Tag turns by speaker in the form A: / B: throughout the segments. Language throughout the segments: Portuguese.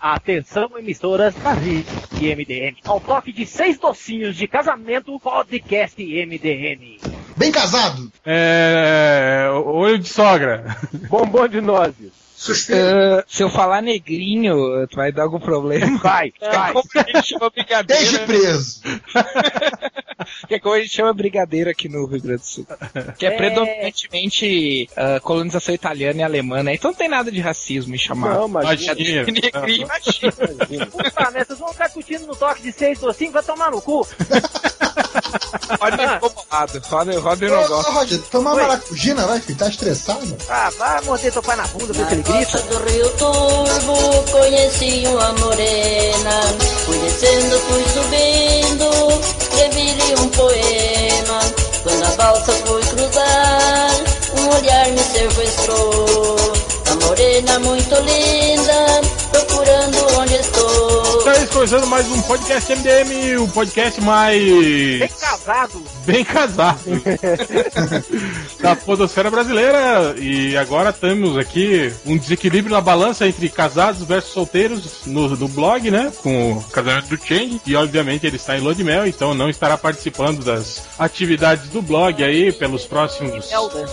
A: Atenção, emissoras da rede MDM. Ao toque de seis docinhos de casamento, podcast MDM.
B: Bem casado?
C: É. Olho de sogra.
D: Bombom de nozes.
E: Uh, se eu falar negrinho, vai dar algum problema?
A: Vai, vai.
E: Como chama brigadeiro?
B: Desde preso.
E: que é como a gente chama brigadeiro aqui no Rio Grande do Sul. Que é,
A: É.
E: predominantemente uh, colonização italiana e alemã, né? Então não tem nada de racismo em chamar.
D: Não, imagina.
C: Imagina.
E: Negrinho, imagina.
A: Puta, né? Vocês vão ficar curtindo no toque de seis docinhos, vai tomar no cu.
E: Incomodado. Roda, roda eu
B: Ô,
E: não
B: ô,
E: gosto.
B: Roger, tomar
A: Oi.
B: maracujina, vai, filho, tá estressado?
A: Ah, vai morder teu pai na bunda, ver se ele grita.
F: Do Rio Turvo conheci uma morena Fui descendo, fui subindo Escrevi-lhe um poema Quando a balsa foi cruzar Um olhar me sequestrou A morena muito linda Procurando onde estou
C: Estamos começando mais um podcast MDM, o podcast
A: Bem
C: mais.
A: casado.
C: bem casado da Podosfera Brasileira. E agora temos aqui um desequilíbrio na balança entre casados versus solteiros no, no blog, né? Com o casamento do Change. E obviamente ele está em Lua de Mel, então não estará participando das atividades do blog aí pelos próximos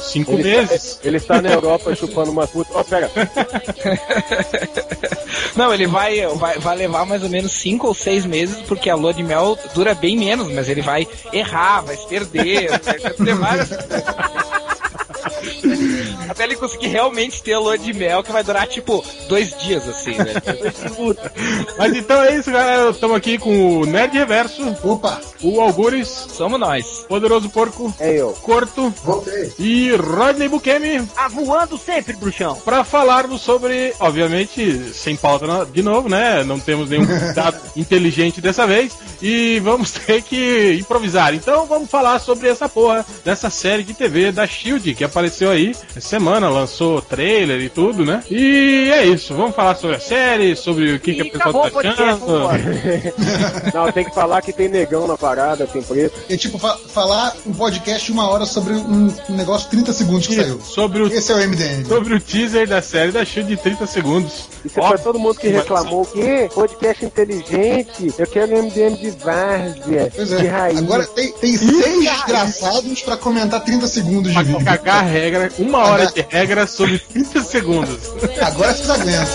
C: cinco
D: Ele,
C: meses.
D: ele está na Europa chupando uma puta. Ó, pera.
E: Não, ele vai, vai, vai levar mais ou menos 5 ou 6 meses, porque a lua de mel dura bem menos, mas ele vai errar, vai se perder, vai ter várias... Até ele conseguir realmente ter a lua de mel, que vai durar tipo dois dias, assim, né?
C: Mas então é isso, galera. Estamos aqui com o Nerd Reverso,
B: Opa,
C: o Algures,
E: Somos nós.
C: Poderoso Porco,
D: É eu.
C: Corto
B: voltei.
C: e Rodney Bukemi
A: Ah, voando sempre, bruxão.
C: para falarmos sobre, obviamente, sem pauta de novo, né? Não temos nenhum convidado inteligente dessa vez e vamos ter que improvisar. Então vamos falar sobre essa porra dessa série de TV da Shield que apareceu aí essa semana, lançou trailer e tudo, né? E é isso. Vamos falar sobre a série, sobre o que, que a pessoa tá achando.
D: Não, tem que falar que tem negão na parada, tem preto.
B: É tipo fa- falar um podcast uma hora sobre um, um negócio 30 segundos que saiu.
C: Sobre o,
B: Esse é o MDM.
C: sobre o teaser da série da Shield de 30 segundos.
D: Isso é
C: Ó,
D: pra todo mundo que reclamou que podcast inteligente, eu quero MDM de várzea,
B: Pois
D: de
B: é.
D: raiz.
B: Agora tem, tem seis desgraçados pra comentar 30 segundos de
C: Pra
B: vídeo.
C: cagar a regra, uma hora de regra sobre 30 segundos.
B: Agora vocês aguentam.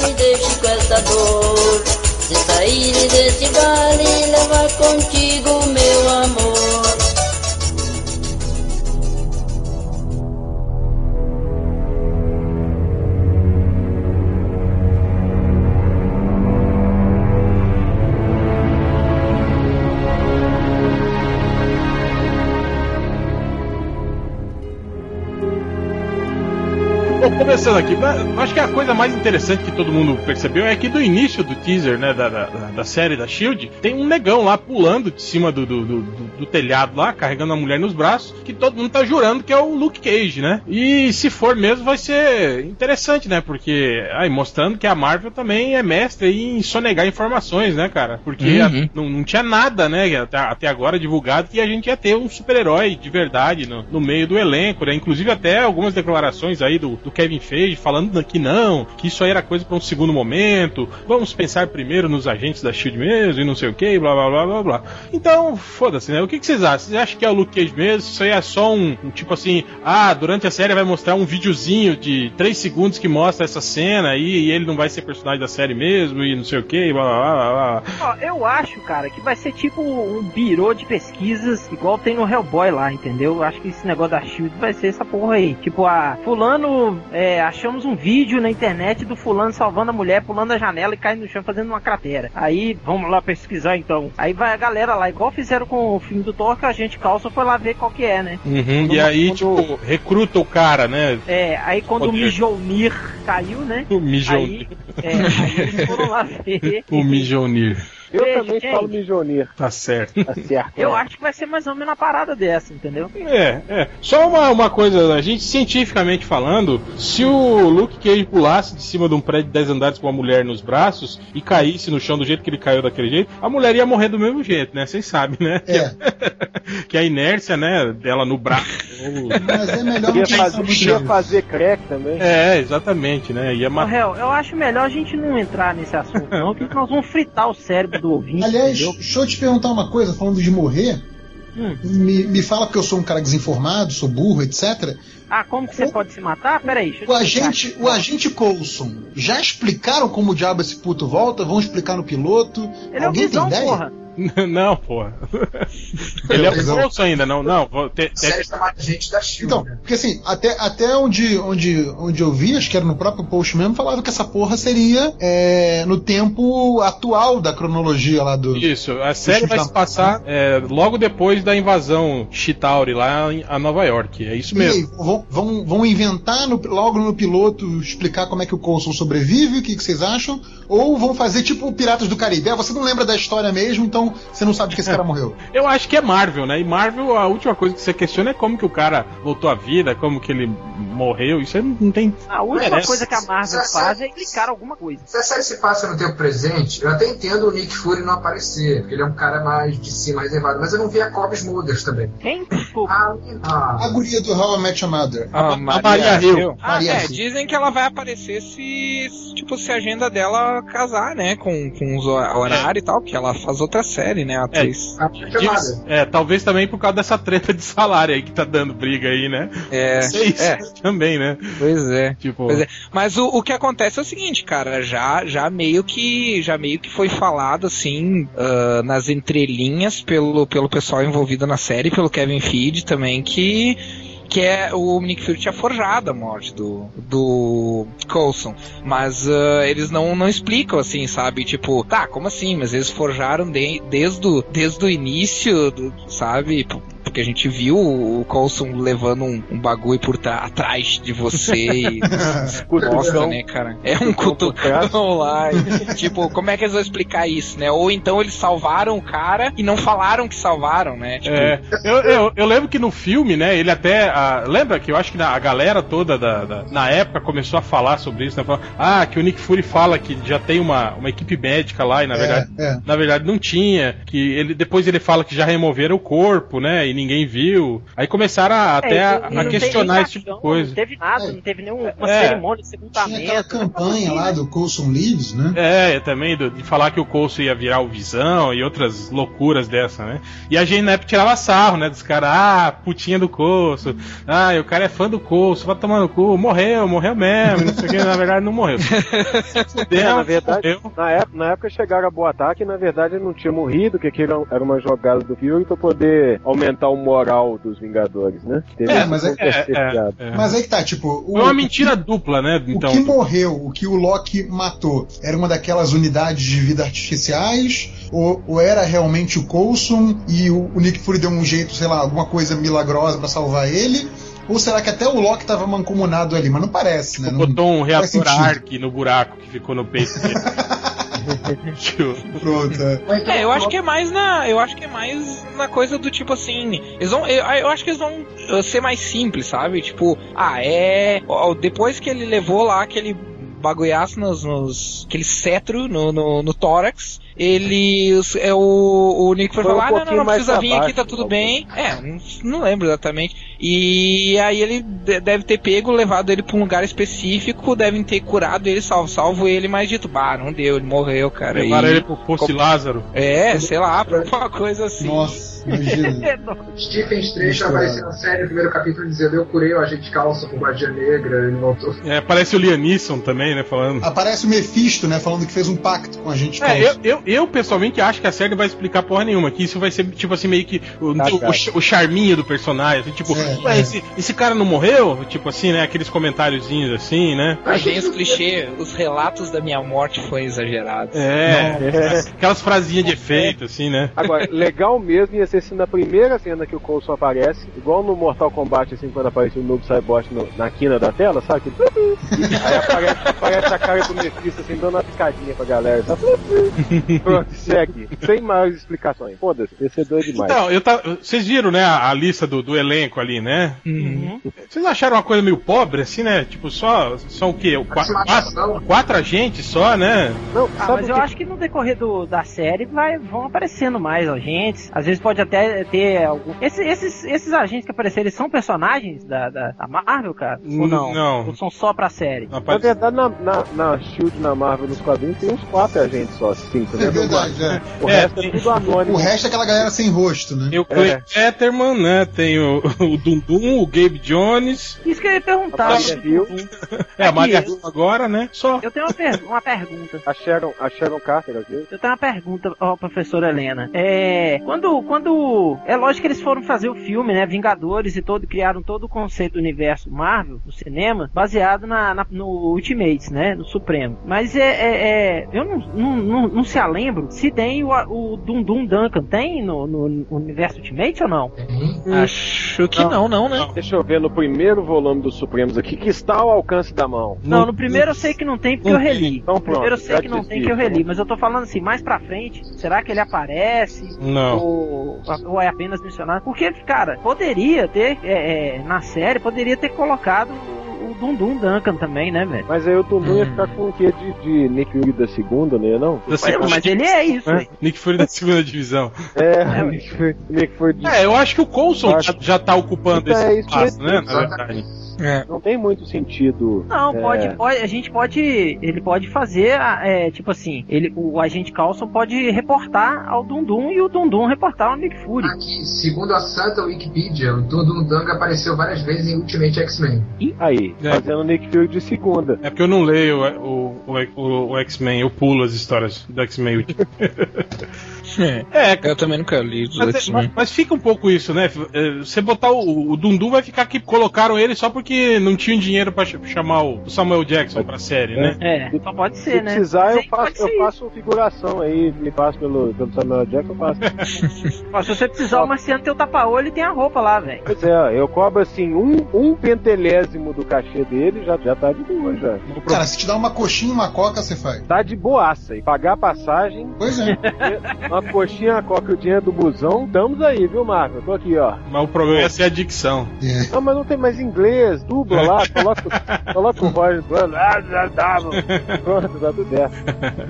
F: Não me deixe com essa dor Se sair desse vale Levar contigo meu amor
C: começando aqui, acho que a coisa mais interessante que todo mundo percebeu é que do início do teaser, né, da, da, da série da Shield, tem um negão lá pulando de cima do, do, do, do- do telhado lá, carregando a mulher nos braços, que todo mundo tá jurando que é o Luke Cage, né? E se for mesmo, vai ser interessante, né? Porque aí mostrando que a Marvel também é mestre em sonegar informações, né, cara? Porque
E: Uhum.
C: a- não, não tinha nada, né, até, até agora divulgado que a gente ia ter um super-herói de verdade no, no meio do elenco, né? Inclusive até algumas declarações aí do, do Kevin Feige falando que não, que isso aí era coisa para um segundo momento, vamos pensar primeiro nos agentes da SHIELD mesmo e não sei o que, blá blá blá blá blá. Então, foda-se, né? O que, que vocês acham? Vocês acham que é o Luke Cage mesmo? Isso aí é só um, um tipo assim, ah, durante a série vai mostrar um videozinho de 3 segundos que mostra essa cena aí e ele não vai ser personagem da série mesmo e não sei o que, blá blá blá blá.
A: Eu acho, cara, que vai ser tipo um birô de pesquisas, igual tem no Hellboy lá, entendeu? Eu acho que esse negócio da Shield vai ser essa porra aí. Tipo, a fulano, é, achamos um vídeo na internet do fulano salvando a mulher, pulando a janela e caindo no chão fazendo uma cratera. Aí, vamos lá pesquisar então. Aí vai a galera lá, igual fizeram com o filme do Thor, que a gente calça foi lá ver qual que é, né?
C: Uhum,
A: Quando-
C: e aí,
A: quando-
C: tipo, recruta o cara, né?
A: É, aí quando o
C: Poder.
A: Mjolnir caiu, né?
C: O Mijonir.
A: Aí, é, aí eles foram lá ver.
C: O Mijonir.
D: Eu
A: Veja,
D: também
A: gente.
D: falo Mijonir.
C: Tá certo.
D: Tá certo.
A: Eu acho que vai ser mais ou menos uma parada dessa, entendeu?
C: É, é. Só uma, uma coisa, a gente cientificamente falando, se o Luke Cage pulasse de cima de um prédio de 10 andares com uma mulher nos braços e caísse no chão do jeito que ele caiu daquele jeito, a mulher ia morrer do mesmo jeito, né? Vocês sabem, né?
B: É.
C: que a inércia, né, dela no braço.
B: Mas é melhor
D: Ia fazer, ia fazer crack também.
C: é, exatamente, né? Ia matar.
A: Eu acho melhor a gente não entrar nesse assunto, não, porque nós vamos fritar o cérebro do ouvinte,
B: Aliás,
A: entendeu?
B: deixa eu te perguntar uma coisa, falando de morrer.
A: Hum.
B: Me, me fala que eu sou um cara desinformado, sou burro, etc.
A: Ah, como que você pode se matar? Peraí, deixa eu
B: O agente, o agente Coulson, já explicaram como o diabo esse puto volta? Vão explicar no piloto?
A: Ele é o
B: Alguém tem
A: Visão,
B: ideia?
A: porra.
C: Não, porra. ele é bolso ainda, não, não.
G: A série chamada Gente da Shield.
B: Então, porque assim, até, até onde, onde, onde eu vi, acho que era no próprio post mesmo, falava que essa porra seria é, no tempo atual da cronologia lá do.
C: Isso, a série vai se passar é, logo depois da invasão Chitauri lá em a Nova York. É isso
B: E
C: mesmo.
B: aí, vão, vão, vão inventar no- logo no piloto explicar como é que o Coulson sobrevive, o que, que vocês acham? Ou vão fazer tipo Piratas do Caribe? Ah, você não lembra da história mesmo, então você não sabe que esse cara morreu.
C: Eu acho que é Marvel, né? E Marvel, a última coisa que você questiona é como que o cara voltou à vida, como que ele morreu. Isso aí não tem.
A: A última
C: Merece.
A: coisa que a Marvel faz é explicar alguma coisa.
G: Se a série se passa no tempo presente, eu até entendo o Nick Fury não aparecer, porque ele é um cara mais de si, mais reservado, mas eu não vi a Cobb Smulders também.
A: Quem? Desculpa.
G: Ah, ah,
B: A guria do How I Met Your Mother.
C: A, a Maria Hill.
E: Ah,
B: Maria
E: é,
B: Hill.
E: dizem que ela vai aparecer se, tipo, se a agenda dela casar, né, com, com os hor- horário e tal, que ela faz outra série, né, a atriz.
G: a chamada.
C: Diz- é, talvez também por causa dessa treta de salário aí que tá dando briga aí, né?
E: É,
C: isso
E: é,
C: também, né?
E: pois é.
C: Tipo,
E: Pois é. Mas o, o que acontece é o seguinte, cara, já, já meio que já meio que foi falado assim ah, nas entrelinhas pelo, pelo pessoal envolvido na série, pelo Kevin Feige também, que que é o Nick Fury tinha forjado a morte do, do Coulson. Mas ah, eles não, não explicam assim, sabe? Tipo, tá, como assim? Mas eles forjaram de- desde, o, desde o início, do, sabe? Porque a gente viu o Coulson levando um, um bagulho por tra- atrás de você e Nossa, né, cara? É um cutucão lá. e, tipo, como é que eles vão explicar isso, né? Ou então eles salvaram o cara e não falaram que salvaram, né? Tipo,
C: É, eu, eu, eu lembro que no filme, né, ele até. ah, lembra que eu acho que na- a galera toda da, da- na época começou a falar sobre isso, né? Falou, ah, que o Nick Fury fala que já tem uma, uma equipe médica lá e na verdade.
B: É, é.
C: Na verdade não tinha, que ele depois ele fala que já removeram o corpo, né? E ninguém viu. Aí começaram a, até
A: É,
C: a,
A: e
C: a questionar esse tipo de coisa.
A: Não teve nada,
B: É.
A: não teve nenhuma
C: É.
A: cerimônia de
B: Tinha
A: sepultamento.
B: aquela campanha lá do Coulson Leaves, né?
C: É, também do- de falar que o Coulson ia virar o Visão e outras loucuras dessa, né? E a gente na época tirava sarro, né? Dos caras, ah, putinha do Coulson, ah, e o cara é fã do Coulson, vai tomar no cu, morreu, morreu mesmo, não sei o que, na verdade não morreu. Se fuder,
D: É, na verdade,
C: morreu.
D: na época, na época chegaram a boatar que na verdade ele não tinha morrido, que aquilo era uma jogada do Fury pra poder aumentar o moral dos Vingadores, né? Teve
B: É, mas é-
C: É,
D: piada.
C: é.
B: Mas aí que tá, tipo. O,
C: Foi uma mentira dupla, né?
B: o
C: Então,
B: que morreu, o que o Loki matou, era uma daquelas unidades de vida artificiais? Ou, ou era realmente o Coulson e o, o Nick Fury deu um jeito, sei lá, alguma coisa milagrosa pra salvar ele? Ou será que até o Loki tava mancomunado ali? Mas não parece, né? Não,
C: botou um reator. Arc no buraco que ficou no peito dele.
B: Pronto, é.
E: É, eu acho que é mais na. Eu acho que é mais na coisa do tipo assim. Eles vão. Eu, eu acho que eles vão uh, ser mais simples, sabe? Tipo, ah, é. Depois que ele levou lá aquele bagulhaço nos. nos aquele cetro no, no, no tórax. Ele. É, o, o Nick foi
D: Foi um
E: falar, ah, não, não, não precisa vir aqui, tá tudo bem. É, não, não lembro exatamente. E aí ele de- deve ter pego, levado ele pra um lugar específico, devem ter curado ele, salvo, salvo ele, mas dito, bah, não deu, ele morreu, cara.
C: levaram
E: E-
C: ele pro Poço Lázaro.
E: é, sei lá, pra alguma coisa assim.
B: Nossa, imagina.
G: Stephen Strange apareceu na série no primeiro capítulo dizendo eu curei o agente calça com magia negra, ele voltou.
C: É, parece o Liam Neeson também, né? Falando.
B: Aparece o Mephisto, né? Falando que fez um pacto com a gente.
C: É, eu, eu, eu pessoalmente acho que a série não vai explicar porra nenhuma, que isso vai ser tipo assim, meio que o,
D: Tá,
C: o,
D: cara.
C: ch- o charminho do personagem, assim, tipo,
B: É,
C: ué,
B: é.
C: Esse, esse cara não morreu? Tipo assim, né? Aqueles comentáriozinhos assim, né?
E: Aí vem os clichês, os relatos da minha morte foi exagerado.
C: É,
D: É.
C: aquelas frasinhas de efeito, assim, né?
D: Agora, legal mesmo ia ser se na primeira cena que o Coulson aparece, igual no Mortal Kombat, assim, quando aparece o Noob Saibot no- na quina da tela, sabe? Aí aparece, aparece a cara do Mephisto, assim, dando uma piscadinha pra galera, sabe? Pronto, segue. Sem mais explicações. Foda-se, vencedor é demais.
C: Então, eu tá, vocês viram, né, a, a lista do, do elenco ali, né?
E: Uhum.
C: Vocês acharam uma coisa meio pobre, assim, né? Tipo, só. São o quê? Qua- quatro, quatro agentes só, né?
D: Não,
A: Ah, mas
D: o
A: eu acho que no decorrer do, da série vai, vão aparecendo mais agentes. Às vezes pode até ter algum. Esses, esses, esses agentes que apareceram, eles são personagens da, da, da Marvel, cara? Ou não?
C: Não.
A: Ou são só pra série?
C: Não,
D: Na verdade, na, na, na Shield, na Marvel, nos quadrinhos, tem uns quatro agentes só, cinco, né?
B: É verdade, é.
D: O
C: É,
D: resto é tudo anônimo.
B: O resto é aquela galera sem rosto, né?
C: Tem o Clay Petterman, né? Tem o, o Dundum, o Gabe Jones.
A: Isso que eu ia
D: A
A: perguntar.
D: Maria Hill,
C: É, a Maria Hill agora, né? Só.
A: Eu tenho uma, per- uma pergunta.
D: a Sharon, a Sharon Carter, aqui.
A: Eu tenho uma pergunta, ó, professora Helena. É. Quando. Quando. É lógico que eles foram fazer o filme, né? Vingadores e todo. Criaram todo o conceito do universo Marvel, no cinema, baseado na, na- no Ultimates, né? No Supremo. Mas é. é- é- eu não, não, não, não se lembro se tem o, o Dundum Duncan. Tem no, no universo Ultimate ou não?
G: Tem.
E: Acho que não, não, né?
D: Deixa eu ver no primeiro volume dos Supremos aqui, que está ao alcance da mão.
A: Não, no primeiro eu sei que não tem porque eu reli.
D: Então
A: No primeiro eu
D: pronto,
A: sei que não
D: te
A: tem que eu reli. Mas eu tô falando assim, mais pra frente, será que ele aparece?
C: Não.
A: Ou, ou é apenas mencionado? Porque, cara, poderia ter, é, é, na série, poderia ter colocado o, Dundum Duncan também, né, velho?
D: Mas aí o Tundum ia ficar com o quê de, de Nick Fury da segunda, né? Não?
C: Da
A: Mas,
C: segunda-
A: mas ele é isso,
D: É.
A: velho.
C: Nick Fury da segunda divisão.
D: É, Nick Fury, Nick Fury de...
C: É, eu acho que o Coulson já, já tá ocupando
D: Então, é
C: esse
D: ia
C: espaço, né? Na verdade.
E: É.
D: Não tem muito sentido.
A: Não,
D: É.
A: pode, pode, a gente pode, ele pode fazer, é, tipo assim, ele, o agente Carlson pode reportar ao Dundum e o Dundum reportar ao Nick Fury.
G: Aqui, segundo a Santa Wikipedia, o Dundum Danga apareceu várias vezes em Ultimate X-Men.
D: Aí,
C: É.
D: fazendo Nick Fury de segunda.
C: É porque eu não leio o, o, o, o X-Men, eu pulo as histórias do X-Men.
E: É.
C: é,
E: Eu também nunca li os
C: Mas, é-
E: X-Men.
C: mas- mas fica um pouco isso, né? Você botar o, o Dundum vai ficar que colocaram ele só porque não tinham dinheiro pra ch- chamar o Samuel Jackson pra série, né?
A: É, só pode
D: Se
A: ser, né?
D: precisar, eu faço,
A: pode
D: eu faço figuração aí, me passo pelo, pelo Samuel Jackson, eu faço.
A: Ó, se você precisar, o Marciano tem o tapa-olho e tem a roupa lá, velho.
D: Pois é, eu cobro assim, um, um pentelésimo do cachê dele, já, já tá de boa, já.
B: Cara, se te dá uma coxinha e uma coca, você faz.
D: Tá de boaça. E pagar a passagem,
B: Pois é.
D: uma coxinha, uma coca e o dinheiro do busão, estamos aí, viu, Marco? Eu tô aqui, ó.
C: Mas o problema é ser a dicção.
B: É.
D: Não, mas não tem mais inglês, dubla lá, coloca, coloca o Roger falando, ah, já dava. Pronto, tá tudo certo.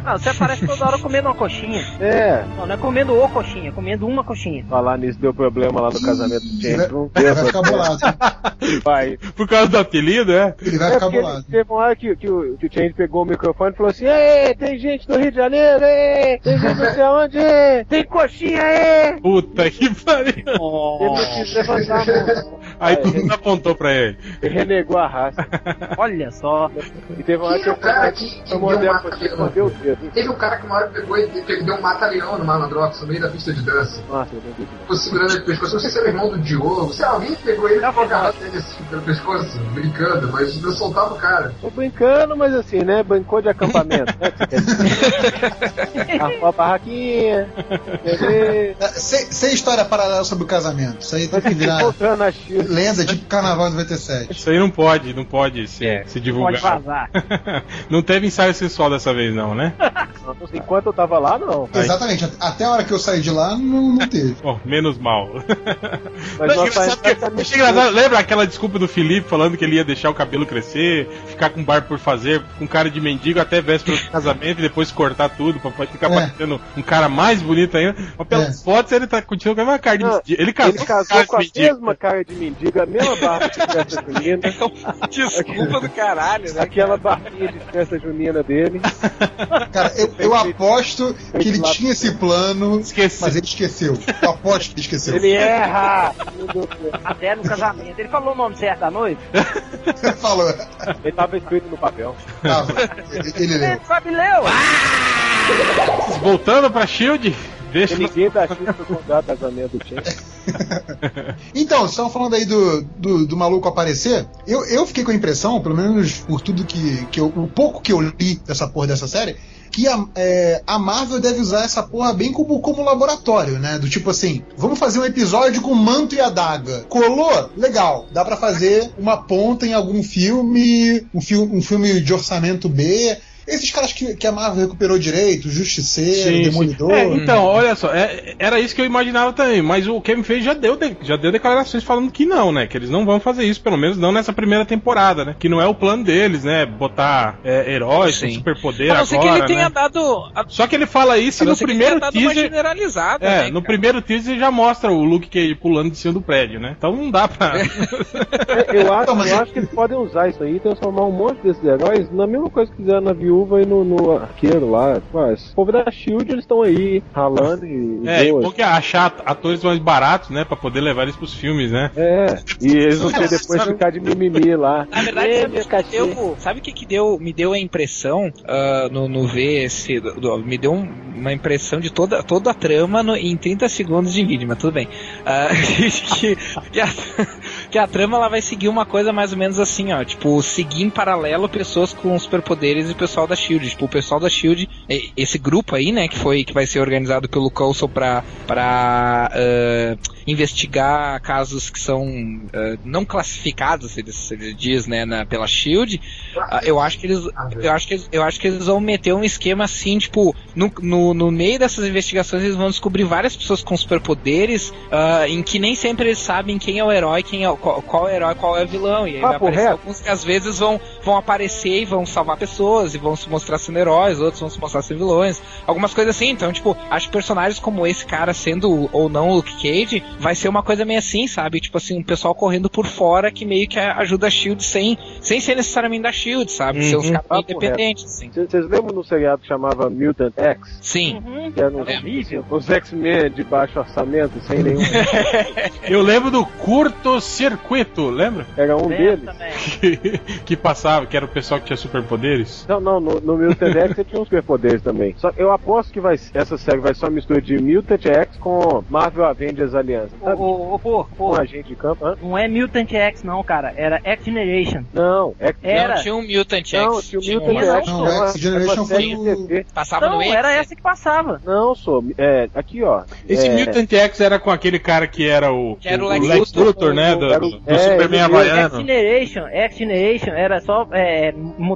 A: Ah, você aparece toda hora comendo uma coxinha.
D: É,
A: Não, não é comendo o coxinha, é comendo uma coxinha.
D: falar nisso deu problema lá no casamento do James.
B: ele vai ficar bolado.
D: Vai.
C: Por causa do apelido, é?
B: Ele vai
D: É
B: ficar bolado.
D: teve uma hora que, que, o, que o Change pegou o microfone e falou assim: Ei, tem gente do Rio de Janeiro, ei, tem gente não sei aonde, ei, tem coxinha, ei.
C: Puta que pariu.
D: Ele não quis levantar a mão.
C: Aí
D: É,
C: todo mundo apontou pra ele.
D: Ele renegou a raça.
A: Olha só.
D: E teve uma hora que eu
G: cara que, que
D: eu o dedo.
G: Teve um cara que uma hora pegou e deu um mata-leão no Malandrox no meio da pista de dança.
D: Nossa, eu.
G: Ficou segurando ele pelo pescoço. Não sei se era o irmão do Diogo. Se alguém pegou ele e ficou agarrado ele assim pelo pescoço, brincando, mas não soltava o cara.
D: Tô brincando, mas assim, né? Brincou de acampamento, né? Arrumou a barraquinha.
B: É, Sem, sem história paralela sobre o casamento. Isso aí tem que virar
D: voltando.
B: Lenda tipo Carnaval 97.
C: Isso aí não pode, não pode se,
E: É.
C: se
A: Pode
C: divulgar.
A: vazar.
C: não teve ensaio sensual dessa vez, não, né?
D: Enquanto eu tava lá, não.
B: Exatamente. Até a hora que eu saí de lá, não, não teve.
C: Bom, menos mal.
D: Mas
C: Não, engraçado que- achei engraçado, lembra aquela desculpa do Felipe falando que ele ia deixar o cabelo crescer, ficar com bar por fazer, com cara de mendigo até véspera do casamento e depois cortar tudo pra ficar
B: É.
C: parecendo um cara mais bonito ainda. Mas pelas
B: É.
C: fotos ele tá continuando com a mesma cara de mendigo. Ele casou,
D: Ele casou
C: cara
D: com a
C: de mendigo.
D: mesma cara de mendigo, a mesma barba de festa junina,
E: Desculpa do caralho, né?
D: aquela barbinha de festa junina dele.
B: Cara, eu, eu aposto que ele tinha esse plano,
C: Esqueci.
B: mas ele esqueceu. Eu aposto que ele esqueceu.
D: Ele erra! Meu Deus do céu.
A: Até no casamento. Ele falou o nome certo da noiva?
B: Falou.
D: Ele tava escrito no papel.
B: Tava. Ele, ele leu.
A: Ele sabe leu.
C: Voltando pra Shield, deixa.
D: Ninguém da Chile foi contar o casamento do Chen.
B: Então, vocês estavam falando aí do, do, do maluco aparecer. Eu, eu fiquei com a impressão, pelo menos por tudo que, que eu, o pouco que eu li dessa porra dessa série, que a, é, a Marvel deve usar essa porra bem como, como laboratório, né? Do tipo assim, vamos fazer um episódio com manto e adaga. Colou? Legal. Dá pra fazer uma ponta em algum filme, um, filme, um filme de orçamento B. esses caras que, que a Marvel recuperou direito, Justiceiro,
C: Sim,
B: Demolidor.
C: É, então, olha só, é- era isso que eu imaginava também, mas o Kevin Feige já deu, de- já deu declarações falando que não, né? Que eles não vão fazer isso, pelo menos não nessa primeira temporada, né? Que não é o plano deles, né? Botar é, heróis com
E: Sim.
C: superpoder
E: A não ser
C: agora,
E: que ele tenha
C: né?
E: dado. A,
C: Só que ele fala isso e no
E: que
C: primeiro
E: tenha dado uma
C: teaser.
E: generalizada.
C: É,
E: né,
C: no
E: cara?
C: primeiro teaser já mostra o Luke Cage pulando de cima do prédio, né? Então não dá pra.
D: É, Eu acho,
B: Então,
D: eu
B: é-
D: acho que eles podem usar isso aí e transformar um monte desses heróis na mesma coisa que fizeram na viúva e no, no arqueiro lá. Mas, o povo da Shield eles estão aí ralando e.
C: É, e bom que achar atores mais baratos, né? Pra poder levar eles pros filmes, né?
D: É, e eles vão ter depois ficar de mimimi lá.
E: Na verdade,
D: É,
E: sabe que, deu, sabe o que, que deu, me deu a impressão ah, no, no ver esse. do- do- me deu um- uma impressão de toda, toda a trama no- em 30 segundos de vídeo, mas tudo bem. Ah, que, que, que a trama ela vai seguir uma coisa mais ou menos assim, ó. Tipo, seguir em paralelo pessoas com superpoderes e o pessoal da Shield. Tipo, o pessoal da Shield, esse grupo aí, né, que foi que vai ser organizado pelo Coulson pra, pra ah, investigar casos que são ah, não classificados, ele, ele diz, né, na, pela Shield. Ah, eu acho que eles, eu acho que eles, eu acho que eles vão meter um esquema assim, tipo, no, no, no meio dessas investigações eles vão descobrir várias pessoas com superpoderes, ah, em que nem sempre eles sabem quem é o herói, quem é o, qual, qual é o herói, qual é o vilão. E aí vai
D: Papo
E: aparecer
D: reto.
E: alguns que às vezes vão, vão aparecer e vão salvar pessoas e vão se mostrar sendo heróis, outros vão se mostrar sendo vilões, algumas coisas assim. Então, tipo, acho que personagens como esse cara sendo ou não o Luke Cage vai ser uma coisa meio assim, sabe? Tipo assim, um pessoal correndo por fora que meio que ajuda a Shield sem, sem ser necessariamente da Shield, sabe? Ser uns
C: Uhum.
E: caras independentes, assim.
D: Vocês lembram do seriado que chamava Mutant X?
E: Sim.
A: Uhum.
D: Que eram
E: É
A: horrível.
D: os X-Men de baixo orçamento, sem nenhum.
C: Eu lembro do Curto Circuito, lembra?
D: Era um
A: Lembro
D: deles.
C: Que, que passava, que era o pessoal que tinha superpoderes.
D: Não, não, no, no Mutant X você tinha uns superpoderes também. Só eu aposto que vai, essa série vai ser uma mistura de Mutant X com Marvel Avengers Aliança.
A: Ô,
D: Sabe?
A: ô, pô,
D: um agente de campo. Hã?
A: não é Mutant X não, cara. Era X Generation.
D: Não, é
A: Era.
E: Não, tinha um Mutant
D: Não,
E: X.
D: tinha o
E: tinha
D: Mutant
E: um-
A: Não,
D: X.
B: não,
D: é uma-
B: X Generation
D: é
B: foi o-.
E: Passava
A: Não,
E: no X.
A: era essa que passava.
D: Não, sou. É, aqui, ó.
C: Esse
D: é,
C: Mutant X era com aquele cara que era o,
E: Que era o
C: o
E: Lex
C: Lex
E: Luthor,
C: né? Do,
D: era o-
C: do
D: é,
C: Superman
D: mesmo.
A: X
C: Havaiano.
A: Generation, X Generation era só é,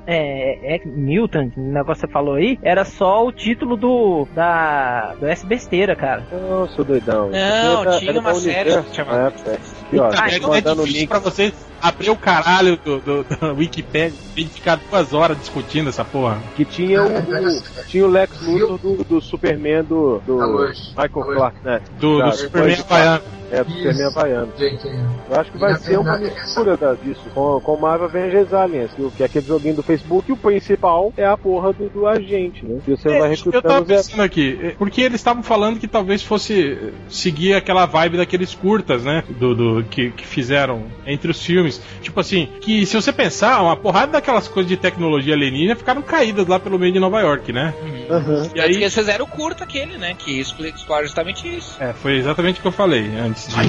A: é, X Mutant, o negócio que você falou aí, era só o título do da do S besteira, cara.
D: Não, sou doidão.
E: Não, tinha
D: era
E: uma
D: da
E: série chamada-
D: na época. Aqui, ó. Tô
C: é, é difícil
D: link.
C: pra você abrir o caralho do, do, da Wikipedia e ficar duas horas discutindo essa porra.
D: Que tinha o, o- tinha o Lex Luthor do, do Superman do, do
G: Tá.
D: Michael
G: Tá.
D: Clark, né?
C: Do, do Superman Havaiano.
D: É, do Superman Havaiano.
G: Gente,
D: Eu acho que vai ser uma mistura da- disso com, com Marvel Avengers Aliens, que, que é aquele joguinho do Facebook, e o principal é a porra do, do agente, né? E você vai
C: É, eu
D: recrutando
C: tava pensando aqui, é, porque eles estavam falando que talvez fosse seguir aquela vibe daqueles curtas, né? Do, do- que, que fizeram entre os filmes. Tipo assim, que se você pensar, uma porrada daquelas coisas de tecnologia alienígena ficaram caídas lá pelo meio de Nova York, né?
D: Aham.
C: E
E: Porque
C: aí.
E: eles fizeram o curto aquele, né? Que explica explora justamente isso.
C: É, foi exatamente o que eu falei antes de.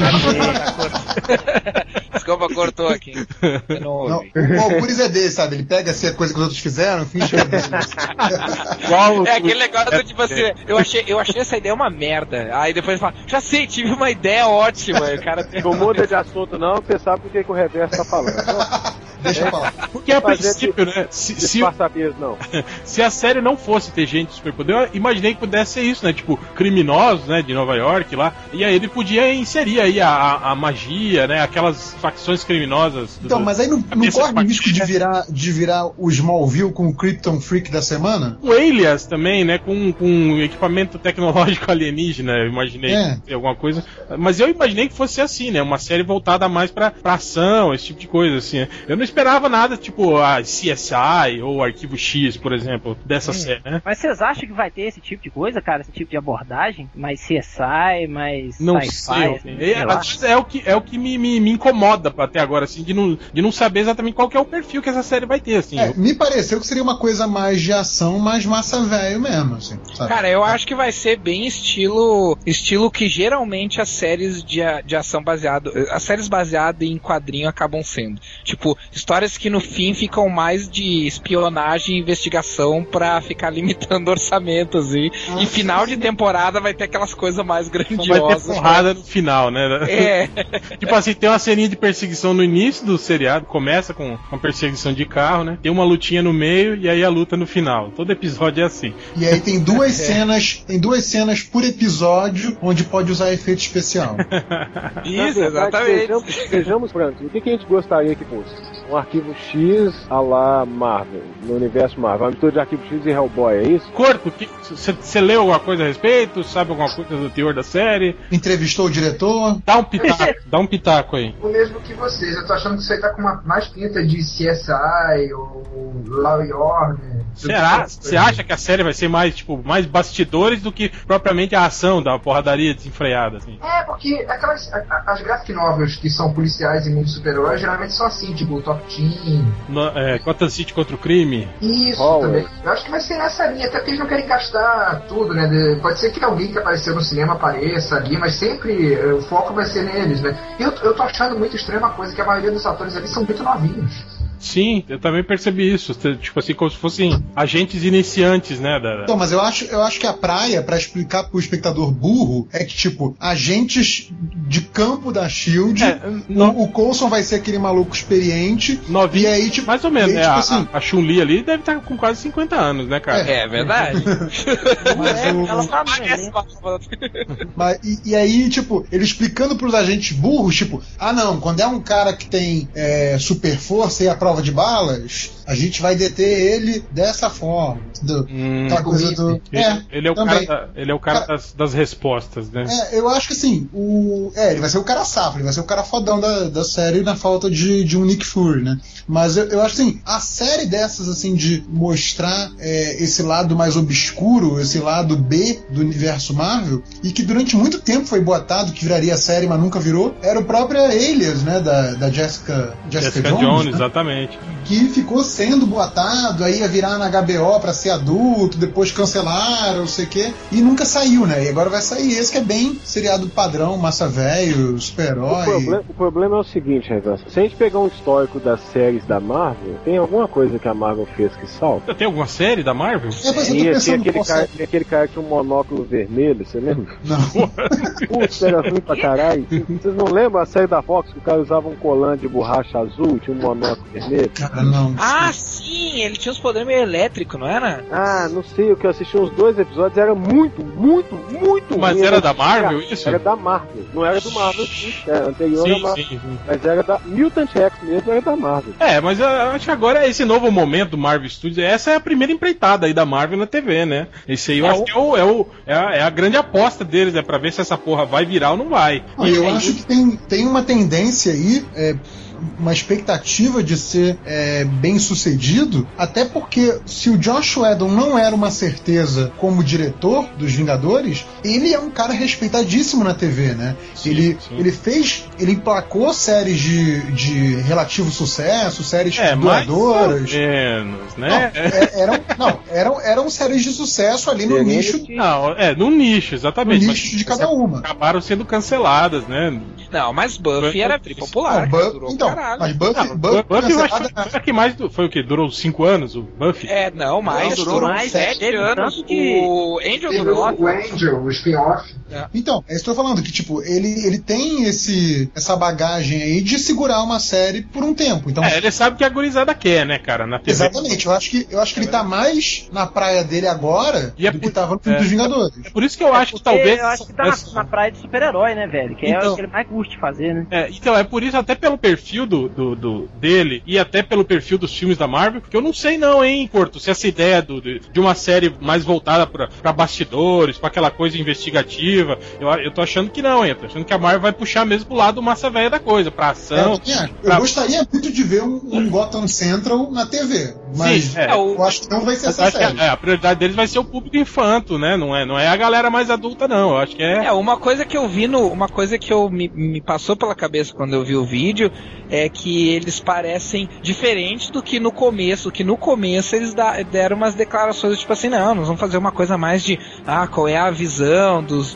E: Desculpa, cortou aqui. Não
B: Não, o Alcures é desse, sabe? Ele pega assim a coisa que os outros fizeram, finge que é dele.
E: É aquele negócio do tipo assim, eu achei, eu achei essa ideia uma merda. Aí depois fala, já sei, tive uma ideia ótima. E o cara
D: Não muda de assunto não, você sabe por que que o Reverso tá falando.
B: Deixa eu falar.
C: Porque a princípio, né? Se, se,
D: não.
C: se a série não fosse ter gente de superpoder, eu imaginei que pudesse ser isso, né? Tipo, criminosos, né? De Nova York lá. E aí ele podia inserir aí a, a, a magia, né? Aquelas facções criminosas. do-
B: Então, mas aí não, não corre o
C: de
B: risco de virar, de virar o Smallville com o Krypton Freak da semana?
C: O Alias também, né? Com, com equipamento tecnológico alienígena, eu imaginei
B: É.
C: que alguma coisa. Mas eu imaginei que fosse assim, né? Uma série voltada mais pra, pra ação, esse tipo de coisa, assim. né? Eu não esperava nada, tipo, a CSI ou Arquivo X, por exemplo, dessa série, né?
A: Mas vocês acham que vai ter esse tipo de coisa, cara? Esse tipo de abordagem? Mais CSI, mais
C: Não sei.
A: assim,
C: É,
A: sei
C: vezes é o que, é o que me, me, me incomoda até agora, assim, de não, de não saber exatamente qual que é o perfil que essa série vai ter, assim.
B: É, me pareceu que seria uma coisa mais de ação, mais massa velho mesmo, assim, sabe?
E: Cara, eu acho que vai ser bem estilo estilo que geralmente as séries de, de ação baseado, as séries baseadas em quadrinho acabam sendo. Tipo, histórias que no fim ficam mais de espionagem e investigação pra ficar limitando orçamentos. E,
B: Ah,
E: e final de temporada vai ter aquelas coisas mais
C: Só vai ter
E: grandiosas.
C: porrada no final, né?
E: É,
C: Tipo assim, tem uma ceninha de perseguição no início do seriado, começa com uma perseguição de carro, né? Tem uma lutinha no meio e aí a luta no final. Todo episódio é assim.
B: E aí tem duas cenas, tem duas cenas por episódio onde pode usar efeito especial.
E: Isso,
D: verdade,
E: exatamente.
D: Sejamos, sejamos francos. O que, que a gente gostaria que fosse? Um arquivo X a lá Marvel, no universo Marvel. Uma mistura de arquivo X e Hellboy, é isso?
C: Corpo, você leu alguma coisa a respeito? Sabe alguma coisa do teor da série?
B: Entrevistou o diretor.
C: Dá um pitaco, dá um pitaco aí.
G: O mesmo que vocês. Eu tô achando que isso aí tá com uma mais pinta de CSI ou Law and Order.
C: Será? Você acha que a série vai ser mais, tipo, mais bastidores do que propriamente a ação da porradaria desenfreada, assim?
G: É, porque aquelas, a- a- as graphic novels que são policiais e muito super-heróis geralmente são assim, tipo o Team.
C: No, é, Gotham City contra o crime?
G: Isso também. Eu acho que vai ser nessa linha, até porque eles não querem gastar tudo, né? De- pode ser que alguém que apareceu no cinema apareça ali, mas sempre eh, o foco vai ser neles, né? Eu, eu tô achando muito estranho uma coisa, que a maioria dos atores ali são muito novinhos.
C: Sim, eu também percebi isso. Tipo assim, como se fossem agentes iniciantes, né? Da...
B: Então, mas eu acho, eu acho que a praia, pra explicar pro espectador burro, é que, tipo, agentes de campo da Shield.
C: É, no-
B: O, o Coulson vai ser aquele maluco experiente.
C: Novinho,
B: E aí, tipo,
C: mais ou menos,
B: aí,
C: né?
B: tipo
C: A,
B: assim-
C: a Chun-Li ali deve estar com quase 50 anos, né, cara?
E: É verdade.
B: Mas
A: É,
B: o-
A: ela tá
E: uma-
B: Mas, e, e aí, tipo, ele explicando pros agentes burros, tipo, ah não, quando é um cara que tem é, super força e a prova de balas, a gente vai deter ele dessa forma. entendeu?
C: Hum,
B: Aquela coisa do.
C: ele,
B: É,
C: ele é o cara,
B: também.
C: da- ele é o cara das, das respostas, né?
B: É, eu acho que assim, o. É, ele vai ser o cara safo, ele vai ser o cara fodão da, da série na falta de, de um Nick Fury, né? Mas eu, eu acho assim, a série dessas, assim, de mostrar é, esse lado mais obscuro, esse lado B do universo Marvel, e que durante muito tempo foi botado que viraria série, mas nunca virou, era o próprio Alias, né? Da, da Jessica, Jessica,
C: Jessica
B: Jones,
C: Jones,
B: né?
C: exatamente.
B: Que ficou sendo botado, aí ia virar na HBO pra ser adulto, depois cancelaram, não sei o quê, e nunca saiu, né? E agora vai sair esse que é bem seriado padrão, massa velho,
D: O,
B: super-herói.
D: problema, o problema é o seguinte, Reverso. Se a gente pegar um histórico das séries da Marvel, tem alguma coisa que a Marvel fez que salta?
C: Tem alguma série da Marvel?
B: É, mas eu tô pensando
D: aquele,
B: qual
D: cara, tinha aquele cara que tinha um monóculo vermelho, você lembra?
B: Não.
D: Putz, era ruim pra caralho. Vocês não lembram a série da Fox que o cara usava um colante de borracha azul, tinha um monóculo vermelho?
B: Cara, não.
E: Ah, sim, ele tinha uns poderes meio elétricos, não era?
D: Ah, não sei, o que eu assisti uns dois episódios era muito, muito, muito
C: Mas
D: ruim.
C: era da Marvel, isso?
D: Era da Marvel. Não era do Marvel, sim. Era anterior
C: Sim,
D: Marvel.
C: sim, sim.
D: Mas era da Mutant X mesmo, era da Marvel.
C: É, mas eu acho que agora esse novo momento do Marvel Studios, essa é a primeira empreitada aí da Marvel na TV, né? Esse aí eu
E: É
C: acho
E: o-
C: que é, o, é, o- é a, é a grande aposta deles, né? Pra ver se essa porra vai virar ou não vai.
B: Não, eu acho que tem, tem uma tendência aí, é, uma expectativa de ser é, bem sucedido, até porque se o Josh Whedon não era uma certeza como diretor dos Vingadores, ele é um cara respeitadíssimo na TV, né?
C: Sim,
B: ele,
C: sim.
B: ele fez, ele emplacou séries de, de relativo sucesso, séries
C: É, mais ou
B: duradoras.
C: menos,
B: Não,
C: né?
B: é- eram, não eram, eram séries de sucesso ali no nicho,
C: Não, é, num nicho,
B: no
C: exatamente. mas
B: nicho de cada uma.
C: acabaram sendo canceladas, né?
E: Não, mas Buffy era bem popular.
B: Não,
E: cara,
B: Bu-
E: durou
B: então,
E: caralho.
B: mas Buffy,
C: Não,
B: Buffy,
C: Buffy eu acho
B: cancelada-
C: que que mais. Foi o quê? Durou 5 anos o Buffy?
E: É, não, mais,
B: Não,
E: durou,
B: durou
E: mais
B: sete,
E: sete anos.
A: tanto que-
E: O Angel Norte.
G: o Angel, o spin-off.
B: Então, é isso que eu tô falando, que tipo, ele, ele tem esse, essa bagagem aí de segurar uma série por um tempo. Então,
C: É, ele sabe que a gurizada quer, né, cara, na TV.
B: exatamente, eu acho que, eu acho que ele tá mais na praia dele agora
C: E é
B: do
C: por-
B: que tava no filme
C: é.
B: dos Vingadores.
C: É por isso que eu acho que
A: Porque
C: talvez.
A: Eu acho que tá na, na praia de super-herói, né, velho? Que é
B: Então.
A: o que ele mais curte fazer, né?
C: É, então, é por isso, até pelo perfil do, do, do- dele e até pelo perfil dos filmes da Marvel, que eu não sei não, hein, Corto, se essa ideia do, de, de uma série mais voltada pra bastidores, pra aquela coisa investigativa, eu, eu tô achando que não, hein, eu tô achando que a Marvel vai puxar mesmo pro lado massa velha da coisa, pra
B: É,
C: ação.
B: eu, também acho. Eu
C: pra-
B: gostaria muito de ver um, um Gotham Central na TV, mas
C: Sim, é.
E: É, o-
B: eu acho que não vai ser
C: Eu
B: essa série.
C: a, é, a prioridade deles vai ser o público infanto, né? Não é, não é a galera mais adulta, não. Eu acho que é.
E: É, uma coisa que eu vi no. Uma coisa que eu me, me passou pela cabeça quando eu vi o vídeo é que eles parecem diferentes do que no começo. Que no começo eles da- deram umas declarações tipo assim, não, nós vamos fazer uma coisa mais de ah, qual é a visão dos,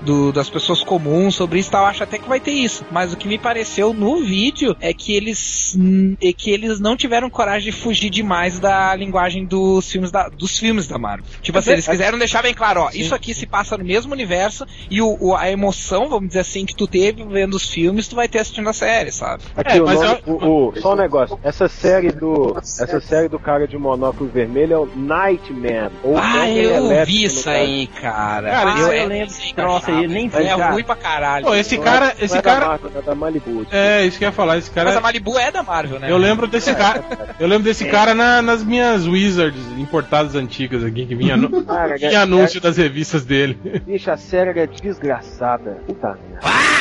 E: do- das pessoas comuns sobre isso, e tal. Eu acho até que vai ter isso. Mas o que me pareceu no vídeo é que eles é que eles não tiveram coragem de fugir demais da linguagem dos filmes da, dos filmes da Marvel. Tipo assim, eles quiseram deixar bem claro, ó, isso aqui se passa no mesmo universo e o, o- a emoção, vamos dizer assim, que tu teve vendo os filmes, tu vai ter assistindo a série, sabe?
D: Aqui
C: É,
D: o nome,
C: eu-
D: o, o- só um negócio. Essa série do, essa série do cara de monóculo vermelho é o Nightman. Ou
E: Ah, eu vi isso aí, cara.
C: Cara,
E: Ah,
A: eu,
E: é-
A: eu lembro
E: é
A: troço aí, eu nem vi,
E: É
A: cara.
E: ruim pra caralho.
C: Pô, esse
D: Não
C: cara,
D: é-
C: esse
D: não é da
C: cara.
D: Marvel, é da Malibu.
C: É, isso que eu ia falar, esse
E: Mas a
C: cara.
E: Malibu é da Marvel, né?
C: Eu lembro desse cara. Eu lembro desse cara na- nas minhas Wizards importadas antigas aqui, que vinha, anu-
D: Cara,
C: vinha
D: é-
C: anúncio das revistas dele.
D: Bicho, a série é desgraçada. Puta merda.
C: Não,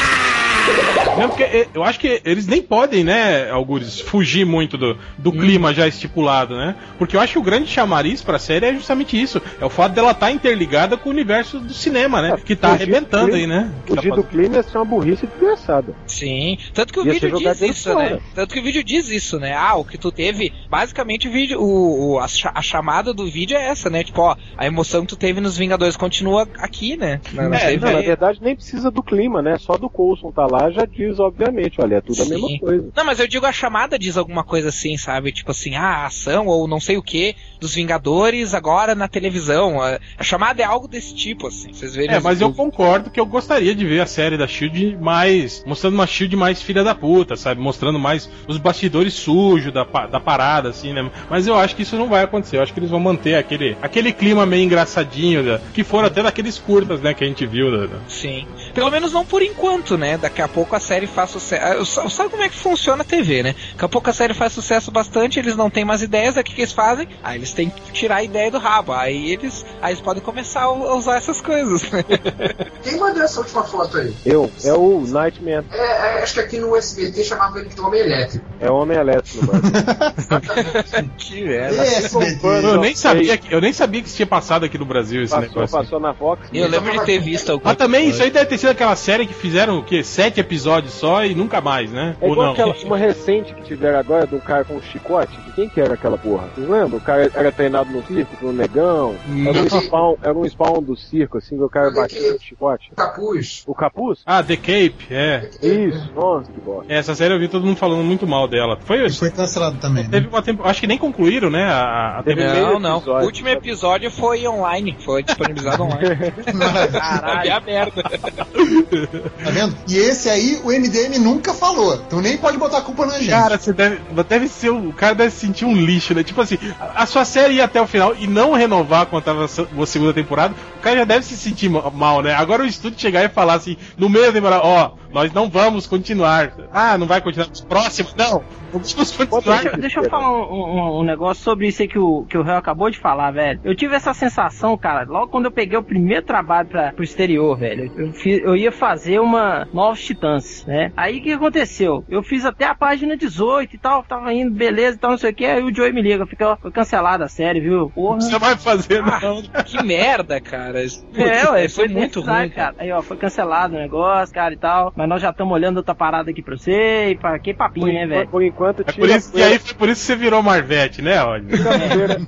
C: porque eh, eu acho que eles nem podem, né, Algures, fugir muito do, do clima já estipulado, né? Porque eu acho que o grande chamariz pra série é justamente isso. É o fato dela estar interligada com o universo do cinema, né? Que tá arrebentando
D: clima-
C: aí, né?
D: Fugir do clima é ser uma burrice desgraçada.
E: Sim. Tanto que o
D: Ia
E: vídeo diz isso,
D: fora.
E: né? Tanto que o vídeo diz isso, né? Ah, o que tu teve. Basicamente o vídeo. O, o- a, a chamada do vídeo é essa, né? Tipo, ó, a emoção que tu teve nos Vingadores continua aqui, né? Na,
C: É.
D: Não, na verdade nem precisa do clima, né? Só do Coulson tá lá já diz, obviamente, olha, é tudo a
E: Sim.
D: mesma coisa.
E: Não, mas eu digo a chamada diz alguma coisa assim, sabe? Tipo assim, ah, a ação ou não sei o que dos Vingadores agora na televisão. A, a chamada é algo desse tipo, assim. Vocês verem.
C: É, mas eu
E: os-
C: concordo que eu gostaria de ver a série da Shield mais. mostrando uma Shield mais filha da puta, sabe? Mostrando mais os bastidores sujos da, da parada, assim, né? Mas eu acho que isso não vai acontecer. Eu acho que eles vão manter aquele, aquele clima meio engraçadinho, da- que foram até daqueles curtas, né, que a gente viu. da- da-
E: Sim. Pelo menos não por enquanto, né? Daqui a pouco a série faz sucesso. Sabe como é que funciona a TV, né? Daqui a pouco a série faz sucesso bastante, eles não têm mais ideias, o que, que eles fazem? Aí eles têm que tirar a ideia do rabo. Aí eles, aí eles podem começar a usar essas coisas. né?
G: Quem mandou essa última foto aí?
D: Eu, é o Nightman,
G: É, é, acho que aqui no SBT chamava ele de Homem Elétrico.
D: é o Homem Elétrico, mano.
E: que.
C: Eu nem, sabia que, eu nem sabia que isso tinha passado aqui no Brasil esse
D: Passou,
C: negócio.
D: passou na Fox.
E: Eu lembro de ter visto alguma
C: Mas também isso aí deve ter sido aquela série que fizeram o quê? Sete episódios só e nunca mais, né?
D: É
C: Ou
D: igual
C: não?
D: aquela, uma recente que tiveram agora de um cara com um chicote. Quem que era aquela porra? Vocês lembram? O cara era treinado no circo, no negão. Era um spawn, era um spawn do circo, assim, que o cara batia com chicote.
G: Capuz.
D: O capuz?
C: Ah, The Cape, é.
D: Isso, nossa, que bosta.
C: Essa série eu vi todo mundo falando muito mal dela. Foi
B: E foi cancelado também, né?
C: Teve uma tempo, acho que nem concluíram, né? A, a
D: Teve
E: Não, não.
D: episódio,
E: O último
D: sabe?
E: episódio foi online, foi disponibilizado online.
A: Caralho.
E: a merda.
B: Tá vendo? E esse aí o MDM nunca falou. Então nem pode botar a culpa na gente.
C: Cara, você deve, deve ser. O cara deve se sentir um lixo, né? Tipo assim, a, a sua série ir até o final e não renovar quando tava a se- a segunda temporada, o cara já deve se sentir ma- mal, né? Agora o estúdio chegar e falar assim, no meio da temporada, ó, nós não vamos continuar. Ah, não vai continuar nos próximos? Não, vamos continuar.
A: Deixa, deixa eu falar um, um- um negócio sobre isso aí que o, que o Réu acabou de falar, velho. Eu tive essa sensação, cara, logo quando eu peguei o primeiro trabalho pra, pro exterior, velho. Eu, fiz- eu ia fazer uma Novos Titãs, né? Aí o que aconteceu? Eu fiz até a página 18 e tal, tava indo, beleza e tal, não sei o que. Aí o Joey me liga, fica, foi cancelada a série, viu? Porra.
C: Você vai fazer, não.
E: Que merda, cara. Isso-
A: É, ué,
E: deve ser
A: foi
E: muito ruim, cara.
A: Aí, ó, foi cancelado o negócio, cara, e tal. Mas nós já estamos olhando outra parada aqui pra você, e pra que papinho,
D: Por,
A: né, velho?
D: por enquanto,
C: É
D: tira,
C: por
D: a
C: isso, e
D: poeira,
C: aí foi por isso que você virou Marvete, né, Rodney?
D: tira, a poeira,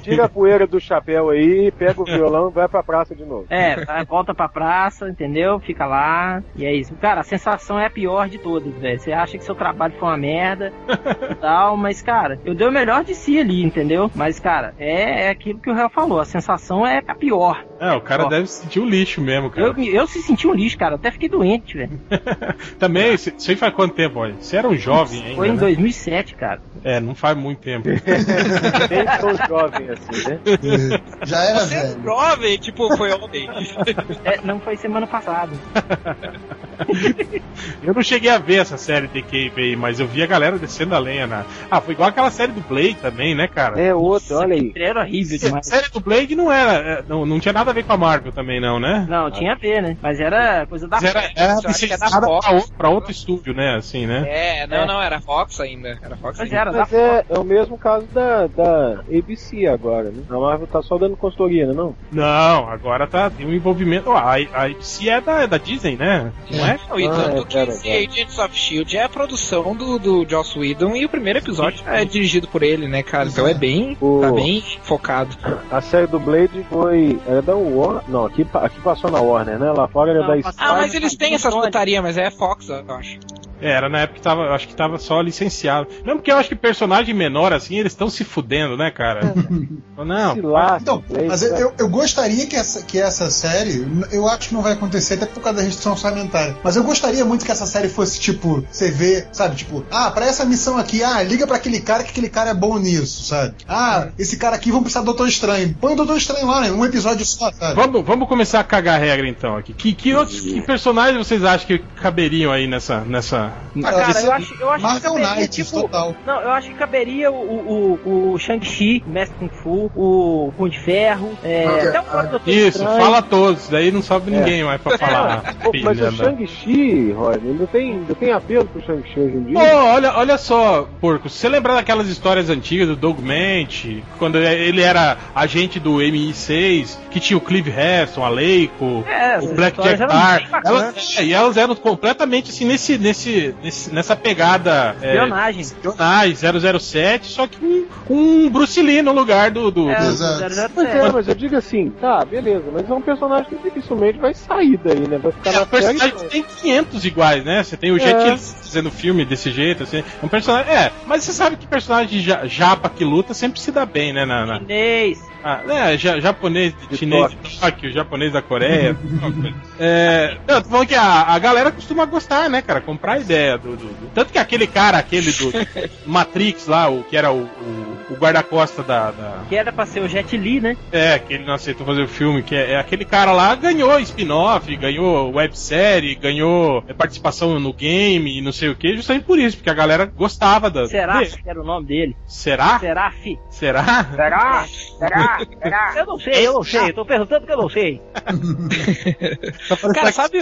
D: tira a poeira do chapéu aí, pega o violão e vai pra praça de novo.
A: É, tá, volta pra praça, entendeu? Fica lá. E é isso. Cara, a sensação é a pior de todas, velho. Você acha que seu trabalho foi uma merda e tal, mas, cara, eu dei o melhor de si ali, entendeu? Mas, cara, é, é aquilo que o Réu falou. A sensação é a pior.
C: É, o cara
A: Ó.
C: deve se sentir um lixo mesmo, cara.
A: Eu, eu se senti um lixo, cara. Eu até fiquei doente, velho.
C: Também, aí faz quanto tempo, olha? Você era um jovem ainda,
A: Foi em
C: né?
A: 2007, cara.
C: É, não faz muito tempo.
D: Nem tão jovem assim, né?
B: Já era
E: Você é
B: velho.
E: jovem, tipo, foi ontem.
A: É, não foi semana passada.
C: Eu não cheguei a ver essa série The Cave aí, mas eu vi a galera descendo a lenha na. Ah, foi igual aquela série do Blade também, né, cara?
D: É outro, olha aí.
A: Era horrível
C: A
A: demais.
C: série do Blade não era. é, Não, não tinha nada a ver com a Marvel também, não, né?
A: Não, tinha a ver, né? Mas era coisa da
C: Mas era, era
E: que é da Fox.
C: pra outro, pra outro estúdio, né? Assim, né?
E: É, não,
A: É.
E: não, era Fox ainda. Era Fox
A: Mas
E: ainda.
A: era da
D: Mas é, é o mesmo caso da, da ABC agora, né? A Marvel tá só dando consultoria, né, não?
C: Não, agora tá tem um envolvimento. Ó, a, a ABC é da, é da Disney, né?
B: É,
C: não é?
E: Não, e
D: Ah,
E: tanto
D: é,
E: que
D: pera,
E: esse
D: pera.
E: Agents of Shield é a produção do, do Joss Whedon e o primeiro episódio é dirigido por ele, né, cara? Então é bem.
D: O-
E: Tá bem focado.
D: A série do Blade foi. Era da Warner. Não, aqui, aqui passou na Warner, né? Lá fora era
A: Não,
D: da Sky.
E: Ah, mas eles têm essas putarias, mas é Fox, eu acho.
C: É, era na época que tava, eu acho que tava só licenciado. Mesmo porque eu acho que personagem menor assim, eles estão se fudendo, né, cara? não.
B: Então, mas eu, eu- eu gostaria que essa, que essa série, eu acho que não vai acontecer até por causa da restrição orçamentária, mas eu gostaria muito que essa série fosse tipo, você vê, sabe, tipo, ah, pra essa missão aqui, ah, liga pra aquele cara que aquele cara é bom nisso, sabe? Ah, esse cara aqui vamos precisar do Doutor Estranho. Põe o Doutor Estranho lá, né? Um episódio só, sabe?
C: Vamos, vamos começar a cagar regra então aqui. Que, que outros que personagens vocês acham que caberiam aí nessa. nessa...
A: Ah, cara,
B: Esse-
A: eu acho, eu acho que
B: Marvel
A: caberia,
B: Knights,
A: tipo,
B: total.
A: Não, eu acho que caberia o, o, o, Shang-Chi, o Mestre Kung Fu, o Punho de Ferro, é,
G: Não,
A: até o
G: ah,
A: próprio Doutor
C: Isso,
A: Estranho.
C: fala todos, daí não sobe ninguém mais pra falar.
D: Pô, mas o
C: da-
D: Shang-Chi, Rodney, ainda tem, ainda tem apelo pro Shang-Chi hoje em dia?
C: Pô, olha, olha só, porco, se você lembrar daquelas histórias antigas do Doug Ment, quando ele era agente do MI6, que tinha o Clive Heston, a Leiko,
A: É,
C: o Black Jack Tar, elas, é, e elas eram completamente assim nesse, nesse, nesse- nessa pegada é,
A: Espionagem.
C: espionagem, 007, só que com, um Bruce Lee no lugar do. do,
A: É,
C: do-
A: sete.
D: é, mas eu digo assim, tá, beleza, mas é um personagem que dificilmente vai sair daí, né? Vai ficar
C: É,
D: na série.
C: Tem 500 iguais, né? Você tem o Jet Li fazendo filme desse jeito, assim. É um personagem. É, mas você sabe que personagem de ja- japa que luta sempre se dá bem, né? Na, na-
A: Chinês.
C: ah, é, ja- japonês,
D: De
C: chinês de Tóquio, japonês da Coreia. coisa. é, não, tô falando que a, a galera costuma gostar, né, cara? Comprar a ideia do, do- do- Tanto que aquele cara, aquele do Matrix lá, o que era o, o- o guarda-costa da- da,
A: Que era pra ser o Jet Li, né?
C: é, que ele não aceitou fazer o filme, que é, é aquele cara lá, ganhou spin-off, ganhou websérie, ganhou é, participação no game e não sei o que, justamente por isso, porque a galera gostava da.
A: Que era o nome dele?
C: Será?
A: Será, fi?
C: Será?
A: Será? Será? Será? Eu não sei, eu não sei. Eu tô perguntando que eu não sei.
E: Cara, sabe.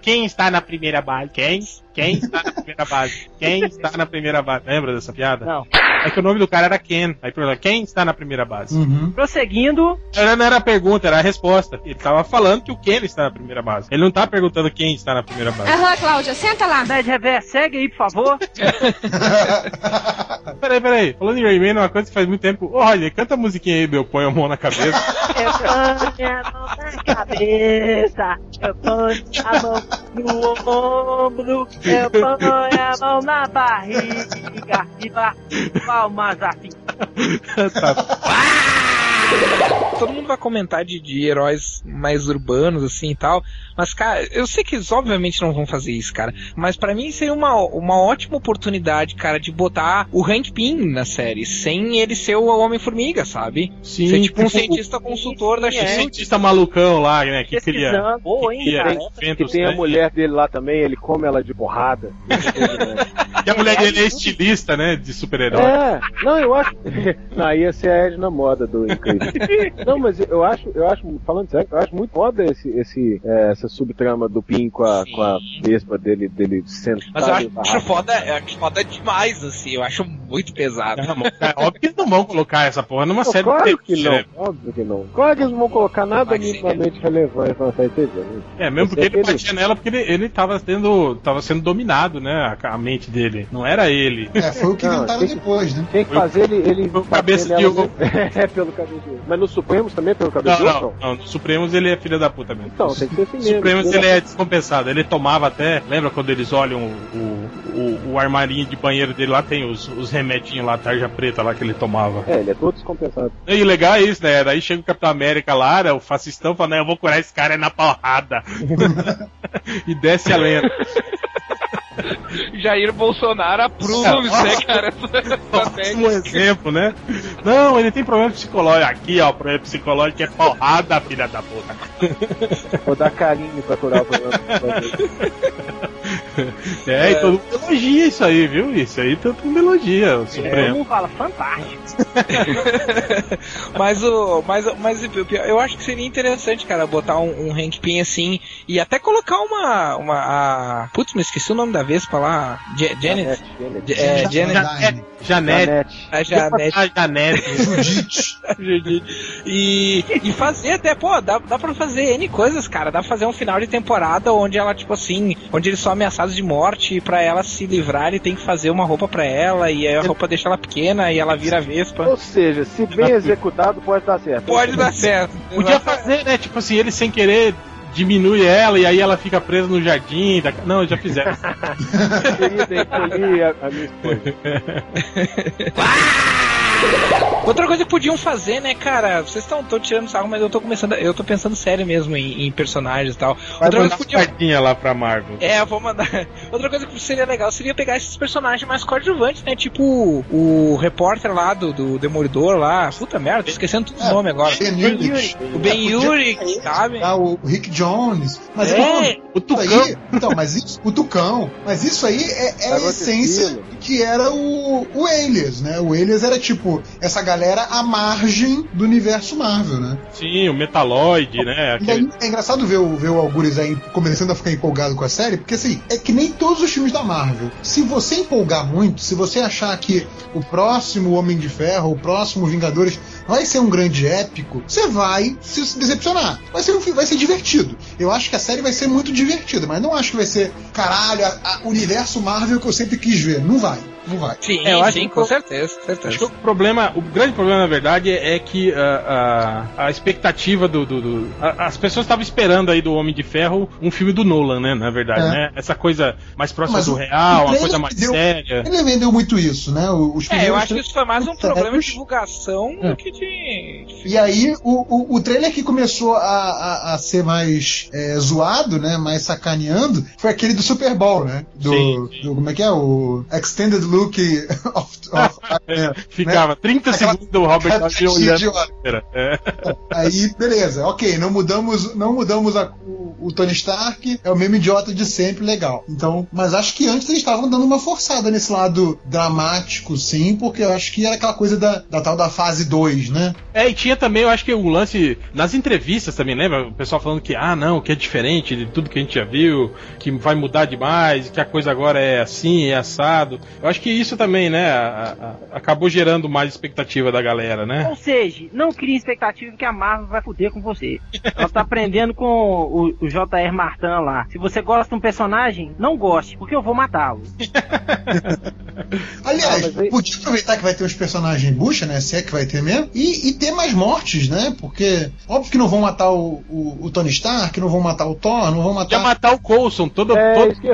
C: Quem está na primeira base? Quem? Quem está na primeira base? Quem está na primeira base? Lembra dessa piada?
A: Não.
C: É que o nome do cara era Ken. Aí pergunta, quem está na primeira base?
B: Uhum.
A: Prosseguindo,
C: Era- Não era a pergunta, era a resposta. Ele tava falando que o Ken está na primeira base. Ele não tá perguntando quem está na primeira base.
H: Aham, Cláudia, senta lá.
A: Ned Rever, segue aí, por favor.
C: Peraí, peraí. Falando em Rayman, uma coisa que faz muito tempo. Ô, Roger, canta a musiquinha aí do Eu Ponho a Mão na Cabeça.
A: Eu ponho a mão na cabeça, eu ponho a mão no ombro, eu ponho a mão na barriga e bato palmas a fim.
E: Todo mundo vai comentar de, de heróis mais urbanos, assim e tal. Mas, cara, eu sei que eles obviamente não vão fazer isso, cara. Mas pra mim seria uma, uma ótima oportunidade, cara, de botar o Hank Pym na série, sem ele ser o Homem-Formiga, sabe?
C: Sim,
E: ser tipo um
C: tipo,
E: cientista consultor da
A: sim, é.
C: O
E: Shield.
C: cientista malucão lá, né? Que cria.
A: Pesquisando. Boa, hein,
C: que cria
D: tem a
C: né?
D: mulher dele lá também, ele come ela de porrada.
C: E a mulher dele é estilista, né? De super-herói.
D: É, não, eu acho. Não, ia ser a Edna Moda do Incrível. Não, mas eu acho, eu acho, falando sério, eu acho muito foda esse, esse, é, essa subtrama do Pin com a, com a vespa dele, dele sentado.
E: Mas eu acho, acho foda, eu acho foda demais, assim. Eu acho muito pesado.
C: Não, cara, óbvio que eles não vão colocar essa porra numa
D: Pô,
C: série
D: claro
C: de
D: que
C: TV,
D: não,
C: né?
D: óbvio que não. Claro que eles não vão colocar nada minimamente relevante na série TV. Né?
C: É, mesmo porque
D: é
C: ele
D: aquele-
C: batia nela porque ele, ele tava, tendo, tava sendo dominado, né? A, a mente dele. Não era ele.
B: É, foi o que
D: Não,
B: inventaram depois, né?
D: Tem que fazer ele. ele
C: cabeça de
D: nela. É, pelo cabelo de. Mas no Supremos também é pelo cabelo
C: Não, não, não. No Supremos ele é filho da puta mesmo.
D: Então, tem que ser assim mesmo.
C: Supremos ele é descompensado. Ele tomava até. Lembra quando eles olham o, o, o armarinho de banheiro dele lá? Tem os, os remedinhos lá, tarja preta lá que ele tomava.
D: É, ele é todo descompensado.
C: E o legal é isso, né? Daí chega o Capitão América lá, né, o fascistão, fala, né, eu vou curar esse cara é na porrada. e desce a lenda.
E: Jair Bolsonaro aprova, né, cara? Essa
C: Um exemplo, né? Não, ele tem problema psicológico. Aqui, ó, problema psicológico é porrada, filha da puta.
D: Vou dar carinho pra curar o problema.
C: É, e todo mundo elogia isso aí, viu? Isso aí todo mundo elogia o
A: Todo
C: Supremo.
A: mundo fala, fantástico.
E: mas o. Mas, mas eu acho que seria interessante, cara, botar um, um Hank Pym assim E até colocar uma. uma a... Putz, me esqueci o nome da Vespa lá. Je- Janet.
D: Janet,
E: É, Janet.
B: Janete.
C: Janete.
E: A Janete.
C: A Janete.
B: Judite.
E: E, e fazer até, pô, dá, dá pra fazer N coisas, cara. Dá pra fazer um final de temporada onde ela, tipo assim, onde eles são ameaçados de morte e pra ela se livrar, ele tem que fazer uma roupa pra ela e aí a roupa deixa ela pequena e ela vira Vespa.
D: Ou seja, se bem executado, pode dar certo.
E: Pode dar certo.
C: Podia fazer, né? Tipo assim, ele sem querer diminui ela e aí ela fica presa no jardim. Da... Não, já fizeram.
D: Querida, encolhi a, a minha esposa.
E: Outra coisa que podiam fazer, né, cara? Vocês estão tirando sarro, mas eu tô começando. Eu tô pensando sério mesmo em, em personagens e tal.
C: Vai
E: Outra coisa que
C: cartinha lá pra Marvel.
E: É, eu vou mandar. Outra coisa que seria legal seria pegar esses personagens mais coadjuvantes, né? Tipo o, repórter lá do, do Demolidor lá. Puta merda, tô esquecendo todo o
B: É,
E: nome agora.
B: Ben Urich.
E: O Ben
B: É, podia
E: Yuri,
B: esse,
E: sabe?
B: tá? o Rick Jones. Mas
E: É,
B: é,
C: o Tucão.
B: aí, então, mas isso, o Tucão. Mas isso aí é, é a
D: Água
B: essência que era o, o Alias, né? O Alias era tipo essa galera à margem do universo Marvel, né?
C: Sim, o Metaloid, né? Aquele...
B: aí é engraçado ver o, ver o Algures aí começando a ficar empolgado com a série, porque assim, é que nem todos os filmes da Marvel. Se você empolgar muito, se você achar que o próximo Homem de Ferro, o próximo Vingadores vai ser um grande épico, você vai se decepcionar. Vai ser, um, vai ser divertido. Eu acho que a série vai ser muito divertida, mas não acho que vai ser, caralho, o universo Marvel que eu sempre quis ver. Não vai, não vai.
E: Sim,
C: É, eu acho
E: sim,
C: que-
E: com certeza, com
C: Acho que
E: certeza.
C: o problema, o grande problema na verdade é que ah, a, a expectativa do. do- do- a- as pessoas estavam esperando aí do Homem de Ferro um filme do Nolan, né? Na verdade,
B: É.
C: né? Essa coisa mais próxima
B: Mas
C: do real, uma coisa mais
B: deu-
C: séria.
B: Ele vendeu muito isso, né? Os
E: É, eu acho que isso foi mais um problema de divulgação
B: É.
E: do que de.
B: E aí, o, o, o trailer que começou a, a, a ser mais é, zoado, né? Mais sacaneando, foi aquele do Super Bowl, né? Do,
C: Sim, sim.
B: do- como é que é? O Extended Look of. of é,
C: Ficava 30
B: Aquela-
C: segundos do Robert Downey olhando. câmera. É.
B: Aí, beleza, ok, não mudamos, não mudamos a- o, o Tony Stark, é o mesmo idiota de sempre, legal. Então, mas acho que antes eles estavam dando uma forçada nesse lado dramático, sim, porque eu acho que era aquela coisa da, da tal da fase 2, né?
C: É, e tinha também, eu acho que o lance nas entrevistas também, lembra? O pessoal falando que, ah, não, que é diferente de tudo que a gente já viu, que vai mudar demais, que a coisa agora é assim, é assado. Eu acho que isso também, né, a- a- acabou gerando mais expectativa da galera, né?
A: Ou seja, não crie expectativa que a Marvel vai fuder com você. Ela tá aprendendo com o, o J.R. Martin lá. Se você gosta de um personagem, não goste, porque eu vou matá-lo.
B: Aliás,
D: Ah,
B: podia aproveitar que vai ter os personagens bucha, né? Se é que vai ter mesmo, e, e ter mais mortes, né? Porque, óbvio que não vão matar o, o, o Tony Stark, não vão matar o Thor, não vão matar.
C: matar o Coulson todo,
D: É,
C: todo,
D: ia.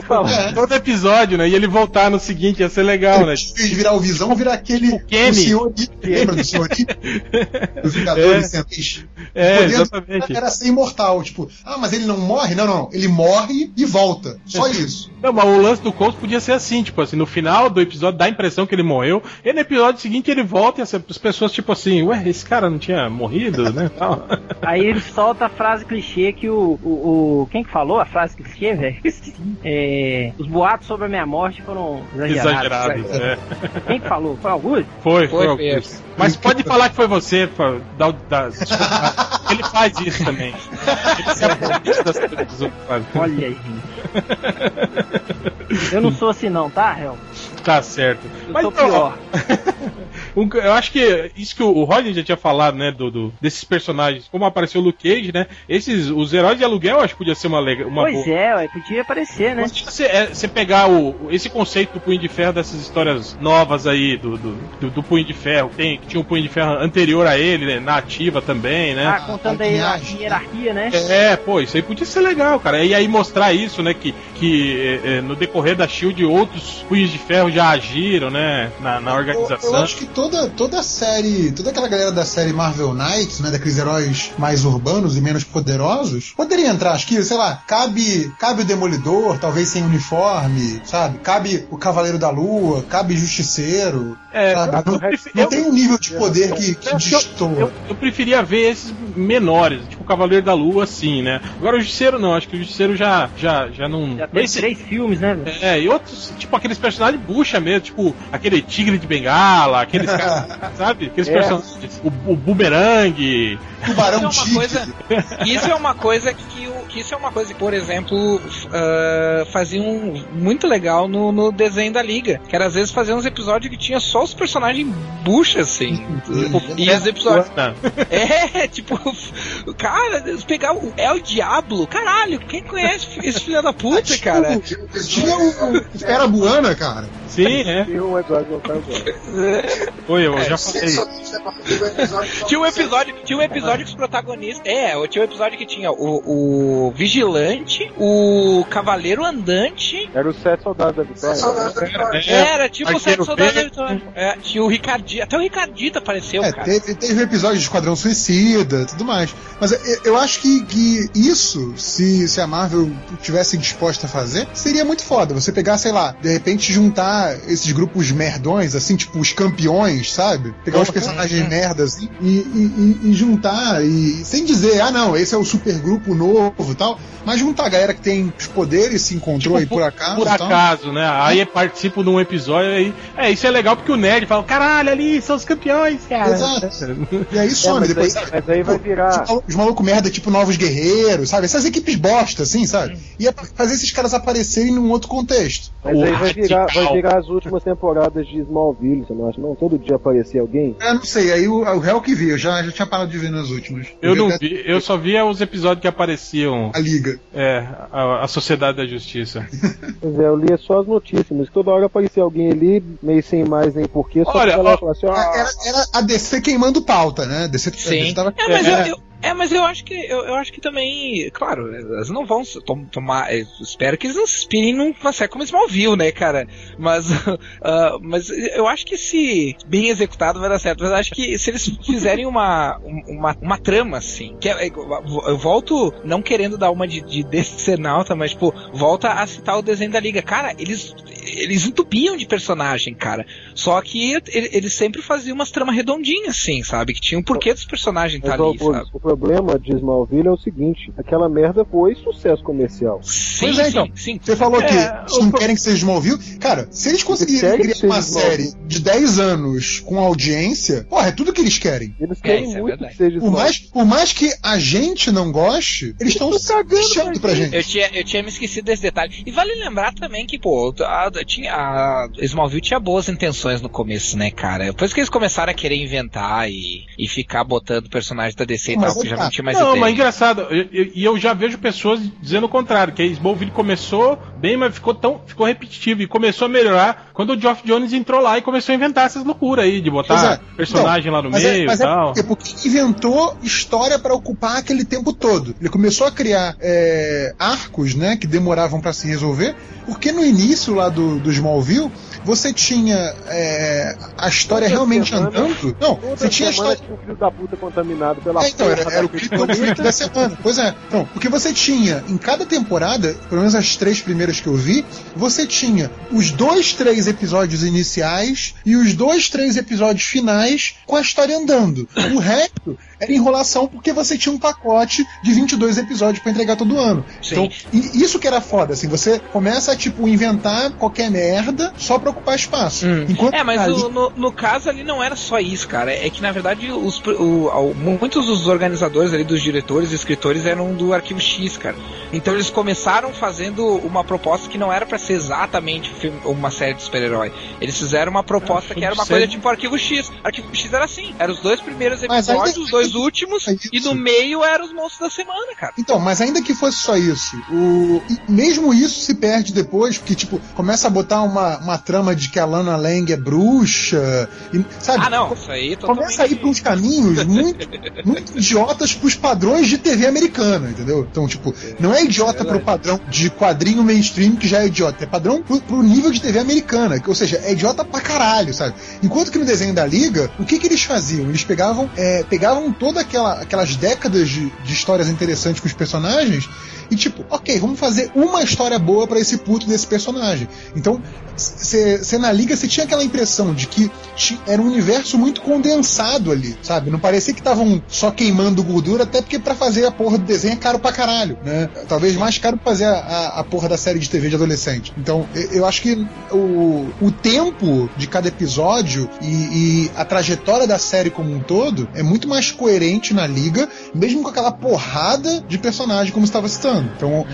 B: É.
C: todo episódio, né? E ele voltar no seguinte, ia ser legal, né?
B: Em vez de virar o Visão, virar aquele.
C: O Kenny.
B: O senhor lembra do senhor? Dos Vingadores Centrais?
C: É,
B: O
C: exatamente.
B: cara Era ser imortal. Tipo, ah, mas ele não morre? Não, não. Ele morre e volta. Só isso.
C: Não, mas o lance do Coulson podia ser assim, tipo assim, no final do episódio dá a impressão que ele morreu, e no episódio seguinte ele volta e as as pessoas, tipo assim, ué, esse cara não tinha morrido, né? Tal.
A: Aí ele solta a frase clichê que o. o, o- quem que falou a frase clichê, velho? É, os boatos sobre a minha morte foram exagerados.
C: Exagerado. é.
A: Quem que falou? Foi Augusto?
C: Foi, foi.
E: Foi
C: Augusto. Mas pode falar que foi você, pra dar, o- dar, ele faz isso também. Ele se aproveita das coisas.
A: Olha aí, gente. Eu não sou assim não, tá, Hel?
C: Tá certo.
A: Eu
C: Mas
A: sou
C: então,
A: pior.
C: Eu acho que isso que o Roger já tinha falado, né, do, do- desses personagens, como apareceu o Luke Cage, né, esses, os heróis de aluguel, acho que podia ser uma, lega- uma
A: Pois
C: boa.
A: é, ué, podia aparecer, né?
C: É, você pegar o, esse conceito do Punho de Ferro, dessas histórias novas aí, do, do, do- do Punho de Ferro, tem, que tinha um Punho de Ferro anterior a ele, né, na ativa também, né?
A: Ah, contando aí a hierarquia, né?
C: É, pô, isso aí podia ser legal, cara. E aí mostrar isso, né? Que, que é, é, no decorrer da Shield outros punhos de ferro já agiram, né? Na, na
B: Eu,
C: organização.
B: eu acho que toda, toda a série, toda aquela galera da série Marvel Knights, né, daqueles heróis mais urbanos e menos poderosos, poderia entrar. Acho que, sei lá, cabe, cabe o Demolidor, talvez sem uniforme, sabe? Cabe o Cavaleiro da Lua, cabe Justiceiro.
C: É,
B: sabe?
C: eu
B: Não,
C: prefiro-
B: não
C: eu-
B: tem um nível de poder que, que
C: Eu,
B: destoa.
C: eu, eu preferia ver esses menores, tipo Cavaleiro da Lua, sim, né? Agora o Justiceiro não, acho que o Justiceiro já, já, já não.
A: Já tem
C: Esse-
A: três filmes, né?
C: É, e outros, tipo aqueles personagens bucha mesmo, tipo aquele Tigre de Bengala, aqueles caras, sabe? Aqueles
D: É.
C: personagens, o, o Boomerang.
B: Tubarão
E: Isso é uma
B: tigre.
E: coisa. Isso é uma coisa que, isso é uma coisa que, por exemplo, faziam muito legal no, no desenho da Liga. Que era às vezes fazer uns episódios que tinha só os personagens bucha, assim. e os episódios. É, tipo, cara, eles pegavam o El Diablo, caralho, quem conhece esse filho da puta, cara?
B: Tinha o, o Era Buana, cara.
C: Sim, é.
D: Tinha um episódio caso.
C: Foi, eu
E: É,
C: já
G: Só-
C: falei.
G: o
E: Tinha um episódio, tinha um episódio que os protagonistas. É, tinha um episódio que tinha o, o Vigilante, o Cavaleiro Andante.
D: Era os sete soldados da vitória.
C: É,
E: Era tipo o Sete Soldados da
C: Verde.
E: Vitória. É, tinha o Ricardito. Até o Ricardito apareceu,
B: É,
E: cara.
B: teve, teve episódio de Esquadrão Suicida tudo mais. Mas eu, acho que, que isso, se, se a Marvel tivesse disposta a fazer, seria muito foda. Você pegar, sei lá, de repente juntar esses grupos merdões, assim, tipo os campeões, sabe? Pegar os personagens merdas assim, e, e- e- e juntar, e sem dizer, ah não, esse é o super grupo novo e tal, mas juntar a galera que tem os poderes, se encontrou aí por acaso.
C: Por
B: tal.
C: acaso, né? Aí participo de um episódio aí. É, isso é legal porque o nerd fala: caralho, ali são os campeões, cara.
B: Exato. E aí
D: É,
B: some,
D: mas,
B: depois.
D: aí,
B: sabe?
D: mas aí vai virar.
B: Os malu- Malucos merda, tipo Novos Guerreiros, sabe? Essas equipes bosta, assim, sabe? Ia fazer esses caras aparecerem num outro contexto.
D: Mas aí vai virar, vai virar as últimas temporadas de Smallville, você não acha? Não, todo dia aparecia alguém.
B: Eu não sei, aí o, o réu que vi, eu já, já tinha parado de ver nas últimas.
C: Eu não
B: já-
C: vi, eu só via os episódios que apareciam.
B: A Liga.
C: É, a, a Sociedade da Justiça.
D: Pois é, eu lia só as notícias, mas toda hora aparecia alguém ali, meio sem mais nem porquê, só
C: Olha, ó,
D: assim, ó.
B: Era, era a DC queimando pauta, né? DC,
E: Sim.
B: DC tava-
E: É, mas
C: É.
E: eu, eu- é, mas eu acho que eu, eu acho que também, claro, elas não vão tom- tomar. eu espero que eles não se inspirem numa série como Smallville, né, cara? Mas, ah, mas eu acho que se bem executado vai dar certo. Mas eu acho que se eles fizerem uma, uma, uma trama assim, que é- eu volto não querendo dar uma de, de decenalta, mas tipo, volta a citar o desenho da liga, cara. Eles eles entupiam de personagem, cara. Só que ele- eles sempre faziam umas tramas redondinhas, assim, sabe? Que tinha um porquê dos personagens
D: Mas,
E: tá ali,
D: o,
E: sabe?
D: o problema de Smallville é o seguinte: aquela merda foi sucesso comercial.
E: Sim,
B: Pois é,
E: sim,
B: então.
E: sim.
B: Você falou que
C: É,
B: eles não querem que seja Smallville. Cara, se eles conseguirem criar
D: que
B: uma
D: Smallville.
B: série de 10 anos com audiência, porra, é tudo que eles querem.
D: Eles
E: É,
D: querem
E: é
D: muito
E: verdade.
D: que seja
B: Por
D: Smallville.
B: mais, por mais que a gente não goste, eles estão
D: cagando
B: deixando
D: pra
B: pra gente.
E: Eu tinha, eu tinha me esquecido desse detalhe. E vale lembrar também que, pô, a, tinha, a Smallville tinha boas intenções no começo, né, cara? Depois que eles começaram a querer inventar e, e ficar botando personagens da DC e
B: Mas
E: tal,
B: é
E: porque já
B: tá.
E: não tinha mais
C: não,
E: ideia.
C: mas engraçado, e eu, eu- eu já vejo pessoas dizendo o contrário, que a Smallville começou bem, mas ficou tão ficou repetitivo e começou a melhorar quando o Geoff Jones entrou lá e começou a inventar essas loucuras aí, de botar
B: é.
C: personagem lá no
B: Mas é-
C: meio
B: mas
C: e
B: é
C: tal.
B: porque- porque inventou história pra ocupar aquele tempo todo. Ele começou a criar é, arcos, né, que demoravam pra se resolver, porque no início lá do, do Smallville você tinha é, a história
D: Toda
B: realmente
D: semana-
B: andando. Não, você tinha a história
D: tinha um filho da puta contaminado pela
B: é, então, era, era o clipe
D: planeta.
B: da semana. Pois é. Então, porque você tinha, em cada temporada, pelo menos as três primeiras que eu vi, você tinha os dois, três episódios iniciais e os dois, três episódios finais com a história andando. O resto era enrolação porque você tinha um pacote de 22 episódios pra entregar todo ano.
E: Sim.
B: Então, e isso que era foda, assim, você começa a, tipo, inventar qualquer merda só pra ocupar espaço.
E: Hum.
B: Enquanto
E: É, mas
B: ali-
E: o- no, no caso ali não era só isso, cara. É que na verdade os, o- o- muitos dos organizadores ali, dos diretores e escritores eram do Arquivo X, cara. Então eles começaram fazendo uma proposta que não era pra ser exatamente filme- uma série de super-herói. Eles fizeram uma proposta que era uma coisa tipo Arquivo X. Arquivo X era assim. Eram os dois primeiros episódios, os dois últimos,
B: É
E: e no meio eram os monstros da semana, cara.
B: Então, mas ainda que fosse só isso, o... mesmo isso se perde depois, porque, tipo, começa a botar uma, uma trama de que a Lana Lang é bruxa, e, sabe?
E: Ah, não, isso aí totalmente.
B: Começa a ir pra uns caminhos muito, muito idiotas pros padrões de TV americana, entendeu? Então, tipo, não é idiota pro padrão de quadrinho mainstream que já é idiota, é padrão pro, pro nível de TV americana, que, ou seja, é idiota pra caralho, sabe? Enquanto que no desenho da Liga, o que que eles faziam? Eles pegavam, é, pegavam toda aquela, aquelas décadas de, de histórias interessantes com os personagens E tipo, ok, vamos fazer uma história boa para esse puto desse personagem. Então, você na liga você tinha aquela impressão de que era um universo muito condensado ali, sabe? Não parecia que estavam só queimando gordura, até porque para fazer a porra do desenho é caro pra caralho, né? Talvez mais caro pra fazer a, a, a porra da série de TV de adolescente. Então, eu, eu acho que o, o tempo de cada episódio e, e a trajetória da série como um todo é muito mais coerente na liga, mesmo com aquela porrada de personagem como estava citando. Então,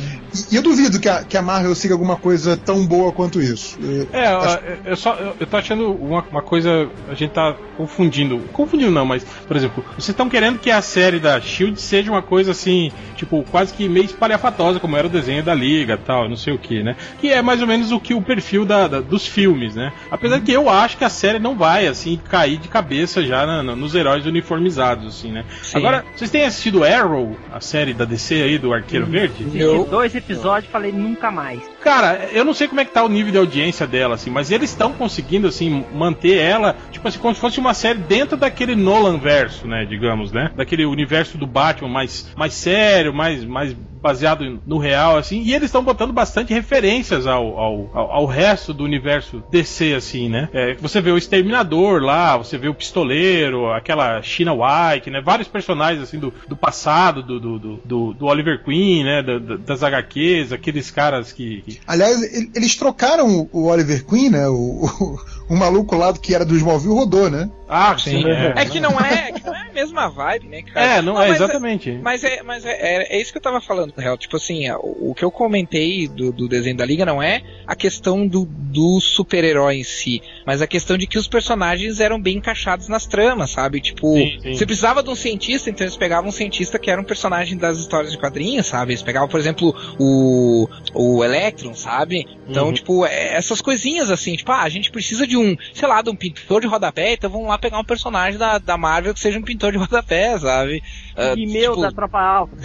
B: e eu duvido que a, que a Marvel siga alguma coisa tão boa quanto isso.
C: É, acho... eu, só eu, eu tô achando uma, uma coisa. A gente tá confundindo. Confundindo não, mas, por exemplo, vocês estão querendo que a série da Shield seja uma coisa assim, tipo, quase que meio espalhafatosa, como era o desenho da Liga tal, não sei o que, né? Que é mais ou menos o que o perfil da, da dos filmes, né? Apesar uhum. que eu acho que a série não vai, assim, cair de cabeça já na, na, nos heróis uniformizados, assim, né? Sim. Agora, vocês têm assistido Arrow, a série da DC aí, do Arqueiro uhum. Verde?
A: Eu... Dois episódios falei nunca mais.
C: Cara, eu não sei como é que tá o nível de audiência dela, assim, mas eles estão conseguindo, assim, manter ela, tipo assim, como se fosse uma série dentro daquele Nolan verso, né, digamos, né? Daquele universo do Batman mais, mais sério, mais, mais baseado no real, assim, e eles estão botando bastante referências ao, ao, ao, resto do universo DC, assim, né? É, você vê o Exterminador lá, você vê o Pistoleiro, aquela China White, né? Vários personagens, assim, do, do passado, do, do, do, do Oliver Queen, né? Da, das HQs, aqueles caras que, que...
B: Aliás, eles trocaram o Oliver Queen, né? O, o, o maluco lá que era do Smallville rodou, né?
E: Ah, sim. É, é que não é, é, que não é a mesma vibe, né, cara?
C: É, não, não é, exatamente.
E: É, mas é, mas é, é, é, isso que eu tava falando, real. Tipo assim, o, o que eu comentei do, do, desenho da Liga não é a questão do, do super-herói em si, mas a questão de que os personagens eram bem encaixados nas tramas, sabe? Tipo, sim, sim. você precisava de um cientista, então eles pegavam um cientista que era um personagem das histórias de quadrinhos, sabe? Eles pegavam, por exemplo, o, o Electron, sabe? Então, uhum. tipo, é, essas coisinhas assim, tipo, ah, a gente precisa de um, sei lá, de um pintor de rodapé, então vamos lá pegar um personagem da, da Marvel que seja um pintor de rodapé, sabe?
A: Uh, e meu tipo... da tropa alta.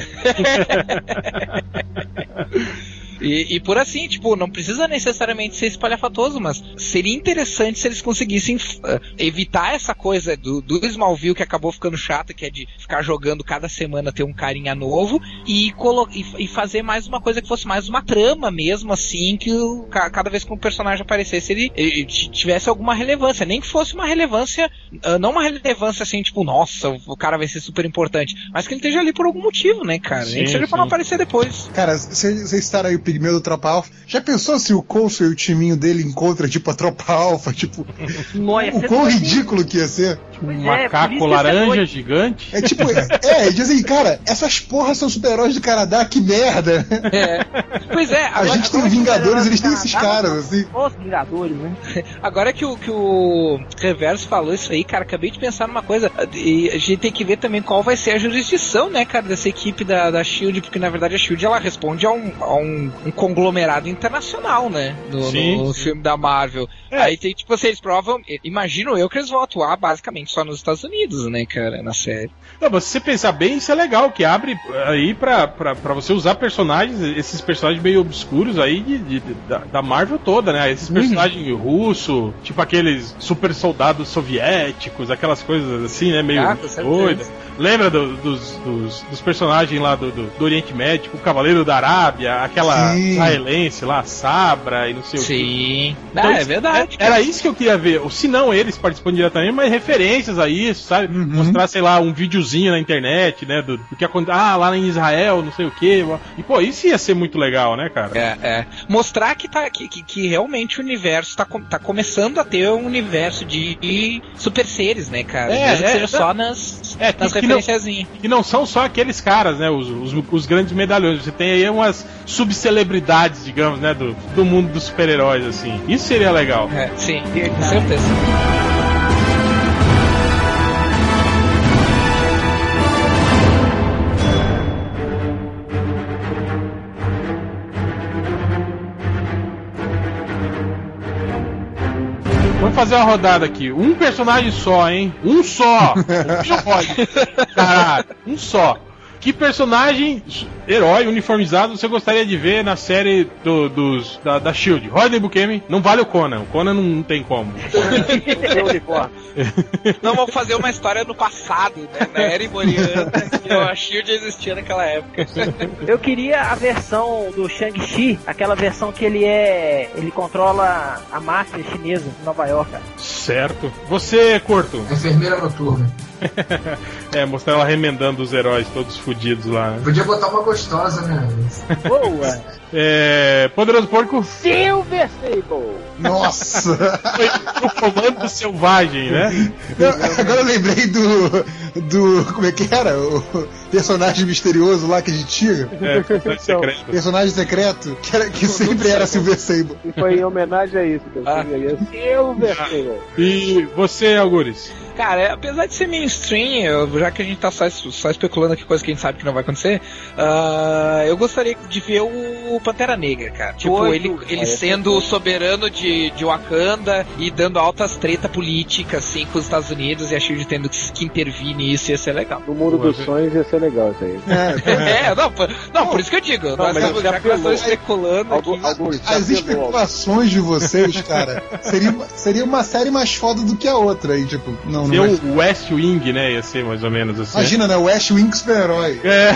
E: E, e, por assim, tipo, não precisa necessariamente ser espalhafatoso, mas seria interessante se eles conseguissem uh, evitar essa coisa do, do Smallville que acabou ficando chato, que é de ficar jogando cada semana ter um carinha novo, e, e, e fazer mais uma coisa que fosse mais uma trama mesmo, assim, que o, cada vez que um personagem aparecesse ele, ele, tivesse alguma relevância. Nem que fosse uma relevância, uh, não uma relevância assim, tipo, nossa, o cara vai ser super importante, mas que ele esteja ali por algum motivo, né, cara? Sim, Nem que seja sim. pra não aparecer depois.
B: Cara, vocês estarem aí pigmeu do Tropa Alpha. Já pensou se o Coulson e o timinho dele encontra, tipo, a Tropa Alpha? Tipo, o quão ridículo que ia ser.
C: Um é, macaco laranja gigante.
B: É tipo, é, é, dizem, cara, essas porras são super-heróis do Canadá, que merda.
E: É. Pois é.
B: Agora, a gente tem Vingadores, eles têm esses caras, assim.
A: Os Vingadores, né?
E: Agora que o, que o Reverso falou isso aí, cara, acabei de pensar numa coisa. E a gente tem que ver também qual vai ser a jurisdição, né, cara, dessa equipe da, da Shield, porque na verdade a Shield ela responde a um, a um, um conglomerado internacional, né? No, sim, no sim. filme da Marvel. É. Aí tem, tipo, vocês provam. Imagino eu que eles vão atuar basicamente só nos Estados Unidos, né, cara, na série.
C: Não, mas se você pensar bem, isso é legal, que abre aí pra, pra, pra você usar personagens, esses personagens meio obscuros aí de, de, de da, da, Marvel toda, né? Esses uhum. personagens uhum. russos, tipo aqueles super soldados soviéticos, aquelas coisas assim, né? Meio ah, doidas. Lembra do, dos, dos, dos, personagens lá do, do, do, Oriente Médio, tipo o Cavaleiro da Arábia, aquela Sim. Israelense lá, Sabra e não sei
E: Sim.
C: o
E: que. Sim. Então, ah, é verdade.
C: É, era isso que eu queria ver. Ou se não eles participando diretamente, mas referências a isso, sabe? Uhum. Mostrar, sei lá, um videozinho na internet, né? Do, do que aconteceu. Ah, lá em Israel, não sei o que. E, pô, isso ia ser muito legal, né, cara?
E: É, é. Mostrar que, tá, que, que, que realmente o universo tá, tá começando a ter um universo de, de super seres, né, cara? É, Mesmo é, que seja é, só nas, é, nas que,
C: não, que não são só aqueles caras, né? Os, os, os, grandes medalhões. Você tem aí umas subcelebridades, digamos, né? Do, do mundo dos super-heróis, assim. Isso seria legal.
E: É, sim, com certeza.
C: Vamos fazer uma rodada aqui. Um personagem só, hein? Um só! Não pode. Caralho, um só. Que personagem, herói, uniformizado, você gostaria de ver na série do, dos, da, da Shield? Rodney Bukemi, não vale o Conan. O Conan não, não tem como.
E: Não, vamos fazer uma história no passado, né? Na era iboriana, que a Shield existia naquela época.
A: Eu queria a versão do Shang-Chi, aquela versão que ele é. ele controla a máfia chinesa em Nova York.
C: Certo. Você, Corto?
G: Enfermeira noturna.
C: É, mostrar ela remendando os heróis todos fudidos lá. né?
G: Podia botar uma gostosa, né?
A: Boa!
C: É. Poderoso Porco
D: Silver Sable!
B: Nossa!
C: foi o comando selvagem, né?
B: Não, agora eu lembrei do. do. como é que era? O personagem misterioso lá que a gente tinha.
C: É, personagem secreto.
B: Personagem secreto, que, era, que sempre era Silver Sable.
D: E foi em homenagem a isso que eu
E: Ah.
D: Silver Sable!
C: E você, Algures?
E: Cara, apesar de ser mainstream, eu- já que a gente tá só, só especulando aqui coisa que a gente sabe que não vai acontecer, ah, eu gostaria de ver o Pantera Negra, cara. Tipo,
D: Oito,
E: ele, ele
D: cara,
E: sendo
D: é
E: soberano de, de Wakanda e dando altas treta política, assim, com os Estados Unidos e a Shield tendo que, que intervir nisso, ia ser legal.
D: No mundo dos sonhos ia ser legal isso aí.
B: É,
E: É, não, não, por isso que eu digo. nós
D: mas
E: estamos-
D: já
E: já que nós estamos
D: apelou.
E: especulando
D: Algu-
E: aqui.
D: Alguns, já
B: As especulações de vocês, cara, seria, seria uma série mais foda do que a outra aí, tipo, não, não
C: Seu
B: vai-
C: West Wing, né? Ia ser mais ou menos assim.
B: Imagina, né? O Ash Wing super-herói.
C: É.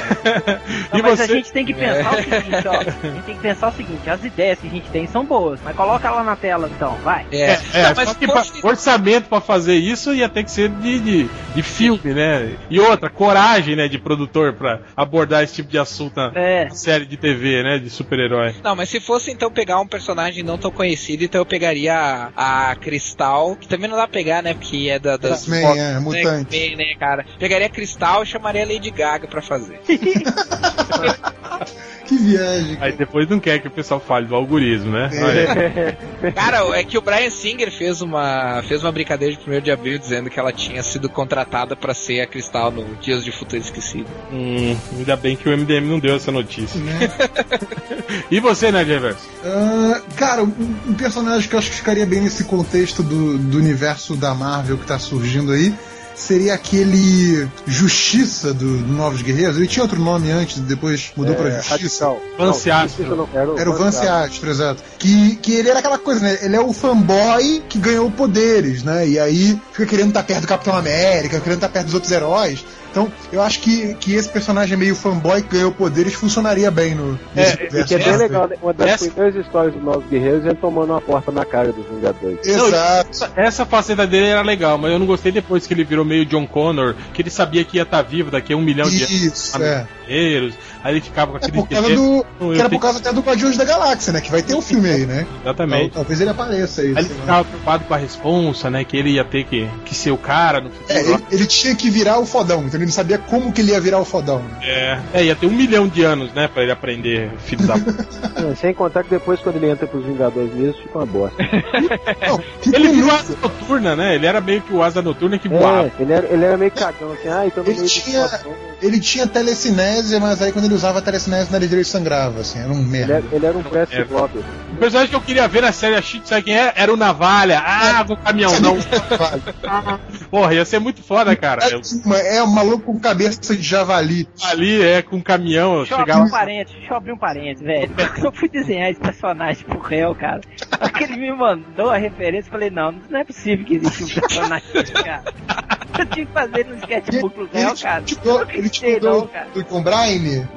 A: Não,
C: e
A: mas a
C: você?
A: gente tem que pensar o seguinte, ó. A gente tem que pensar o seguinte, as ideias que a gente tem são boas, mas coloca lá na tela então, vai.
E: É,
C: É,
E: Não, mas
C: só que pra- orçamento pra fazer isso ia ter que ser de, de, de filme, né? E outra, coragem, né, de produtor pra abordar esse tipo de assunto na
A: É.
C: na série de TV, né, de super-herói.
E: Não, mas se fosse então pegar um personagem não tão conhecido, então eu pegaria a, a Cristal, que também não dá pra pegar, né? Porque é da, das.
B: X-Men,
E: Fox,
B: é, mutante.
E: X-Men, né, cara? Pegaria Cristal e chamaria Lady Gaga pra fazer.
B: Que viagem.
C: Aí depois não quer que o pessoal fale do algoritmo, né? Olha,
E: Cara, é que o Brian Singer fez uma, fez uma brincadeira de 1 de abril dizendo que ela tinha sido contratada pra ser a Cristal no Dias de Futuro Esquecido.
C: hum, ainda bem que o MDM não deu essa notícia.
B: Né?
C: E você, né, Reverso?
B: Ah, cara, um, um personagem que eu acho que ficaria bem nesse contexto do, do universo da Marvel que tá surgindo aí seria aquele Justiça do, do Novos Guerreiros. Ele tinha outro nome antes, depois mudou pra
D: É,
B: Justiça.
D: radical.
C: Vance
D: Não,
C: Astro.
D: Justiça não, Era o,
B: Era o Vance Astro, exato. Que, que ele era aquela coisa, né? Ele é o fanboy que ganhou poderes, né? E aí fica querendo estar perto do Capitão América, querendo estar perto dos outros heróis. Então, eu acho que, que esse personagem meio fanboy que ganhou poderes funcionaria bem no nesse
C: É,
D: que é bem legal, né? Uma das
C: essa-
D: primeiras histórias dos Novos Guerreiros é tomando uma porta na cara dos Vingadores.
B: Exato.
C: Essa, essa faceta dele era legal, mas eu não gostei depois que ele virou meio John Connor, que ele sabia que ia estar vivo daqui a um milhão de
B: Isso, é.
C: Guerreiros. Aí ele ficava com
B: É
C: aquele
B: por causa do. Que era por causa até do Guardiões da Galáxia, né? Que vai ter um filme aí, né?
C: Exatamente.
B: Tal- Talvez ele apareça aí.
C: Aí ele
B: lá.
C: ficava preocupado com a responsa, né? Que ele ia ter que, que ser o cara no futuro.
B: É, ele, ele tinha que virar o fodão, então ele não sabia como que ele ia virar o fodão.
C: É, é, ia ter um milhão de anos, né? Pra ele aprender, filho da puta.
D: É, Sem contar que depois, quando ele entra pros Vingadores mesmo, fica uma bosta.
B: Não,
C: Ele virou asa noturna, né? Ele era meio que o asa noturna que voava.
D: É, ele era, ele era meio cagão, assim, ah, então
B: Ele tinha- Ele tinha telecinésia, mas aí quando ele usava a telecinésia, o nariz dele sangrava, assim, era um
D: ele,
B: merda.
D: era, ele era um press
C: É. O personagem que eu queria ver na série, a Shit, sabe quem é? Era o Navalha. Ah, do caminhão, não. Porra, ia ser muito foda, cara. Eu,
B: É um maluco com cabeça de javali.
C: ali é com um caminhão,
A: Deixa eu abrir
C: chegava.
A: um parênteses, deixa eu abrir um parênteses, velho. Eu fui desenhar esse personagem pro réu, cara, na hora que ele me mandou a referência, eu falei, não, não é possível que exista um personagem assim, cara. Eu tinha que fazer no sketchbook pro réu,
B: Ele
A: cara.
B: mandou, ele te
A: acreditei, não,
B: mandou
A: cara.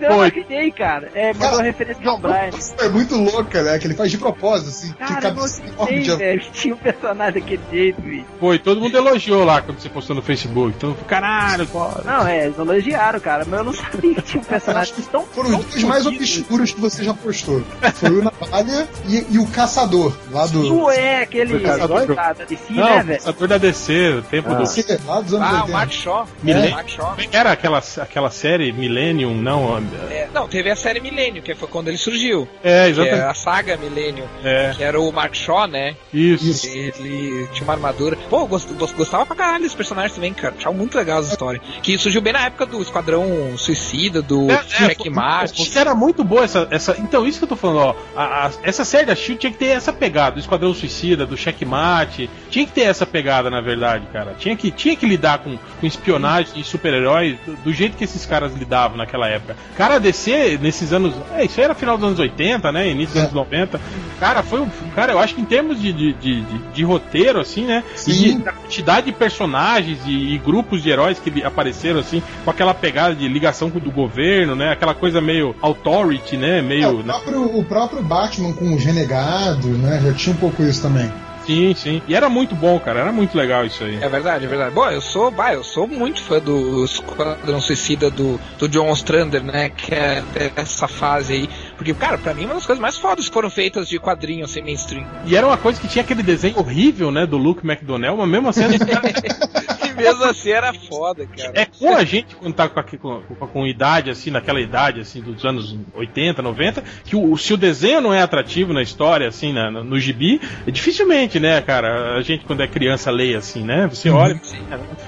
A: Eu não
C: Foi.
A: acreditei, cara. É, mandou
B: Cara,
A: a referência de
B: é muito louca, né? Que ele faz de propósito, assim. que
A: Cara, eu não
B: enorme
A: acreditei,
B: de
A: velho. que Tinha um personagem daquele jeito, bicho.
C: Foi, todo mundo elogiou lá quando você postou no Facebook. Então, caralho, foda.
A: Não, é, eles elogiaram, cara, mas eu não sabia que tinha um personagem tão.
B: Foram
A: tão
B: os dois mais obscuros que você já postou. Foi o Navalha e, e o Caçador, lá do.
A: Tu é aquele
D: Caçador?
A: da, da DC,
C: Não,
A: né,
C: o
A: velho?
C: pensador da DC, o tempo
D: Ah.
C: do.
B: Lá dos anos
E: Ah, o
B: 80.
E: Mark Shaw.
C: Millennium.
E: Mark Shaw.
C: Era aquela, aquela série Millennium, não?
E: É, não, teve a série Millennium, que foi quando ele surgiu.
C: É,
E: é
C: exatamente.
E: a saga Millennium,
C: É,
E: que era o Mark Shaw, né?
C: isso.
B: Isso.
E: Ele tinha uma armadura. Pô, gostava pra caralho desse personagem também, cara. Achava muito legal essa história. Que surgiu bem na época do Esquadrão Suicida, do
C: É, é,
E: Checkmate.
C: Isso era muito boa essa, essa. Então, isso que eu tô falando, ó. a- a- essa série da Shield tinha que ter essa pegada, do Esquadrão Suicida, do Checkmate. Tinha que ter essa pegada, na verdade, cara. Tinha que, tinha que lidar com, com espionagem e super-heróis do, do jeito que esses caras lidavam naquela época. Cara, a DC, nesses anos. É, isso era final dos anos 80, né? Início dos anos 90. Cara, foi um. Cara, eu acho que em termos de, de, de, de- roteiro, assim, né? E
B: Sim.
C: de, da quantidade de personagens e, e grupos de heróis que apareceram, assim, com aquela pegada de ligação do governo, né? Aquela coisa meio authority, né?
B: É,
C: Meio.
B: o, próprio, o próprio Batman com os renegados, né? Já tinha um pouco isso também.
C: Sim, sim. E era muito bom, cara. Era muito legal isso aí.
E: É verdade, é verdade. Bom, eu sou, bah, eu sou muito fã do Esquadrão Suicida do, do John Ostrander, né? Que é essa fase aí. Porque, cara, pra mim, uma das coisas mais fodas que foram feitas de quadrinho assim, mainstream.
C: E era uma coisa que tinha aquele desenho horrível, né? Do Luke McDonnell, mas mesmo assim.
E: E mesmo assim era foda, cara.
C: É com a gente quando tá com, com, com- com idade, assim, naquela idade, assim, dos anos 80, 90, que o, se o desenho não é atrativo na história, assim, na- no, no gibi, é dificilmente, né, cara, a gente quando é criança lê assim, né? Você olha.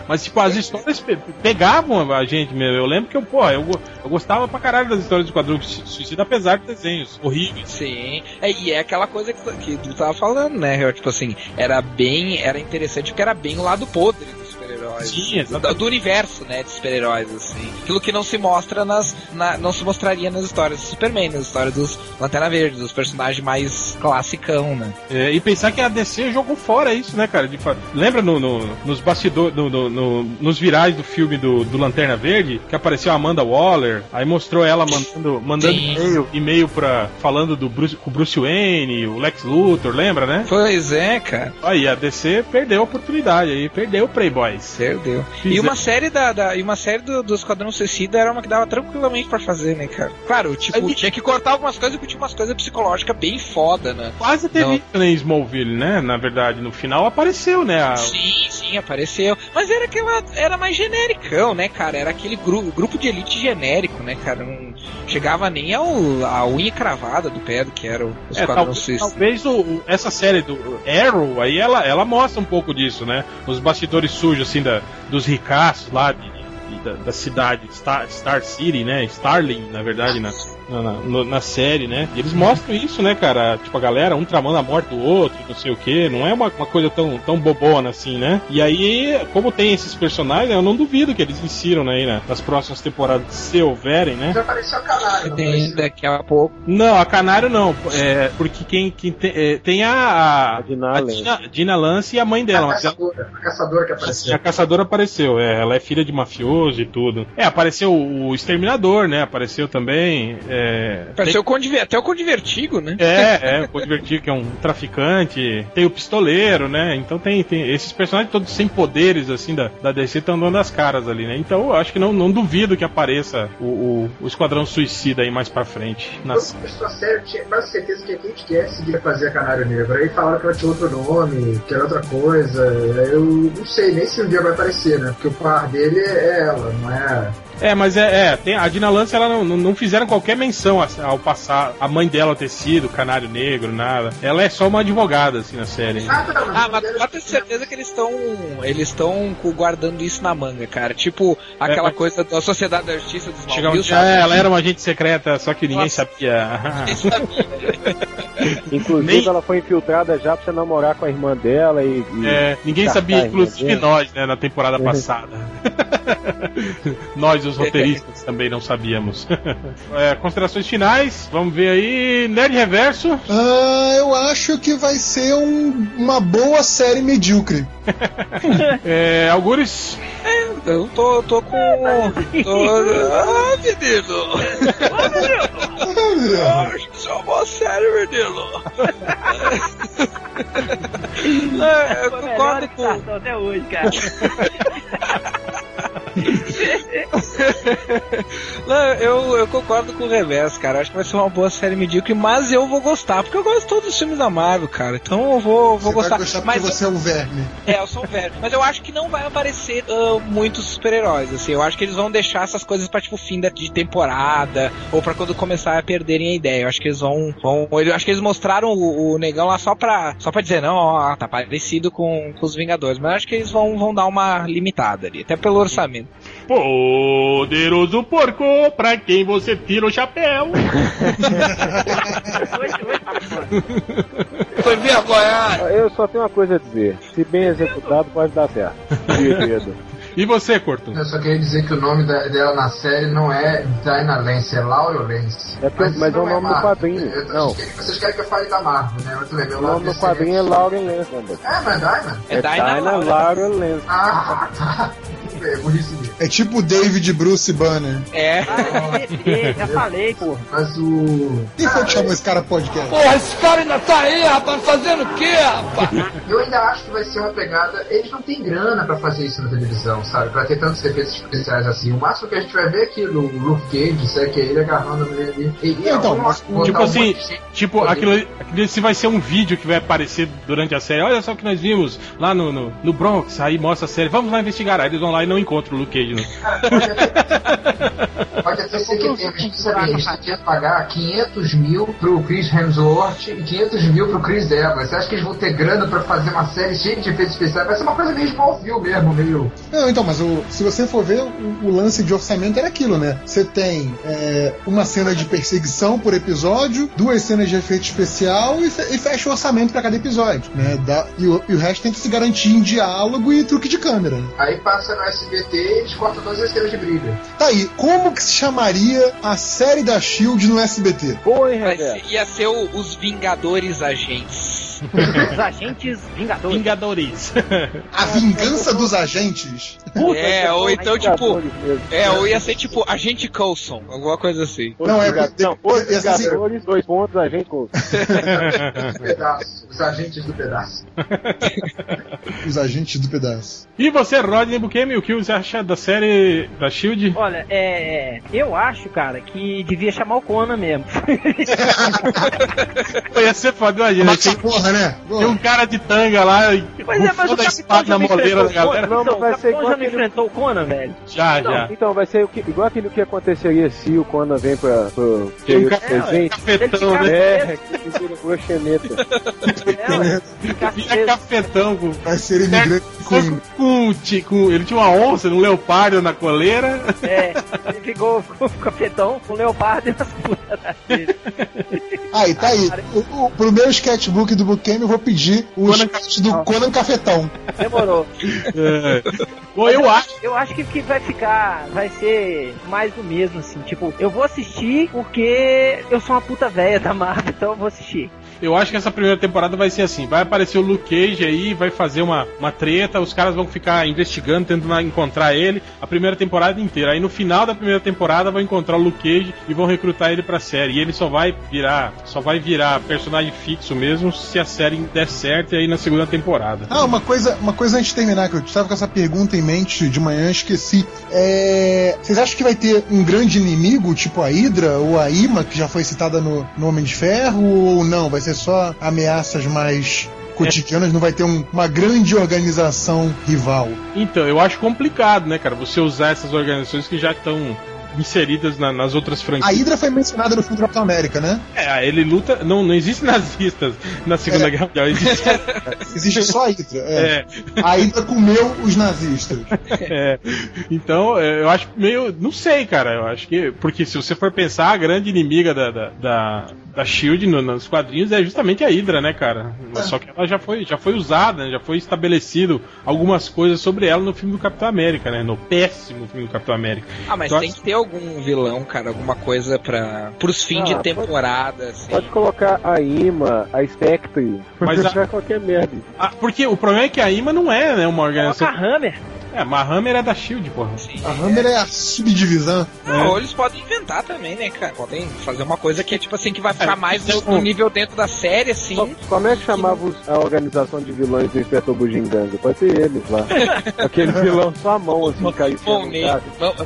C: Mas, tipo, as histórias pe- pegavam a gente mesmo. Eu lembro que eu, porra, eu, eu gostava pra caralho das histórias de quadrinho suicida, apesar de desenhos horríveis.
E: Sim, é, e é aquela coisa que, que tu tava falando, né? Tipo assim, era bem. Era interessante porque era bem o lado podre super-heróis.
C: Sim,
E: do,
C: exatamente.
E: do universo, né? De super-heróis, assim. Aquilo que não se mostra nas. na- não se mostraria nas histórias do Superman, nas histórias dos Lanterna Verde, dos personagens mais classicão, né?
C: É, e pensar que a DC jogou fora isso, né, cara? De Lembra no, no- nos bastidores, no- no- no- nos virais do filme do, do Lanterna Verde, que apareceu a Amanda Waller, aí mostrou ela mandando, mandando e-mail, e-mail pra, falando do Bruce, com o Bruce Wayne, o Lex Luthor, lembra, né?
E: Pois é, cara.
C: Aí a DC perdeu a oportunidade aí, perdeu o Playboys.
E: Perdeu. E
C: Fizer-
E: uma série da, da- e uma série do, do Esquadrão Suicida era uma que dava tranquilamente pra fazer, né, cara? Claro, tipo, tinha que cortar algumas coisas porque tinha umas coisas psicológicas bem foda, né?
C: Quase teve né, em Smallville, né? Na verdade, no final apareceu, né? a-
E: Sim, sim, apareceu. Mas era aquela. Era mais genericão, né, cara? Era aquele gru, grupo de elite genérico, né, cara? Não chegava nem ao, a unha cravada do pé do que era o
C: É,
E: Esquadrão
C: talvez,
E: Suicida.
C: talvez o- essa série do Arrow aí ela, ela mostra um pouco disso, né? Os bastidores sujos assim da, dos ricaços lá de- da, da cidade Star, Star City, né? Starling, na verdade, na, na, na- série, né? E eles mostram isso, né, cara? Tipo, a galera, um tramando a morte do outro, não sei o que. Não é uma, uma coisa tão, tão bobona assim, né? E aí, como tem esses personagens, eu não duvido que eles insiram né, aí, né, nas próximas temporadas, se houverem, né?
G: Já apareceu a canário, não
E: Tem daqui a pouco.
C: Não, a Canário não. É, porque quem, quem tem, é, tem a, a,
D: A Dina
C: a
D: Lance.
C: Dina, Dina Lance e a mãe dela.
G: a
C: ela,
G: caçadora, a caçadora que apareceu.
C: a caçadora apareceu, é, ela é filha de mafioso e tudo. É, apareceu o Exterminador, né? Apareceu também. É,
E: Apareceu o Conde, Ver- até o Conde Vertigo, né?
C: tem- é, é, o Conde Vertigo, que é um traficante. Tem o pistoleiro, né? Então tem, tem esses personagens todos sem poderes, assim, da, da DC estão dando as caras ali, né? Então eu acho que não, não duvido que apareça o, o, o Esquadrão Suicida aí mais pra frente. Na
G: Eu eu tinha quase certeza que a Kate Cassidy ia fazer a Canário Negro. Aí falaram que ela tinha outro nome, que era outra coisa. Eu não sei nem se um dia vai aparecer, né? Porque o par dele é ela, não é.
C: É, mas é, é tem, a Dina Lance, ela não, não, fizeram qualquer menção ao passar a mãe dela ter sido canário negro, nada. Ela é só uma advogada, assim, na série.
G: Ah, não,
E: Ah, mas pode ter certeza que eles estão eles estão guardando isso na manga, cara. Tipo aquela
C: É,
E: coisa da Sociedade da Justiça dos
C: Chega um dia, é, ela era uma agente secreta, só que ninguém
E: Nossa.
C: sabia.
E: Ninguém sabia.
D: Inclusive,
C: Nem-
D: ela foi infiltrada já pra você namorar com a irmã dela e. e-
C: É, ninguém sabia, inclusive nós, né, na temporada passada. nós, os roteiristas, também não sabíamos. É, considerações finais, vamos ver aí. Nerd Reverso.
B: Ah, eu acho que vai ser um- uma boa série medíocre.
C: É, Algures.
E: Eu tô, tô com. Tô... Ah, menino! Acho que uma boa série, menino! É, eu concordo com.
A: Até hoje, cara.
E: Não, eu, eu concordo com o Reverso, cara. Acho que vai ser uma boa série medíocre, mas eu vou gostar, porque eu gosto de todos os filmes da Marvel, cara. Então eu vou, vou
B: você
E: gostar.
B: vai gostar
E: mas
B: você é um verme.
E: É, eu sou um velho. Mas eu acho que não vai aparecer ah, muitos super-heróis, assim. Eu acho que eles vão deixar essas coisas pra, tipo, fim da- de temporada, ou pra quando começar a perderem a ideia. Eu acho que eles vão. vão eu acho que eles mostraram o, o negão lá só pra, só pra dizer, não, ó, tá parecido com, com os Vingadores. Mas eu acho que eles vão, vão dar uma limitada ali, até pelo orçamento.
C: Poderoso porco, pra quem você tira o chapéu.
E: Foi vergonhado!
D: Eu só tenho uma coisa a dizer: se bem executado, pode dar certo.
C: E você, Corto?
G: Eu só queria dizer que o nome da- dela na série não é Dinah Lance, é Laura Lance.
D: É porque- mas
G: isso
D: é o
G: não
D: nome do
G: Marvel.
D: quadrinho.
G: Eu-
D: Não.
G: Vocês querem, vocês querem que eu fale da Marvel, né? Muito bem, meu
D: O nome do quadrinho é Lauren Lance, Lambert.
G: É, mas é Dinah?
E: É
D: É
E: Dinah Laura.
D: Laura Lance.
G: Ah, tá. É mesmo.
B: É tipo o David Bruce Banner.
E: É.
A: Ah, já falei, pô.
G: Mas o.
B: Quem foi que chamou esse cara podcast?
G: Eu ainda acho que vai ser uma pegada. Eles não têm grana pra fazer isso na televisão, sabe? Pra ter tantos efeitos especiais assim. O máximo que a gente vai ver aqui no Luke Cage, sabe? Que é ele agarrando a mulher ali. E, e
B: Então, mas-
C: Tipo
G: um
C: assim,
G: gente
C: tipo, aquilo, aquilo esse vai ser um vídeo que vai aparecer durante a série. Olha só o que nós vimos lá no, no, no Bronx, aí mostra a série, vamos lá investigar. Aí eles vão lá e não encontram o Luke Cage. Né?
G: Pode até ser que tenha, mas eles tinham que pagar 500 mil pro Chris Hemsworth e 500 mil pro Chris Evans. Você acha que eles vão ter grana pra fazer uma série cheia de efeitos especiais? Vai ser uma coisa meio Smallville mesmo, meio...
B: Não, então, mas o- se você for ver, o, o lance de orçamento era aquilo, né? Você tem é, uma cena de perseguição por episódio, duas cenas de efeito especial e, fe- e fecha o orçamento pra cada episódio, né? Dá- e, o, e o resto tem que se garantir em diálogo e truque de câmera.
G: Aí passa no SBT e eles cortam todas as cenas de briga.
B: Tá aí, como que se chamaria a série da Shield no SBT?
D: Pô, hein,
E: ia ser o- os Vingadores Agentes.
A: Os agentes vingadores.
C: Vingadores.
B: A Vingança dos Agentes?
E: é, ou então tipo. É, ou ia ser tipo Agente Coulson, alguma coisa assim.
B: Não, é-
D: não, os Vingadores, dois pontos, a gente com.
G: Pedaço. Os agentes do pedaço.
B: Os Agentes do Pedaço.
C: e você, Rodney Bukemi, o que você acha da série da Shield?
A: Olha, é. Eu acho, cara, que devia chamar o Conan mesmo.
C: Ia ser foda, imagina.
B: Mas Né?
C: tem um cara de tanga lá e
A: Pois é, mas o
C: espada na
A: não
C: moleira da galera.
A: Conan.
D: Não,
A: Então,
D: mas
A: o
D: vai ser igual
A: já não
D: aquele-
A: enfrentou o Conan, velho.
C: Já, já.
D: Então, vai ser o que, igual aquilo que aconteceria se o Conan vem pra, pro
C: Tem um
D: presente.
C: Cafetão,
A: Ele
C: né?
D: É, que vira broxeneta.
A: É,
C: cafetão com.
B: Vai ser imigrante com.
C: com, ele tinha uma onça, um leopardo na coleira.
A: É, ele ficou com o capetão, com o leopardo e as putas dele.
B: Aí, tá aí. O, o, pro meu sketchbook do Bookame eu vou pedir o
C: Conan
B: do Conan Cafetão.
A: Demorou.
C: É. Bom, eu acho.
A: Eu acho que, que vai ficar, vai ser mais do mesmo, assim. Tipo, eu vou assistir porque eu sou uma puta velha da Marvel, então eu vou assistir.
C: Eu acho que essa primeira temporada vai ser assim: vai aparecer o Luke Cage aí, vai fazer uma, uma treta, os caras vão ficar investigando, tentando encontrar ele a primeira temporada inteira. Aí no final da primeira temporada vão encontrar o Luke Cage e vão recrutar ele pra série. E ele só vai virar, só vai virar personagem fixo mesmo se a série der certo e aí na segunda temporada.
B: Ah, uma coisa, uma coisa antes de terminar, que eu estava com essa pergunta em mente de manhã, esqueci. É, Vocês acham que vai ter um grande inimigo, tipo a Hydra ou a Ima, que já foi citada no, no Homem de Ferro, ou não? Vai ser só ameaças mais cotidianas, não vai ter um- uma grande organização rival.
C: Então, eu acho complicado, né, cara, você usar essas organizações que já estão inseridas na- nas outras
B: A
C: franquias.
B: Hydra foi mencionada no filme do Capitão América, né?
C: É, ele luta. Não, não existe nazistas na Segunda
B: É.
C: Guerra Mundial. Existe,
B: Existe só a Hydra. É.
C: é,
B: A Hydra comeu os nazistas.
C: é. Então, é, eu acho meio. Não sei, cara. Eu acho que. Porque se você for pensar, a grande inimiga da, da, da, da Shield no- nos quadrinhos é justamente a Hydra, né, cara? Só que ela já foi, já foi usada, né, já foi estabelecido algumas coisas sobre ela no filme do Capitão América, né? No péssimo filme do Capitão América.
E: Ah, mas
C: Então,
E: tem que ter algum vilão, cara, alguma coisa para pros fins
D: Ah,
E: de
D: pode-
E: temporada, assim.
D: Pode colocar a Ima, a Spectre.
C: Mas
D: Pode
C: a-
D: qualquer merda.
C: Ah, porque o problema é que a IMA não é, né, uma
A: Coloca
C: organização.
A: a Hammer.
C: É, mas a Hammer é da Shield, porra.
E: Sim.
B: A Hammer é a subdivisão.
E: Não, ou eles podem inventar também, né, cara? Podem fazer uma coisa que é tipo assim, que vai ficar
C: É,
E: mais no,
C: isso-
E: no nível dentro da série, assim.
D: Co- Como é que chamava a organização de vilões do Inspetor Bugiganga? Pode ser eles lá. Aquele vilão só a mão, assim, caiu.
E: Mão negra.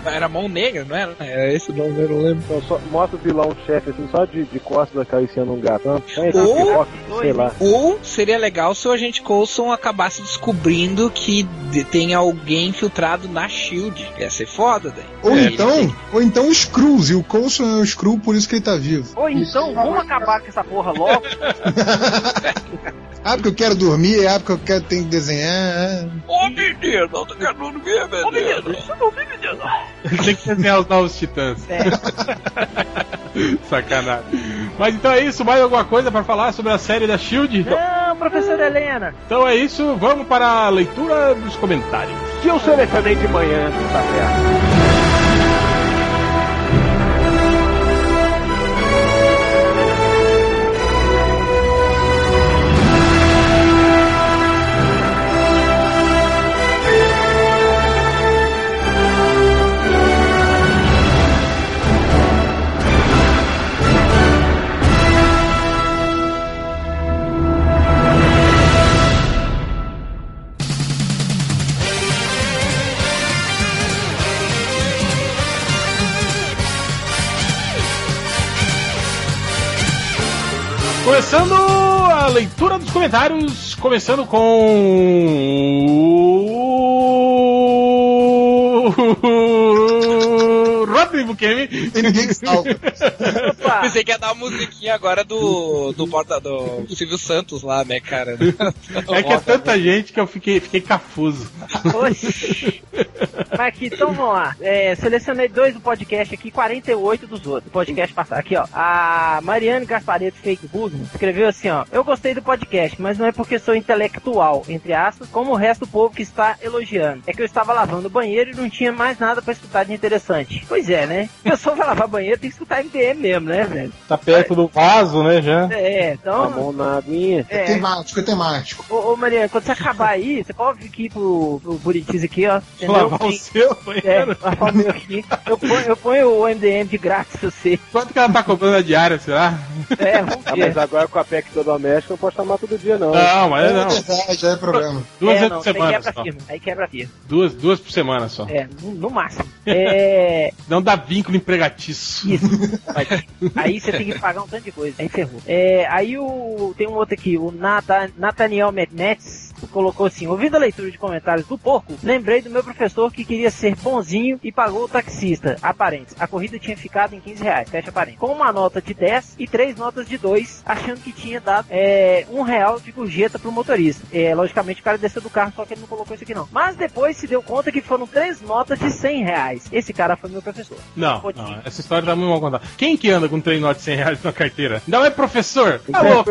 E: Era mão negra, não era? Era esse o nome, eu não lembro.
D: Então, só, mostra o vilão chefe, assim, só de, de costas acariciando um gato. Não, é esse
E: Ou-
D: lá.
E: Ou seria legal se o agente Coulson acabasse descobrindo que tem alguém infiltrado na Shield. Ia ser foda, daí.
B: Ou
E: É,
B: então, ou então o Screws, e o Coulson é o Screw, por isso que ele tá vivo.
A: Ou então, vamos acabar com essa porra logo.
B: Ah, porque eu quero dormir, ah, porque eu quero tem que desenhar. ah.
E: Ô menino, não tô querendo dormir,
A: Ô menino, isso não vem, menino.
C: Tem que desenhar os novos titãs.
A: É.
C: Sacanagem. Mas então é isso, mais alguma coisa pra falar sobre a série da Shield?
A: Não, professora Helena.
C: Então é isso, vamos para a leitura dos comentários.
D: Que eu selecionei de manhã, tá certo.
C: Começando a leitura dos comentários, começando com. Bukemi.
B: E ninguém salva.
E: Pensei que ia dar uma musiquinha agora do, do, porta, do Silvio Santos lá, né, cara?
C: É que é tanta gente que eu fiquei, fiquei cafuso.
A: Oxi. Mas aqui, então vamos lá. É, selecionei dois do podcast aqui, 48 dos outros. Podcast passado. Aqui, ó. A Mariane Gaspareto Fake Bug escreveu assim, ó. Eu gostei do podcast, mas não é porque sou intelectual, entre aspas, como o resto do povo que está elogiando. É que eu estava lavando o banheiro e não tinha mais nada pra escutar de interessante. Pois é, né? A pessoa vai lavar banheiro, tem que escutar MDM mesmo, né, velho?
C: Tá perto do vaso, né, já?
A: É,
D: A
A: então.
D: mão na aguinha.
B: É
A: É.
B: temático, é temático.
A: Ô, ô Mariana, quando você acabar aí, você pode vir aqui pro, pro Buritis aqui, ó. Entendeu?
C: Lavar o seu
A: É,
C: banheiro.
A: lavar o meu aqui. Eu ponho, eu ponho o MDM de grátis pra você.
C: Quanto que ela tá cobrando a diária, será?
A: É, vamos
D: Ah,
A: ver.
D: mas agora com a PEC toda doméstica não pode chamar todo dia, não.
C: Não, mas
B: É
C: não.
B: verdade, já é problema.
C: Duas
A: é,
C: vezes por
A: aí
C: semana
A: quebra
C: só.
A: a firma. Aí quebra a firma.
C: Duas, duas por semana só.
A: É, no, no máximo. É.
C: Não dá vínculo empregatício.
A: Isso. Aí- você tem que pagar um tanto de coisa. Aí ferrou. É, aí o. Tem um outro aqui, o Nata, Nathaniel Metz colocou assim: ouvindo a leitura de comentários do porco, lembrei do meu professor que queria ser bonzinho e pagou o taxista. Aparentes. A corrida tinha ficado em 15 reais, fecha parênteses. Com uma nota de 10 e três notas de 2, achando que tinha dado é, um real de gorjeta pro motorista. É, logicamente o cara desceu do carro, só que ele não colocou isso aqui não. Mas depois se deu conta que foram três notas de 100 reais. Esse cara foi meu professor.
C: Não, não, essa história tá muito mal contada. Quem que anda com três notas de 100 reais na carteira? Não é professor? Tá louco.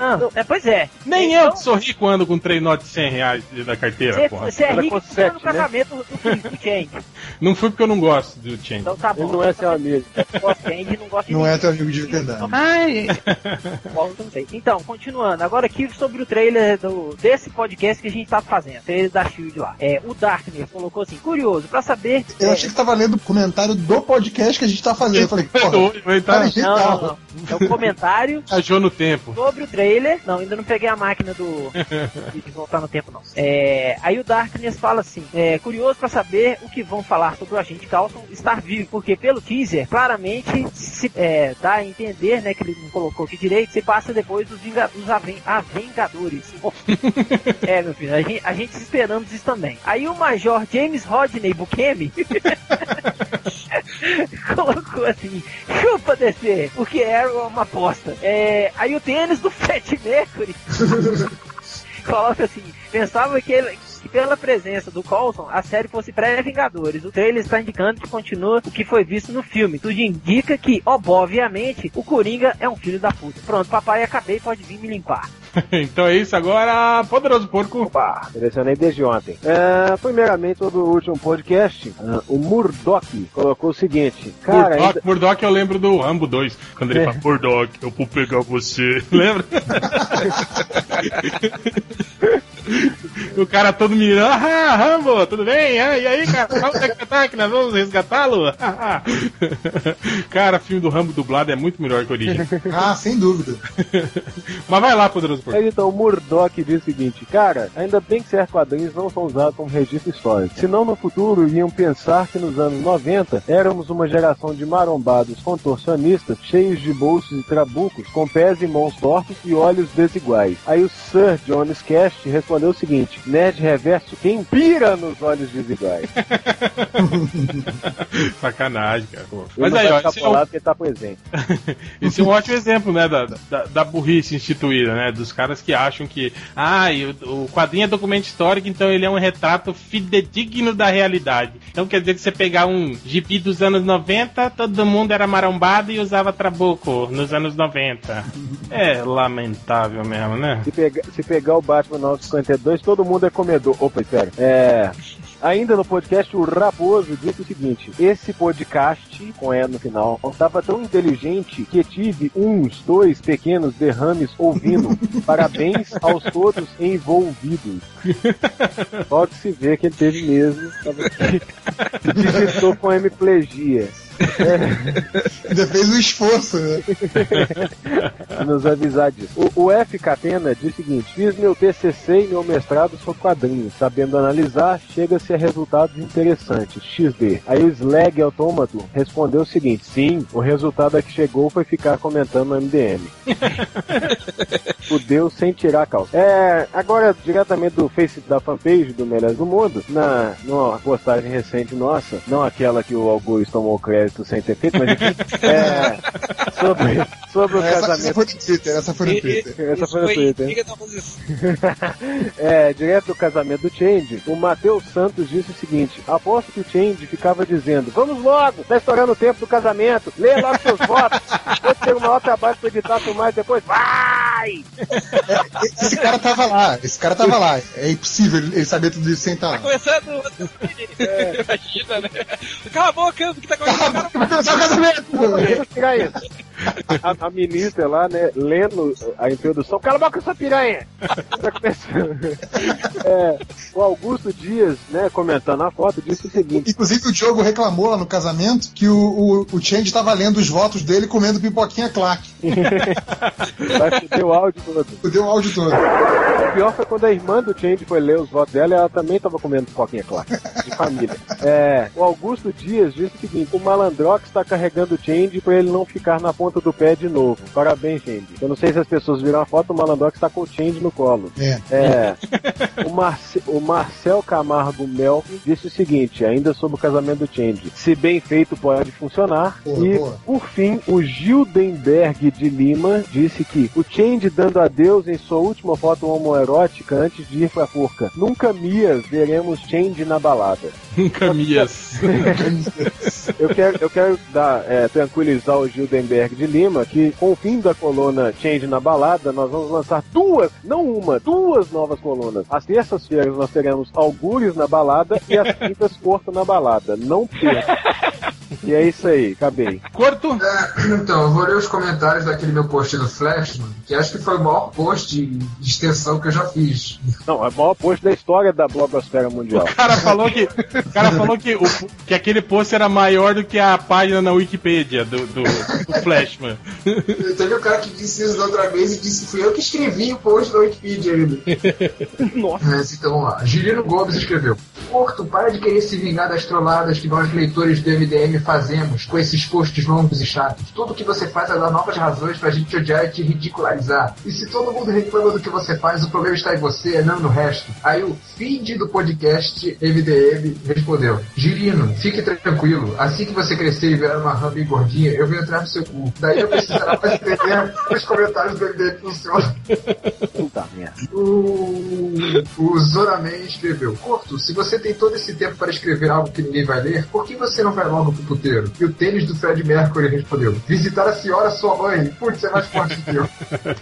A: Não, é, pois é.
C: Nem
A: Então,
C: eu que sou rico ando com três notas de 100 reais da carteira,
A: Você,
C: porra.
A: você é rico
D: com
A: você tá no
D: né?
A: casamento do, do, do Change.
C: Não fui porque eu não gosto do Chain.
A: Então tá bom.
D: Ele não é seu amigo.
A: Não gosta de Change, não gosta de
B: Não é teu amigo de verdade.
A: Ai. Gosto, não sei. Então, continuando. Agora aqui sobre o trailer do, desse podcast que a gente tá fazendo. Trailer da Shield lá. É, o Darkness colocou assim, curioso, pra saber...
B: Eu
A: é,
B: achei que tava lendo o comentário do podcast que a gente tá fazendo. Eu falei, porra,
C: vai
B: cara,
A: não, não, não. É o comentário
C: viajou no tempo.
A: sobre o trailer. Não, ainda não peguei a máquina do. de voltar no tempo, não. É, aí o Darkness fala assim: é, curioso pra saber o que vão falar sobre o agente Carlson estar vivo, porque pelo teaser, claramente se é, dá a entender, né, que ele não colocou aqui direito, se passa depois dos, Vinga- dos Aven- Avengadores. é, meu filho, a gente, a gente esperamos isso também. Aí o Major James Rodney Bukemi colocou assim, chupa descer, porque era uma aposta. É, aí o tênis do Fat Mercury coloca assim, pensava que ele pela presença do Coulson, a série fosse pré-Vingadores. O trailer está indicando que continua o que foi visto no filme. Tudo indica que, obviamente, o Coringa é um filho da puta. Pronto, papai, acabei, pode vir me limpar.
C: então é isso agora, poderoso porco.
D: Opa, selecionei desde ontem. É, primeiramente, sobre o último podcast, ah, o Murdoch colocou o seguinte: Cara,
C: Murdoch,
D: ainda-
C: Murdoch eu lembro do Rambo 2, quando ele
D: É.
C: fala, Murdoch, eu vou pegar você. Lembra? o cara todo mirando, ah, Rambo, tudo bem? Ah, e aí, cara, onde é que tá que nós vamos resgatá-lo? cara, filme do Rambo dublado é muito melhor que o original.
B: Ah, sem dúvida.
C: Mas vai lá, poderoso porco.
D: Mas então, o Murdoch diz o seguinte, cara, ainda bem que certos quadrinhos não são usados como registro histórico. Senão no futuro iriam pensar que nos anos 90 éramos uma geração de marombados contorcionistas, cheios de bolsos e trabucos, com pés e mãos tortos e olhos desiguais. Aí o Sir Jones Cast respondeu o seguinte: Nerd Reverso, quem pira nos olhos desiguais.
C: Sacanagem, cara. Pô. Mas aí, ó, esse é, um,
D: porque tá presente.
C: esse é um ótimo exemplo, né, da, da, da burrice instituída, né? Dos caras que acham que, ah, o, o quadrinho é documento histórico, então ele é um retrato fidedigno da realidade. Então quer dizer que você pegar um gibi dos anos 90, todo mundo era marombado e usava trabuco nos anos 90. É lamentável mesmo, né?
D: Se, pega- se pegar o Batman 952, todo mundo é comedor. Opa, espera. É. Ainda no podcast, o Raposo disse o seguinte: Esse podcast, com E no final, estava tão inteligente que tive uns dois pequenos derrames ouvindo. Parabéns aos todos envolvidos. Pode se ver que ele teve mesmo. Digitou com hemiplegia.
B: Ainda fez um esforço, né?
D: nos avisar disso. O, o F. Catena diz o seguinte: fiz meu TCC e meu mestrado sobre quadrinhos. Sabendo analisar, chega-se a resultados interessantes. XD. Aí o Slag Autômato respondeu o seguinte: sim, o resultado a que chegou foi ficar comentando no MDM. Fudeu sem tirar a calça. É, agora, diretamente do Face da fanpage do Melhores do Mundo, na numa postagem recente nossa, não aquela que o Augusto tomou crédito sem ter feito, mas aqui, é, sobre, sobre o
B: Essa, essa
D: casamento.
B: foi no Twitter, essa foi no
E: E- e-
B: Twitter.
D: Essa foi no Twitter. É, direto do casamento do Change, o Matheus Santos disse o seguinte: aposto que o Change ficava dizendo: Vamos logo, tá estourando o tempo do casamento, lê logo seus votos, vou ter o maior trabalho pra editar tudo mais depois, vai!
B: Esse cara tava lá, esse cara tava lá. É impossível ele saber tudo isso sem estar lá.
E: Começando. Imagina, né? Cala a boca, o que tá acontecendo?
B: Vai começar o casamento!
D: Vamos tirar isso. A, a ministra lá, né, lendo a introdução, cala a boca essa piranha! Tá começando. É, o Augusto Dias, né, comentando a foto, disse o seguinte:
B: Inclusive o Diogo reclamou lá no casamento que o, o, o Change tava lendo os votos dele comendo pipoquinha Clark.
D: vai fuder o áudio todo.
B: Deu o áudio todo.
D: O pior foi quando a irmã do Change foi ler os votos dela, ela também tava comendo pipoquinha, claro, de família. É, o Augusto Dias disse o seguinte: o Malandrox está carregando o Change pra ele não ficar na ponta do pé de novo. Parabéns, Change. Eu não sei se as pessoas viram a foto, o Malandrox tá com o Change no colo.
B: É.
D: É, o, Marce- o Marcel Camargo Mel disse o seguinte, ainda sobre o casamento do Change. Se bem feito, pode funcionar.
B: Boa,
D: e,
B: boa.
D: por fim, o Gildenberg de Lima disse que o Change dando adeus em sua última foto homoerótica antes de ir pra forca. Nunca Mias veremos Change na balada.
C: Nunca Mias.
D: Eu quero, eu quero dar, é, tranquilizar o Gildenberg de Lima que com o fim da coluna Change na balada, nós vamos lançar duas, não uma, duas novas colunas. Às terças-feiras nós teremos Algures na balada e às quintas Corto na balada. Não perca. E é isso aí, acabei.
C: Corto.
G: É, então, eu vou ler os comentários daquele meu post do Flashman, que acho que foi o maior post de de extensão que eu já fiz.
D: Não, é o maior post da história da blogosfera mundial.
C: O cara falou que, o cara falou que, o, que aquele post era maior do que a página na Wikipedia do, do, do Flashman.
G: Teve um cara que disse isso da outra vez e disse fui eu que escrevi o post da Wikipedia ainda. Mas, então vamos lá. Girino Gomes escreveu: Porto, para de querer se vingar das trolladas que nós leitores do MDM fazemos com esses posts longos e chatos. Tudo que você faz é dar novas razões pra gente odiar e te ridicularizar. E se todo mundo reclama do que você faz, o problema está em você, não no resto. Aí o feed do podcast MDM respondeu: Girino, fique tranquilo. Assim que você crescer e virar uma rã bem gordinha, eu venho entrar no seu cu. Daí eu precisará mais entender os comentários do MDM funcionam.
D: Puta merda.
G: O, o Zoraman escreveu: Corto, se você tem todo esse tempo para escrever algo que ninguém vai ler, por que você não vai logo pro puteiro? E o tênis do Fred Mercury respondeu: Visitar a senhora, sua mãe. Putz, é mais forte que eu.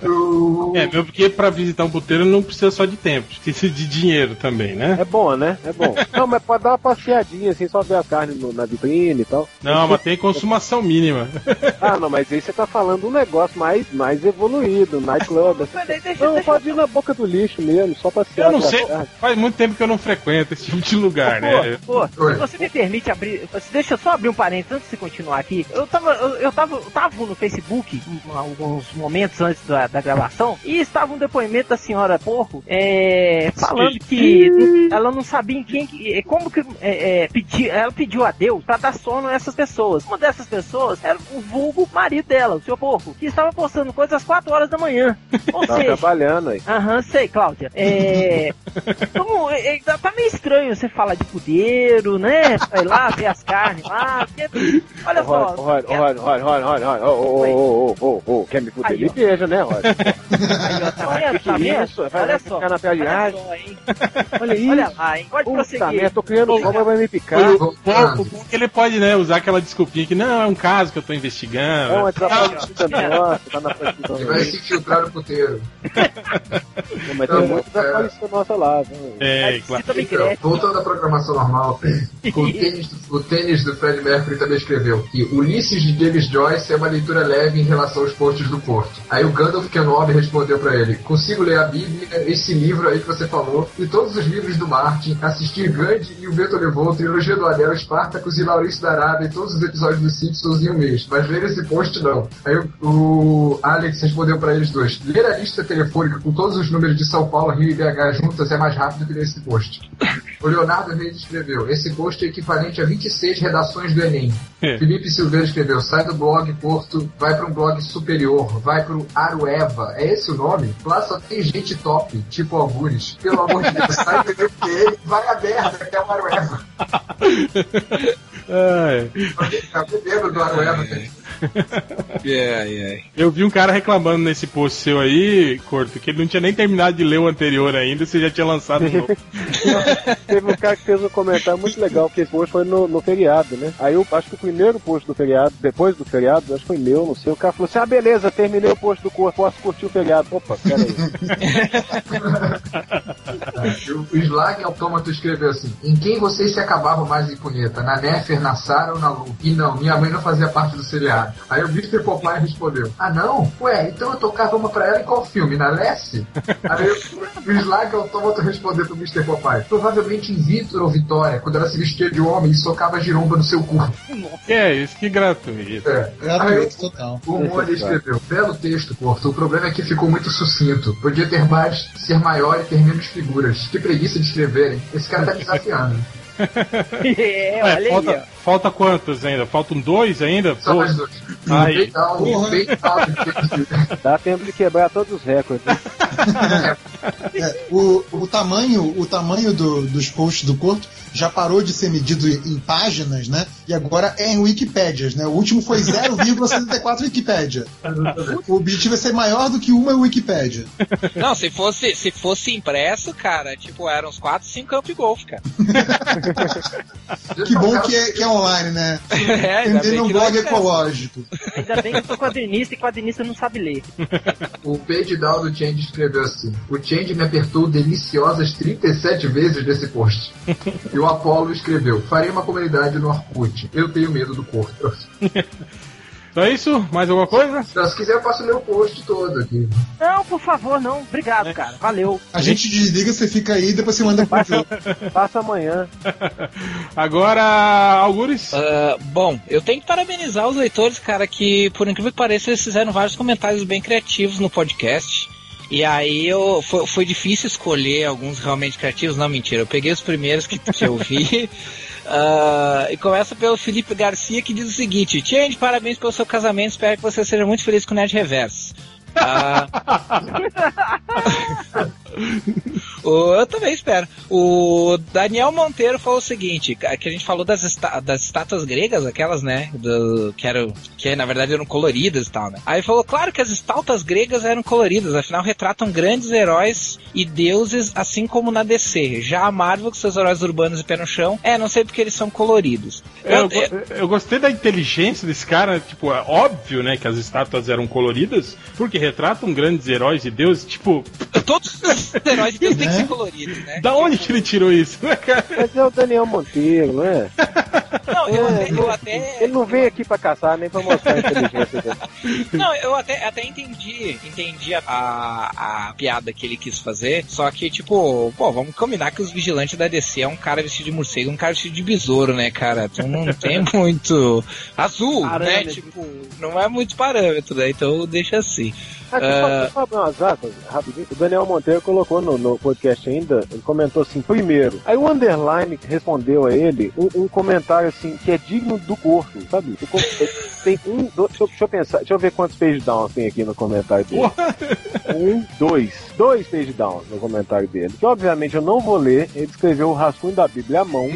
G: O-
C: É, mesmo porque pra visitar um puteiro não precisa só de tempo, precisa de dinheiro também, né?
D: É bom, né? É bom. Não, mas pode dar uma passeadinha assim, só ver a carne no- na vitrine e tal.
C: Não, mas tem consumação mínima.
D: Ah, não, mas aí você tá falando um negócio mais, mais evoluído, nightclub. Assim.
A: Mas deixa,
D: Não,
A: deixa,
D: pode ir na boca do lixo mesmo, só passear.
C: Eu não sei,
D: tarde.
C: faz muito tempo que eu não frequento esse tipo de lugar, né?
A: Pô, pô, se você me permite abrir. Deixa eu só abrir um parênteses antes de continuar aqui. Eu tava, eu, eu tava, eu tava no Facebook alguns momentos antes da, da gravação e estava um depoimento da senhora Porco é, falando que ela não sabia em quem. que- Como que. É, é, pedi, ela pediu a Deus pra dar sono a essas pessoas. Uma dessas pessoas era o vulgo marido dela, o seu Porco, que estava postando coisas às 4 horas da manhã. Ou
D: Tá
A: seja.
D: trabalhando aí.
A: Aham, sei, Cláudia. É. Como, é, é, tá meio estranho você falar de pudeiro, né? Vai lá ver as carnes lá. porque- olha só.
D: Rod, Rod, Rod, Rod, Rod, Rod, Rod, ô, ô, ô, ô, ô, ô, quer me fuder?
A: Aí,
D: Me beija, né, Rod?
A: Aí, ó, tá vendo?
D: isso? Vai-
A: Olha
D: vai
A: só. Olha só, hein?
D: Olha isso.
A: Olha lá, hein? Pode
D: Puta
A: prosseguir.
D: merda, tô criando cobra, vai me picar.
G: O-
C: o é que ele pode, né, usar aquela desculpinha que não, é um caso que eu tô investigando.
D: É uma atrapalhada nossa, tá na frente do
G: Ele vai se infiltrar no puteiro.
D: Não, Mas
G: Tá
D: tem
G: bom,
D: muita
G: é.
D: aparição nossa lá, viu?
C: É, claro.
G: Então, voltando à programação normal, o tênis, o tênis do Fred Mercury também escreveu que Ulisses de James Joyce é uma leitura leve em relação aos posts do Porto. Aí o Gandalf Kenobi respondeu pra ele: Consigo ler a Bíblia, esse livro aí que você falou, e todos os livros do Martin, assistir Gandhi e o Vento Levou, Trilogia do Anel, Espartacus e Maurício da Arábia e todos os episódios dos Simpsons em um mês. Mas ler esse post não. Aí o, o Alex respondeu pra eles dois: Ler a lista telefônica com todos os números de São Paulo, Rio e BH juntas é mais rápido que ler esse post. O Leonardo Reis escreveu: Esse post é equivalente a 26 redações do Enem.
C: É.
G: Felipe Silveira escreveu: Sai do blog Porto, vai para um blog superior, vai pro Arueva. É esse o nome? Lá só tem gente top, tipo Algures. Pelo amor de Deus, sai do vai a merda, que é o Arueva.
C: É.
G: Alguém tá bebendo do Arueva?
E: É, é.
C: Eu vi um cara reclamando nesse post seu aí, Corto, que ele não tinha nem terminado de ler o anterior ainda, você já tinha lançado novo.
D: Teve um cara que fez um comentário muito legal, que esse post foi no, no feriado, né? Aí eu acho que o primeiro post do feriado, depois do feriado, acho que foi meu, não sei, o cara falou assim, ah, beleza, terminei o post do corpo, posso curtir o feriado. Opa, peraí.
G: O Slag Autômato escreveu assim: Em quem vocês se acabavam mais em punheta? Na Nefer, na Sara ou na Lu? E não, minha mãe não fazia parte do seriado. Aí o Mr. Popeye respondeu: Ah, não? Ué, então eu tocava uma pra ela em qual filme? Na Lessie? Aí o, o Slag Autômato respondeu pro Mr. Popeye: Provavelmente em Vitor ou Vitória, quando ela se vestia de homem e socava a giromba no seu cu.
C: Que é isso, que gratuito.
G: É.
B: Gratuito total.
G: o Molly escreveu: Belo texto, Porto. O problema é que ficou muito sucinto. Podia ter mais, ser maior e ter menos figuras. Que preguiça de escrever, hein? Esse cara tá desafiando.
A: É,
C: É,
A: olha aí, ó.
C: falta, falta quantos ainda? Faltam dois ainda?
G: Só
C: Pô,
G: mais dois.
C: Aí.
D: Dá tempo de quebrar todos os recordes. né?
B: É, o, o tamanho, o tamanho do- dos posts do Corto já parou de ser medido em páginas, né? E agora é em Wikipédias, né? O último foi 0,74 Wikipédia. O objetivo é ser maior do que uma Wikipédia.
E: Não, se fosse, se fosse impresso, cara, tipo, eram uns 4, 5 campos de golfe, cara.
B: Que bom que é, que é online, né?
E: É, que não
B: blog
E: é
B: ecológico.
A: Ainda bem que eu sou quadrinista e quadrinista não sabe ler.
G: O page down do Change escreveu assim: O Change me apertou deliciosas 37 vezes nesse post. E o Apollo escreveu: Farei uma comunidade no Orkut. Eu tenho medo do corpo.
C: Então é isso? Mais alguma coisa?
G: Então, se quiser, eu posso ler o post todo aqui.
A: Não, por favor, não. Obrigado, cara. Valeu.
B: A gente desliga, você fica aí e depois você manda pro
D: Passa, passa amanhã.
C: Agora, Algures?
E: Ah, bom, eu tenho que parabenizar os leitores, cara, que por incrível que pareça, eles fizeram vários comentários bem criativos no podcast. E aí eu foi, foi difícil escolher alguns realmente criativos. Não, mentira, eu peguei os primeiros que, que eu vi. Ah, e começa pelo Felipe Garcia que diz o seguinte: Change, parabéns pelo seu casamento, espero que você seja muito feliz com o Nerd Reverso. O- eu também espero. O Daniel Monteiro falou o seguinte: que a gente falou das, esta- das estátuas gregas, aquelas, né? do- que eram. Que na verdade eram coloridas e tal, né? Aí falou, claro que as estátuas gregas eram coloridas, afinal retratam grandes heróis e deuses, assim como na DC. Já a Marvel, com seus heróis urbanos e pé no chão, é, não sei porque eles são coloridos.
C: Eu,
E: Eu-
C: go- eu gostei da inteligência desse cara, tipo, é óbvio, né, que as estátuas eram coloridas, porque retratam grandes heróis e deuses, tipo,
E: todos os heróis de Deus têm que
B: Né?
E: ser coloridos, né?
C: da onde que ele tirou isso, né, cara?
D: Mas é o Daniel Monteiro, não é?
E: Não, eu,
D: É,
E: até, eu até.
D: Ele não veio aqui pra caçar nem pra mostrar a inteligência dele.
E: Não, eu até, até entendi, entendi a, a, a piada que ele quis fazer, só que, tipo, pô, vamos combinar que os vigilantes da DC é um cara vestido de morcego e um cara vestido de besouro, né, cara? Então não tem muito azul, né?
A: Parâmetro.
E: Tipo, não é muito parâmetro, né? Então deixa assim.
D: Ah,
E: Ah.
D: só, só umas aspas, rapidinho. O Daniel Monteiro colocou no, no podcast ainda, ele comentou assim, primeiro. Aí o Underline respondeu a ele um, um comentário assim, que é digno do corpo, sabe? O co- tem um, dois, deixa, eu- deixa eu pensar, deixa eu ver quantos page downs tem aqui no comentário dele. Um, dois. Dois page downs no comentário dele. Que obviamente eu não vou ler, ele escreveu o rascunho da Bíblia à mão.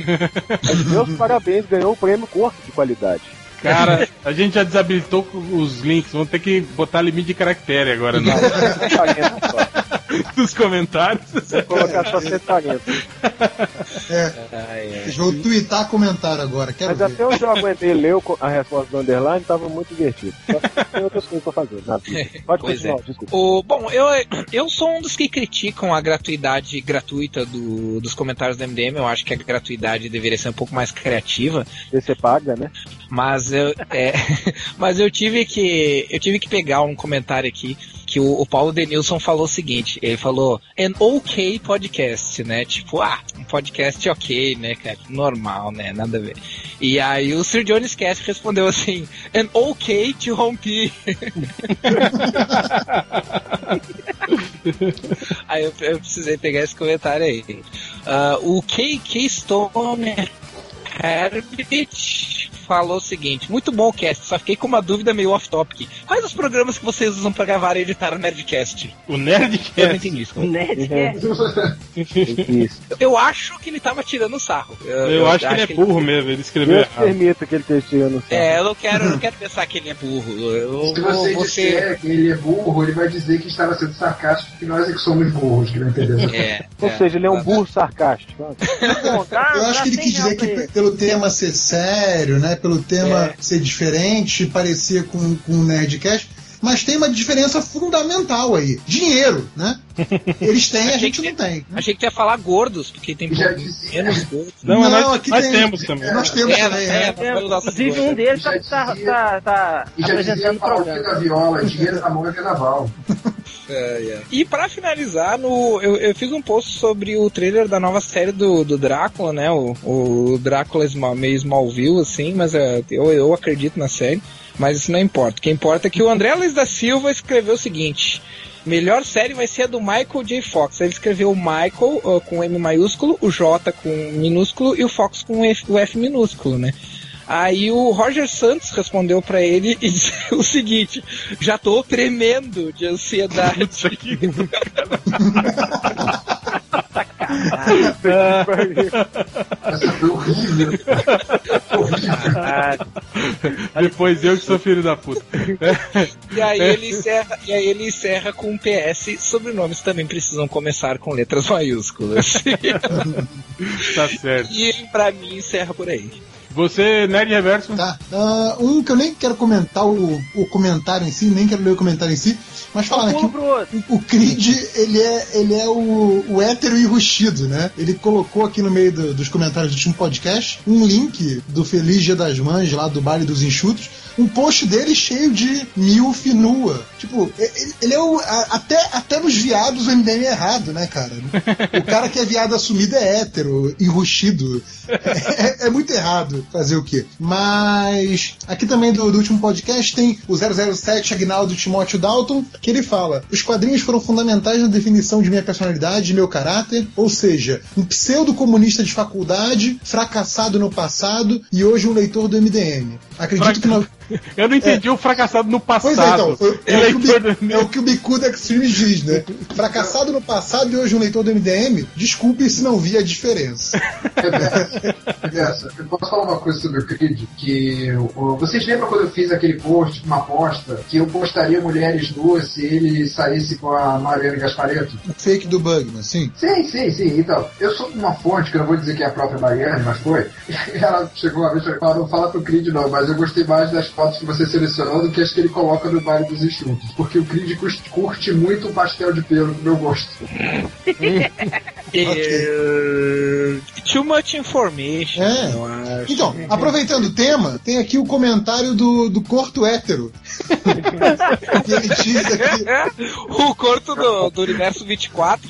D: Mas meus parabéns, ganhou o prêmio Corpo de Qualidade.
C: Cara, a gente já desabilitou os links, vamos ter que botar limite de caractere agora
D: 140 só.
C: nos comentários.
D: Vou colocar só 140.
B: É, eu twittar comentário agora, quero
D: Mas
B: ver.
D: até onde eu aguentei ler a resposta do Underline, tava muito divertido. Só que tem outras coisas pra fazer. Nada. Pode
E: Pois
D: continuar,
E: é.
D: desculpa.
E: O, bom, eu, eu sou um dos que criticam a gratuidade gratuita do, dos comentários do MDM. Eu acho que a gratuidade deveria ser um pouco mais criativa.
D: Você paga, né?
E: Mas eu, é, mas eu tive que eu tive que pegar um comentário aqui que o, o Paulo Denilson falou o seguinte, ele falou an ok podcast, né? Tipo, ah, um podcast ok, né, cara? Normal, né? Nada a ver. E aí o Sir Jones Cast respondeu assim, an ok to romper. aí eu, eu precisei pegar esse comentário aí. Ah, o KK Stone Herbert falou o seguinte: muito bom o cast, só fiquei com uma dúvida meio off-topic. Quais os programas que vocês usam pra gravar e editar o Nerdcast?
C: O
E: Eu não
C: Nerdcast.
E: entendi isso.
A: Nerdcast.
D: Isso.
E: Eu acho que ele tava tirando sarro.
C: Eu, acho que ele é burro mesmo, ele escreveu errado.
D: permita que ele esteja tirando o
E: É, eu não quero, eu não quero pensar que ele é burro. Eu
G: Se você
E: ser.
G: disser que ele é burro, ele vai dizer que estava sendo sarcástico, que nós é que somos burros, que não entendemos.
E: É,
D: Ou
E: é.
D: seja, ele é um burro sarcástico.
A: Bom, tá-
B: Eu acho
A: tá
B: que ele quis dizer que pelo tema ser sério, né? Pelo tema
E: É.
B: ser diferente, parecer com, com o Nerdcast. Mas tem uma diferença fundamental aí. Dinheiro, né? Eles têm, a gente não tem.
E: Achei que ia falar gordos, porque tem menos gordos.
C: Não, mas nós,
B: aqui
C: nós
B: tem-
C: temos também.
B: Nós temos
E: É,
B: também,
E: é,
B: né?
E: é,
A: Inclusive um deles tá,
G: Já
A: tá, tá, tá
G: E
A: apresentando o programa.
G: da Viola, dinheiro na mão é vendaval.
E: E pra finalizar, no, eu, eu fiz um post sobre o trailer da nova série do, do Drácula, né? O, o Drácula Small- meio Smallville, assim, mas é, eu, eu acredito na série. Mas isso não importa. O que importa é que o André Luiz da Silva escreveu o seguinte: melhor série vai ser a do Michael J. Fox. Ele escreveu o Michael uh, com M maiúsculo, o J com minúsculo e o Fox com F, o F minúsculo, né? Aí o Roger Santos respondeu pra ele e disse o seguinte: já tô tremendo de ansiedade.
G: Essa foi horrível.
C: Depois eu que sou filho da puta.
E: E aí ele encerra, e aí ele encerra com um PS, sobrenomes também precisam começar com letras maiúsculas.
C: tá certo.
E: e pra mim encerra por aí.
C: Você, Nerd Reverso,
B: Tá. Ah, um que eu nem quero comentar o, o comentário em si, nem quero ler o comentário em si, mas falando aqui,
A: outro.
B: o Creed, ele é, ele é o, o hétero enrustido, né? Ele colocou aqui no meio do- dos comentários do último podcast um link do Feliz Dia das Mães, lá do Baile dos Enxutos, um post dele cheio de milf nua. Tipo, ele, ele é o. a- até, até nos viados o MDM é errado, né, cara? O cara que é viado assumido é hétero, enrustido. É, é muito errado fazer o quê? Mas aqui também do, do último podcast tem o 007 Agnaldo Timóteo Dalton, que ele fala: os quadrinhos foram fundamentais na definição de minha personalidade e meu caráter, ou seja, um pseudo-comunista de faculdade, fracassado no passado e hoje um leitor do MDM. Acredito que não.
C: eu não entendi o fracassado no passado.
B: Pois é, então, foi- é, o que o, Bi- é o que o Bicuda Extreme diz, né? Fracassado no passado e hoje um leitor do MDM, desculpe se não vi a diferença.
G: Reverso, eu posso falar uma coisa sobre o Creed? Que o- vocês lembram quando eu fiz aquele post, uma aposta, que eu postaria mulheres nuas se ele saísse com a Mariana Gaspareto?
B: O fake do Bugman, sim.
G: Sim, sim, sim. Então, eu sou uma fonte, que eu não vou dizer que é a própria Mariana, mas foi. Ela chegou uma vez e falou, não fala pro Creed não, mas eu gostei mais das fotos que você selecionou do que as que ele coloca no baile dos enxutos. Porque o Creed curte muito o pastel de pelo do meu gosto.
E: Eu- Too much information.
B: É. Então, aproveitando o tema, tem aqui o comentário do, do Corto Hétero. que ele diz aqui.
E: o corto do, do universo 24.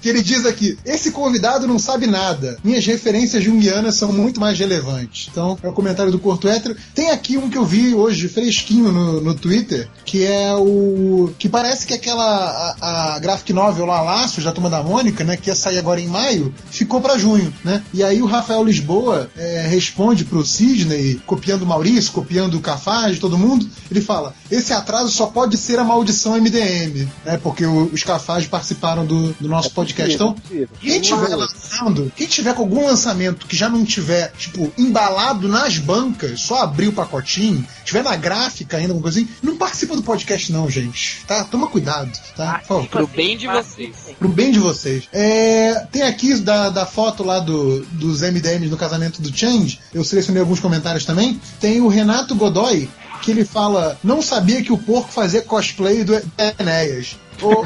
B: que ele diz aqui: esse convidado não sabe nada. Minhas referências junguianas são muito mais relevantes. Então, é o comentário do Corto Hétero. Tem aqui um que eu vi hoje, fresquinho no, no Twitter, que é o. que parece que aquela. a, a graphic novel lá, Laço, da Turma da Mônica, né, que ia sair agora em maio, ficou pra junho, né? E aí o Rafael Lisboa é, responde pro Sidney, copiando o Maurício, copiando o Cafage, todo mundo. Ele fala: esse atraso só pode ser a maldição MDM, né? Porque o- os Cafage participaram do, do nosso podcast. Então, quem tiver lançando, quem tiver com algum lançamento que já não tiver, tipo, embalado nas bancas, só abrir o pacotinho, tiver na gráfica ainda, alguma coisa assim, não participa do podcast, não, gente. Tá? Toma cuidado, tá? Por favor.
E: Pro bem de vocês.
B: Pro bem de vocês. É, tem aqui da, da foto lá do, dos MDMs no casamento do Change. Eu selecionei alguns comentários também. Tem o Renato Godoy, que ele fala: Não sabia que o porco fazia cosplay do Enéas. Ô?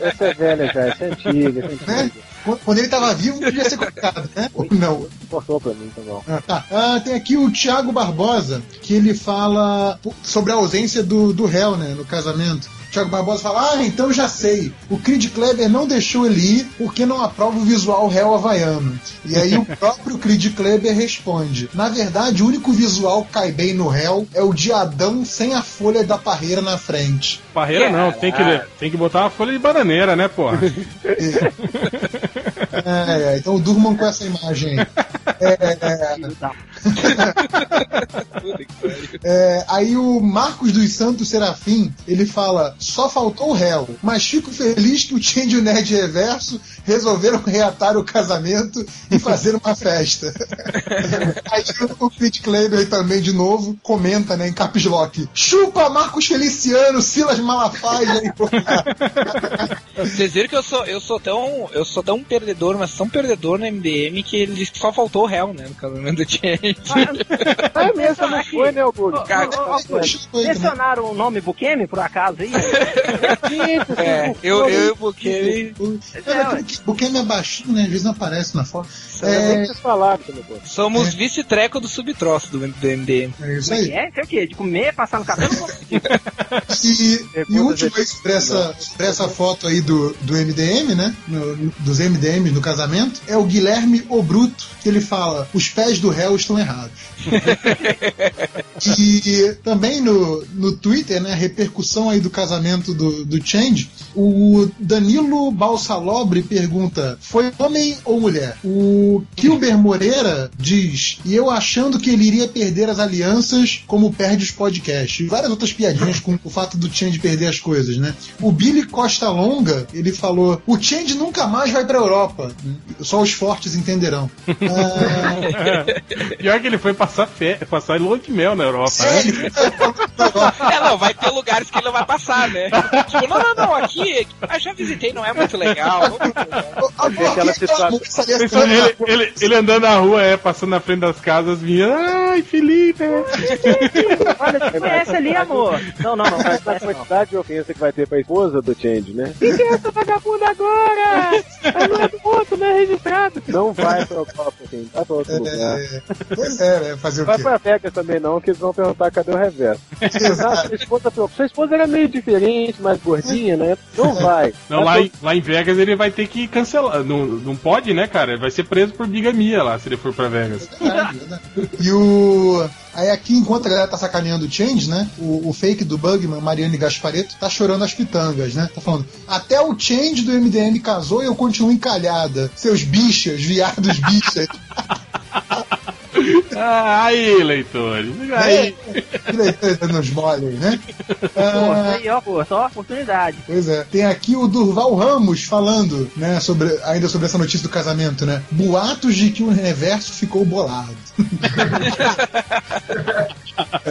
D: Essa é velha já, essa é antiga, essa é
B: Né?
D: antiga.
B: Quando quando ele tava vivo, podia ser colocado, né? Ou não.
D: Cortou pra mim, tá bom.
B: Ah, tá. Ah, tem aqui o Thiago Barbosa, que ele fala sobre a ausência do, do réu, né, no casamento. Thiago Barbosa fala: Ah, então já sei. O Creed Kleber não deixou ele ir porque não aprova o visual réu havaiano. E aí o próprio Creed Kleber responde: Na verdade, o único visual que cai bem no réu é o de Adão sem a folha da parreira na frente.
C: Parreira não, tem que, tem que botar uma folha de bananeira, né, pô?
B: É, é, então durmam com essa imagem aí. É, É, aí o Marcos dos Santos Serafim, ele fala, só faltou o réu, mas fico feliz que o Change e o Nerd Reverso resolveram reatar o casamento e fazer uma festa. aí o Pete Kleber também, de novo, comenta, né, em caps lock, chupa Marcos Feliciano, Silas Malafaia.
E: Vocês viram que eu sou, eu sou tão. Eu sou tão perdedor, mas tão perdedor no MDM que ele só faltou o réu, né? No casamento do Change.
D: Ah, mesmo, não foi, né, Augusto?
A: Mencionaram o nome Bukemi, por acaso, aí?
E: É, eu, eu e o Bukemi
B: O Ken é baixinho, né? Às vezes não aparece na foto.
D: É...
B: É,
E: somos
B: É.
E: vice-treco do subtroço do, MDM.
B: é isso
A: é
B: aí.
A: é? É o quê? De comer, passar no cabelo?
B: E,
D: É,
B: e último aí sobre essa, sobre essa foto aí do, do MDM, né? No- dos MDMs no casamento, é o Guilherme Obruto, que ele fala: os pés do réu estão errados. e também no, no Twitter, né? A repercussão aí do casamento do, do Change, o Danilo Balsalobre pergunta: foi homem ou mulher? O Kilber Moreira diz: e eu achando que ele iria perder as alianças como perde os podcasts. E várias outras piadinhas com o fato do Change perder as coisas, né? O Billy Costa Longa, ele falou: o Change nunca mais vai pra Europa. Só os fortes entenderão. Ah,
C: Pior que ele foi passar, fé, passar lua de mel na Europa,
B: é,
C: né?
E: É, não, vai ter lugares que ele não vai passar, né? Tipo, não, não, não, aqui, ah, já visitei, não é muito legal.
B: Assim,
C: ele, ele, ele andando na rua, é, passando na frente das casas, vinha, ai, Felipe!
A: Olha, você conhece ali, amor. Não, não, não.
D: Mas a quantidade de ofensa que vai ter pra esposa do Change, né? Quem que é essa vagabunda agora? É do outro, não é registrado. Não vai pra Europa, assim. Vai pra outro lugar.
B: É, pois é, né? Fazer o
D: Vai
B: quê?
D: pra Vegas também não, que eles vão perguntar cadê o reverso.
B: Exato.
D: sua esposa, sua esposa era meio diferente, mais gordinha, né? Não vai.
C: Não,
D: Vai
C: lá em, lá em Vegas ele vai ter que cancelar. Não, não pode, né, cara? Ele vai ser preso por bigamia lá, se ele for pra Vegas.
B: Verdade. E o. Aí aqui, enquanto a galera tá sacaneando o Change, né? O, o fake do Bugman, Mariane Gaspareto, tá chorando as pitangas, né? Tá falando, até o Change do MDM casou e eu continuo encalhada. Seus bichas, viados bichas.
C: Ah, aí, leitores. Aí.
B: Que leitura nos molem, né?
A: Pô,
B: Ah,
A: aí, ó, pô, só oportunidade.
B: Pois é. Tem aqui o Durval Ramos falando, né, sobre, ainda sobre essa notícia do casamento, né? Boatos de que o reverso ficou bolado.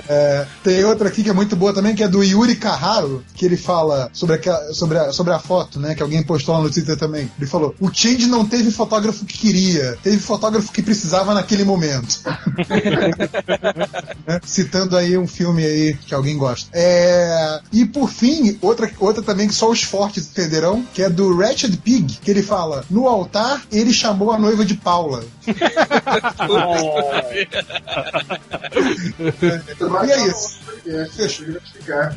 B: É, tem outra aqui que é muito boa também, que é do Yuri Carraro, que ele fala sobre, aquela, sobre, a, sobre a foto, né? Que alguém postou lá no Twitter também. Ele falou: o Change não teve fotógrafo que queria, teve fotógrafo que precisava naquele momento. Né? Citando aí um filme aí que alguém gosta. É, e por fim, outra, outra também que só os fortes entenderão, que é do Ratchet Pig, que ele fala: no altar ele chamou a noiva de Paula. E é isso.
G: Fechou, ele vai explicar.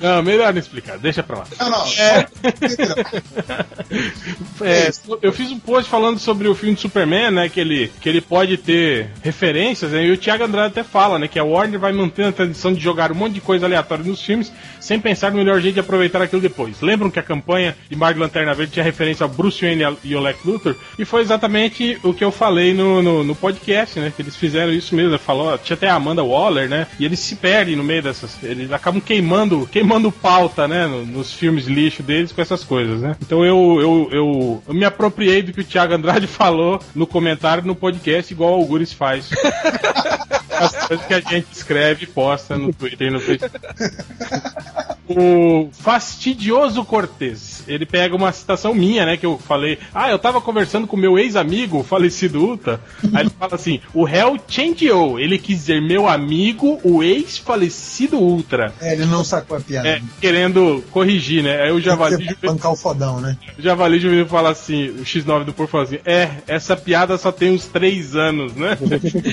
C: Não, melhor não explicar, deixa pra lá.
B: Não, não.
C: É.
B: só-
C: É, eu fiz um post falando sobre o filme de Superman, né? Que ele, que ele pode ter referências, né, e o Thiago Andrade até fala, né? Que a Warner vai mantendo a tradição de jogar um monte de coisa aleatória nos filmes, sem pensar no melhor jeito de aproveitar aquilo depois. Lembram que a campanha de Mark Lanterna Verde tinha referência ao Bruce Wayne e ao Lex Luthor? E foi exatamente o que eu falei no, no, no podcast, né? Que eles fizeram isso mesmo. Falou, tinha até a Amanda Waller, né? E eles se perdem no meio dessas. Eles acabam queimando, queimando pauta, né? no- Nos filmes lixo deles com essas coisas, né? Então eu, eu, eu, eu me apropriei do que o Thiago Andrade falou no comentário no podcast, igual o Algures faz. As coisas que a gente escreve e posta no Twitter e no Facebook. O fastidioso Cortez. Ele pega uma citação minha, né? Que eu falei. Ah, eu tava conversando com meu ex-amigo, o falecido Uta. Aí ele fala assim: o réu changeou. Ele quis dizer meu amigo, o ex-falecido Ultra.
B: É, ele não sacou a piada.
C: É, querendo corrigir, né? Aí o Javali Juvenil,
B: bancar o fodão, né?
C: o Javali Juvenil fala assim: o X9 do Por fala assim: é, essa piada só tem uns três anos, né?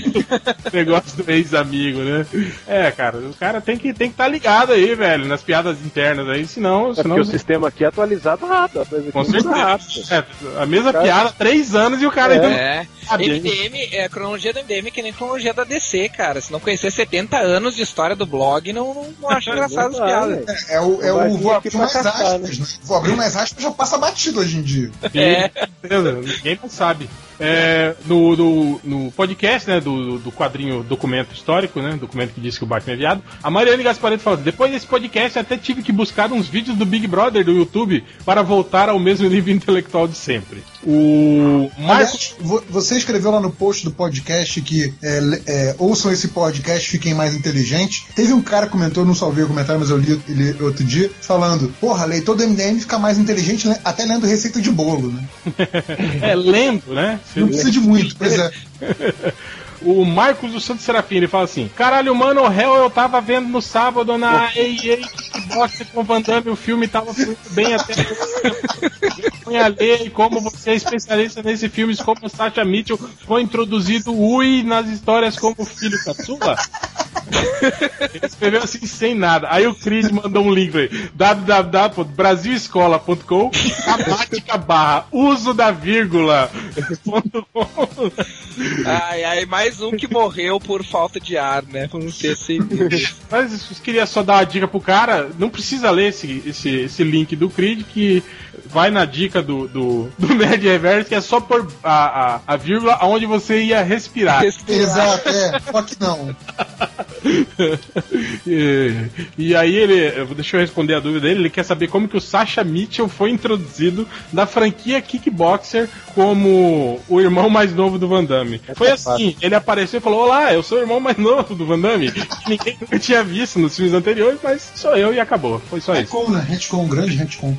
C: Negócio do ex-amigo, né? É, cara, o cara tem que tem que estar ligado aí, velho, nas piadas internas aí, senão.
D: É
C: senão
D: porque o sistema aqui é atualizado rápido. a coisa aqui
C: com certeza. É, a mesma piada, três anos e o cara ainda
E: É.
C: sabe. hein?
E: MDM, é, a cronologia do MDM é que nem a cronologia da DC, cara. Se não conhecer 70 anos de história do blog, não, não, não acho engraçado as piadas.
B: É o, é o vou abrir mais aspas, né? Vou abrir mais aspas já passa batido hoje em dia.
E: É.
C: ninguém não sabe. É, no, no, no podcast, né, do, do quadrinho Documento Histórico, né, documento que diz que o Batman é viado, a Mariane Gaspareto falou, depois desse podcast até tive que buscar uns vídeos do Big Brother do YouTube para voltar ao mesmo nível intelectual de sempre. O Marcos...
B: Aliás, vo- você escreveu lá no post do podcast que é, é, ouçam esse podcast, fiquem mais inteligentes. Teve um cara que comentou, não salvei o comentário, mas eu li ele outro dia, falando: Porra, leitor do MDM fica mais inteligente né? até lendo receita de bolo, né?
C: É, lendo, né?
B: Não precisa de muito, pois é.
C: O Marcos do Santo Serafim, ele fala assim: Caralho, mano, o réu eu tava vendo no sábado na EA Kickboxer com o Van Damme, o filme tava fluindo bem até. Põe a ler como você é especialista nesses filmes, como Sacha Mitchell foi introduzido Ui nas histórias como filho caçula. Ele escreveu assim sem nada. Aí o Creed mandou um link www.brasilescola.com gramática barra uso da vírgula.
E: Ai, ai, mais um que morreu por falta de ar, né? Vamos ter esse.
C: Mas eu queria só dar uma dica pro cara, não precisa ler esse, esse, esse link do Creed, que vai na dica do, do, do Nerd Reverse, que é só por a, a, a vírgula onde você ia respirar.
B: Exato, é. Só que não.
C: e, e aí ele, deixa eu responder a dúvida dele, ele quer saber como que o Sasha Mitchell foi introduzido na franquia Kickboxer como o irmão mais novo do Van Damme. Foi assim, ele apareceu e falou, olá, eu sou o irmão mais novo do Van Damme, que ninguém nunca tinha visto nos filmes anteriores, mas sou eu e acabou, foi só isso.
B: Retcon, né? Retcon, grande retcon.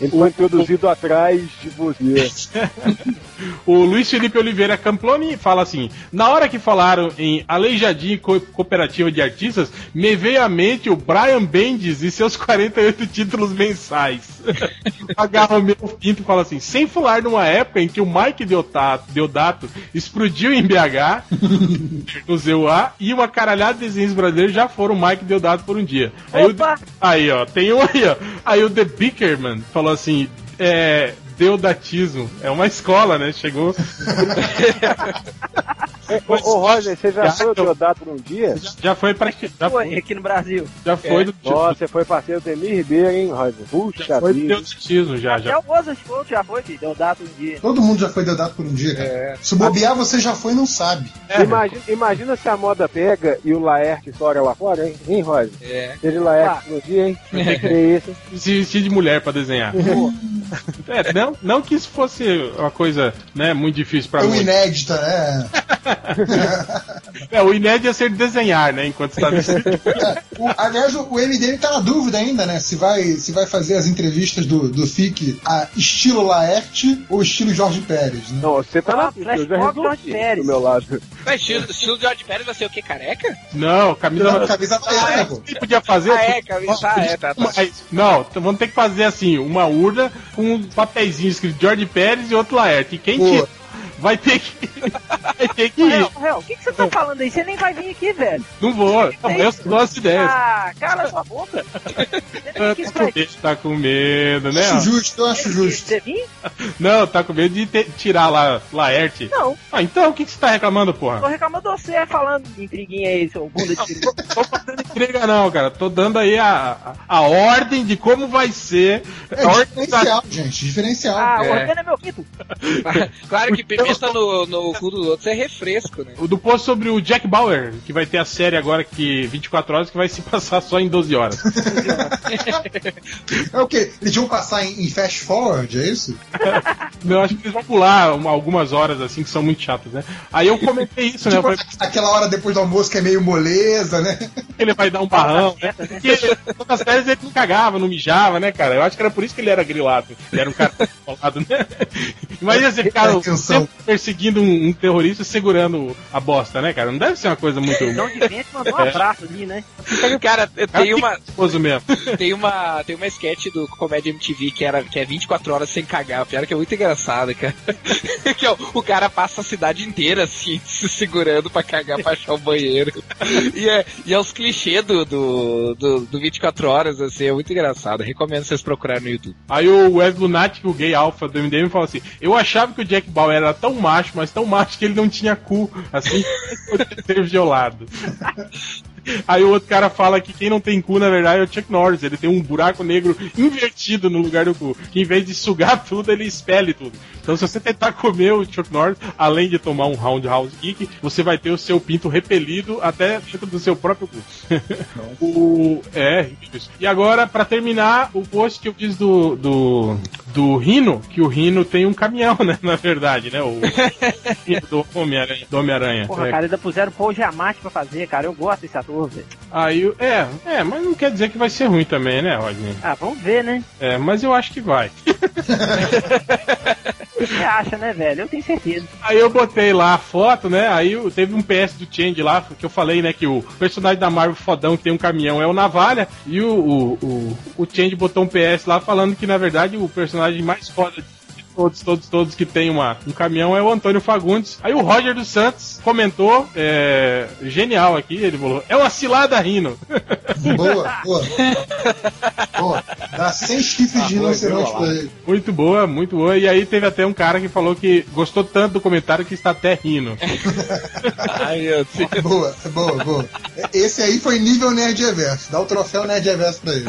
D: Ele foi introduzido atrás de você.
C: O Luiz Felipe Oliveira Camploni fala assim: na hora que falaram em Aleijadinha e Co- De Artistas, me veio à mente o Brian Bendis e seus 48 títulos mensais. Agarra o meu pinto e fala assim: sem falar numa época em que o Mike Deodato, Deodato explodiu em BH, no ZUA, e uma caralhada de desenhos brasileiros já foram Mike Deodato por um dia. Aí, o- aí, ó, tem um aí, ó. Aí o The Bickerman falou assim: é. Deodatismo. É uma escola, né? Chegou.
D: Ô, ô Roger, você já
C: Já
D: foi o Deodato por um dia?
C: Já foi pra. Já
A: Foi aqui no Brasil.
C: já foi do
D: Nossa, você foi parceiro do Emir Ribeiro, hein, Roger? Puxa
C: Já foi
D: vida.
C: Deodatismo, já,
A: Até
C: já.
A: o Mozart Couto já foi, filho. Deu data um dia.
B: Todo mundo já foi deodado por um dia, cara. Se bobear, você já foi e não sabe.
C: É,
D: Imagina, imagina se a moda pega e o Laerte estoura lá fora, hein? Hein, Roger?
E: É.
D: Seja o Laerte no dia, hein? Que isso?
C: se vestir de mulher pra desenhar. É, não, não que isso fosse uma coisa né, muito difícil pra
B: Tão
C: muitos.
B: inédita, né?
C: É, o inédito é ser desenhar, né? Enquanto está vestido.
B: O- aliás, o, o MDM tá na dúvida ainda, né? Se vai, se vai fazer as entrevistas do, do FIC a estilo Laerte ou estilo Jorge Pérez, né?
D: Não, você tá
A: Ah,
D: na pista, eu já resolvi
A: Jorge Pérez.
D: do meu lado.
E: Mas estilo, estilo George Pérez vai ser o quê? Careca?
C: Não, camisa.
B: Camisa amarela, pô.
C: O que podia fazer?
E: Ah, é, camisa- ah, é, tá, tá.
C: Mas, não, vamos ter que fazer assim, uma urna com um papeizinho escrito George Pérez e outro Laerte. E quem vai ter que. vai ter que ir.
A: O que, que você tá falando aí? Você nem vai vir aqui, velho.
C: Não vou. Não, eu gosto de ideias.
A: Ah, cala sua boca. Você quis
C: Tá com medo, tá com medo, né?
B: Acho justo, eu acho justo.
A: Você vir?
C: Não, tá com medo de ter- tirar lá Laerte.
A: Não.
C: Ah, então o que, que você tá reclamando,
A: Tô
C: porra?
A: reclamando de você falando de intriguinha aí, seu bunda de peru.
C: Tô fazendo entrega não, cara. Tô dando aí a, a, a ordem de como vai ser.
B: É diferencial, gente, diferencial.
A: Ah, o
C: É.
A: Organo é meu quinto.
E: Claro que pimenta no, no cu dos outros é refresco, né?
C: O do post sobre o Jack Bauer, que vai ter a série agora que 24 horas que vai se passar só em 12 horas.
B: É o quê? Eles vão passar em, em fast forward, é isso?
C: Eu acho que eles vão pular uma- algumas horas assim que são muito chatas, né? Aí eu comentei isso, né?
B: Tipo,
C: falei
B: aquela hora depois do almoço que é meio moleza, né?
C: ele vai dar um barrão, né? Porque nas férias ele não cagava, não mijava, né, cara? Eu acho que era por isso que ele era grilado. Ele era um cara colado, né? Imagina você ficar
B: Atenção.
C: sempre perseguindo um, um terrorista segurando a bosta, né, cara? Não deve ser uma coisa muito.
A: Não de vento mandou um
C: É.
A: abraço ali, né?
E: Cara, tem uma, tem uma, tem uma sketch do Comédia MTV que, era, que é 24 horas sem cagar. Pior que é muito engraçado, cara. que é o, o cara passa a cidade inteira assim, se segurando pra cagar pra achar o banheiro. E é, e é os clichês do, do, do, do 24 horas, assim, é muito engraçado. Recomendo vocês procurarem no YouTube.
C: Aí o Wes Lunatic, o gay alfa do MDM, falou assim: Eu achava que o Jack Bauer era tão macho, mas tão macho que ele não tinha cu, assim, podia violado. Aí o outro cara fala que quem não tem cu, na verdade, é o Chuck Norris. Ele tem um buraco negro invertido no lugar do cu. Que em vez de sugar tudo, ele expele tudo. Então, se você tentar comer o Chuck Norris, além de tomar um Roundhouse Geek, você vai ter o seu pinto repelido até dentro do seu próprio cu. o... É, isso. E agora, pra terminar, o post que eu fiz do, do, do Rino, que o Rino tem um caminhão, né? Na verdade, né? O do Homem-Aranha. Do Homem-Aranha.
A: Porra,
C: É.
A: cara, ainda puseram o Paul Giamatti pra fazer, cara. Eu gosto desse ator, velho.
C: Aí, o- é, é, mas não quer dizer que vai ser ruim também, né, Rodney?
A: Ah, vamos ver, né?
C: É, mas eu acho que vai.
A: Você acha, né, velho? Eu tenho certeza.
C: Aí eu botei lá a foto, né? Aí eu- teve um PS do Change lá, que eu falei, né, que o personagem da Marvel fodão que tem um caminhão é o Navalha, e o, o, o, o Change botou um PS lá falando que, na verdade, o personagem mais foda todos, todos, todos que tem uma, um caminhão é o Antônio Fagundes. Aí o Roger dos Santos comentou, é, genial aqui, ele falou, é uma cilada rino.
B: Boa, boa. boa. Dá 100 chifres de rinoceronte pra ele.
C: Muito boa, muito boa. E aí teve até um cara que falou que gostou tanto do comentário que está até rindo.
E: Ai, meu Deus.
B: Boa, boa, boa. Esse aí foi nível Nerd Reverso. Dá o troféu Nerd Reverso pra ele.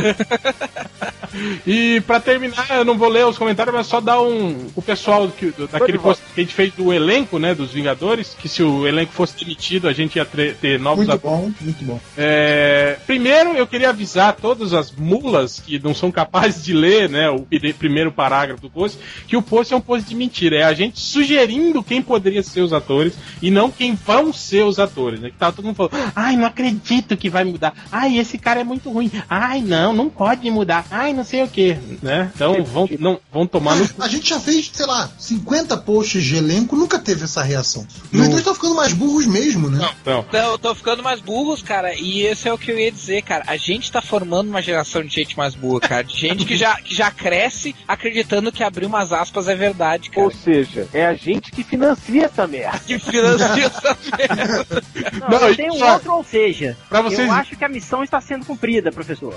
C: E pra terminar, eu não vou ler os comentários, mas só dar um. O pessoal que, do- daquele post que a gente fez do elenco, né? Dos Vingadores, que se o elenco fosse demitido, a gente ia ter novos
B: Muito
C: atores.
B: bom, muito bom.
C: É, primeiro, eu queria avisar todas as mulas que não são capazes de ler né, o primeiro parágrafo do post, que o post é um post de mentira. É a gente sugerindo quem poderia ser os atores e não quem vão ser os atores. Né? Que tava todo mundo falando, ai, não acredito que vai mudar. Ai, esse cara é muito ruim. Ai, não, não pode mudar. Ai, não sei o que. Né? Então vão, não, vão tomar no.
B: A gente já fez, sei lá, 50 posts de elenco, nunca teve essa reação. Os leitores estão ficando mais burros mesmo, né?
C: Não.
E: Não, tô ficando mais burros, cara, e esse é o que eu ia dizer, cara. A gente tá formando uma geração de gente mais burra, cara. De gente que já, que já cresce acreditando que abrir umas aspas é verdade, cara.
D: Ou seja, é a gente que financia essa merda.
E: Que financia essa merda.
A: Não,
C: Não,
A: eu tenho um outro, ou seja,
C: Pra vocês-
A: eu acho que a missão está sendo cumprida, professor.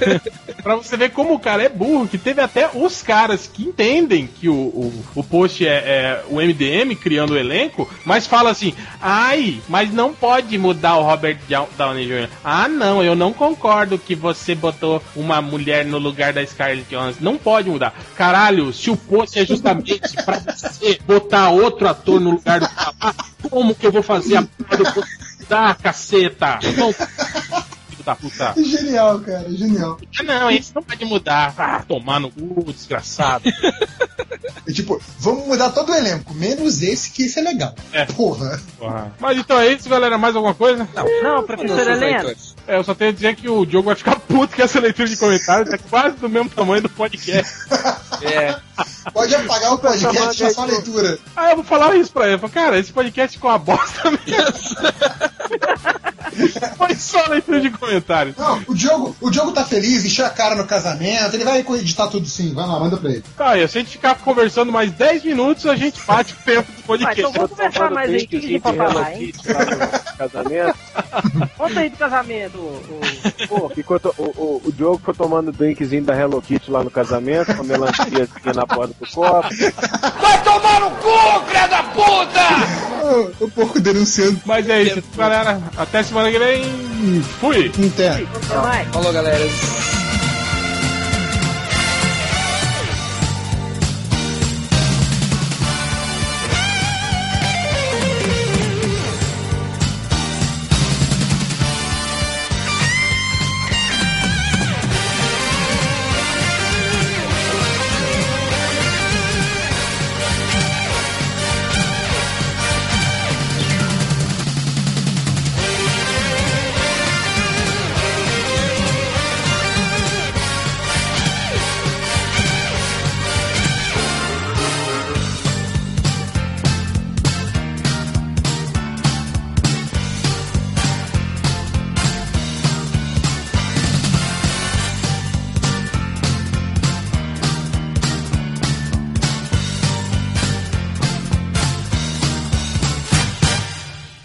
C: Pra você ver como o cara é burro, que teve até os caras que entendem que o, o, o post é, é o MDM criando o elenco, mas fala assim: ai, mas não pode mudar o Robert Dow- Downey Jr. Ah, não, eu não concordo que você botou uma mulher no lugar da Scarlett Johansson. Não pode mudar. Caralho, se o post é justamente pra você botar outro ator no lugar do cara, como que eu vou fazer a porra do post mudar, caceta? Não filho da puta.
B: Genial, cara, genial.
C: Não, esse não pode mudar. Ah, tomar no cu, desgraçado.
B: É tipo, vamos mudar todo o elenco, menos esse, que esse é legal.
C: É.
B: Porra.
C: Porra. Mas então é isso, galera. Mais alguma coisa?
A: Não, professor Helena.
C: É, eu só tenho a dizer que o Diogo vai ficar puto com essa leitura de comentários. É quase do mesmo tamanho do podcast.
E: É.
B: Pode apagar o podcast só só a leitura.
C: Ah, eu vou falar isso pra ele. Eu falo, cara, esse podcast ficou uma bosta mesmo. Foi só leitura de comentários.
B: Não, o Diogo, o Diogo tá feliz, encheu a cara no casamento, ele vai editar tudo sim. Vai lá, manda pra ele.
C: Tá, e se a gente ficar conversando mais 10 minutos, a gente bate o tempo do
A: Vai,
C: podcast.
A: então vamos conversar mais aí. O que que a gente pode falar, hein?
D: Casamento.
A: Conta aí do casamento. o- o-
D: Pô, ficou to- o, o, o Diogo foi tomando o drinkzinho da Hello Kitty lá no casamento, com a melanciazinha na borda do copo.
B: O, o porco denunciando.
C: Mas é isso, galera. Até semana que vem. Fui!
A: Mais.
E: Falou, galera.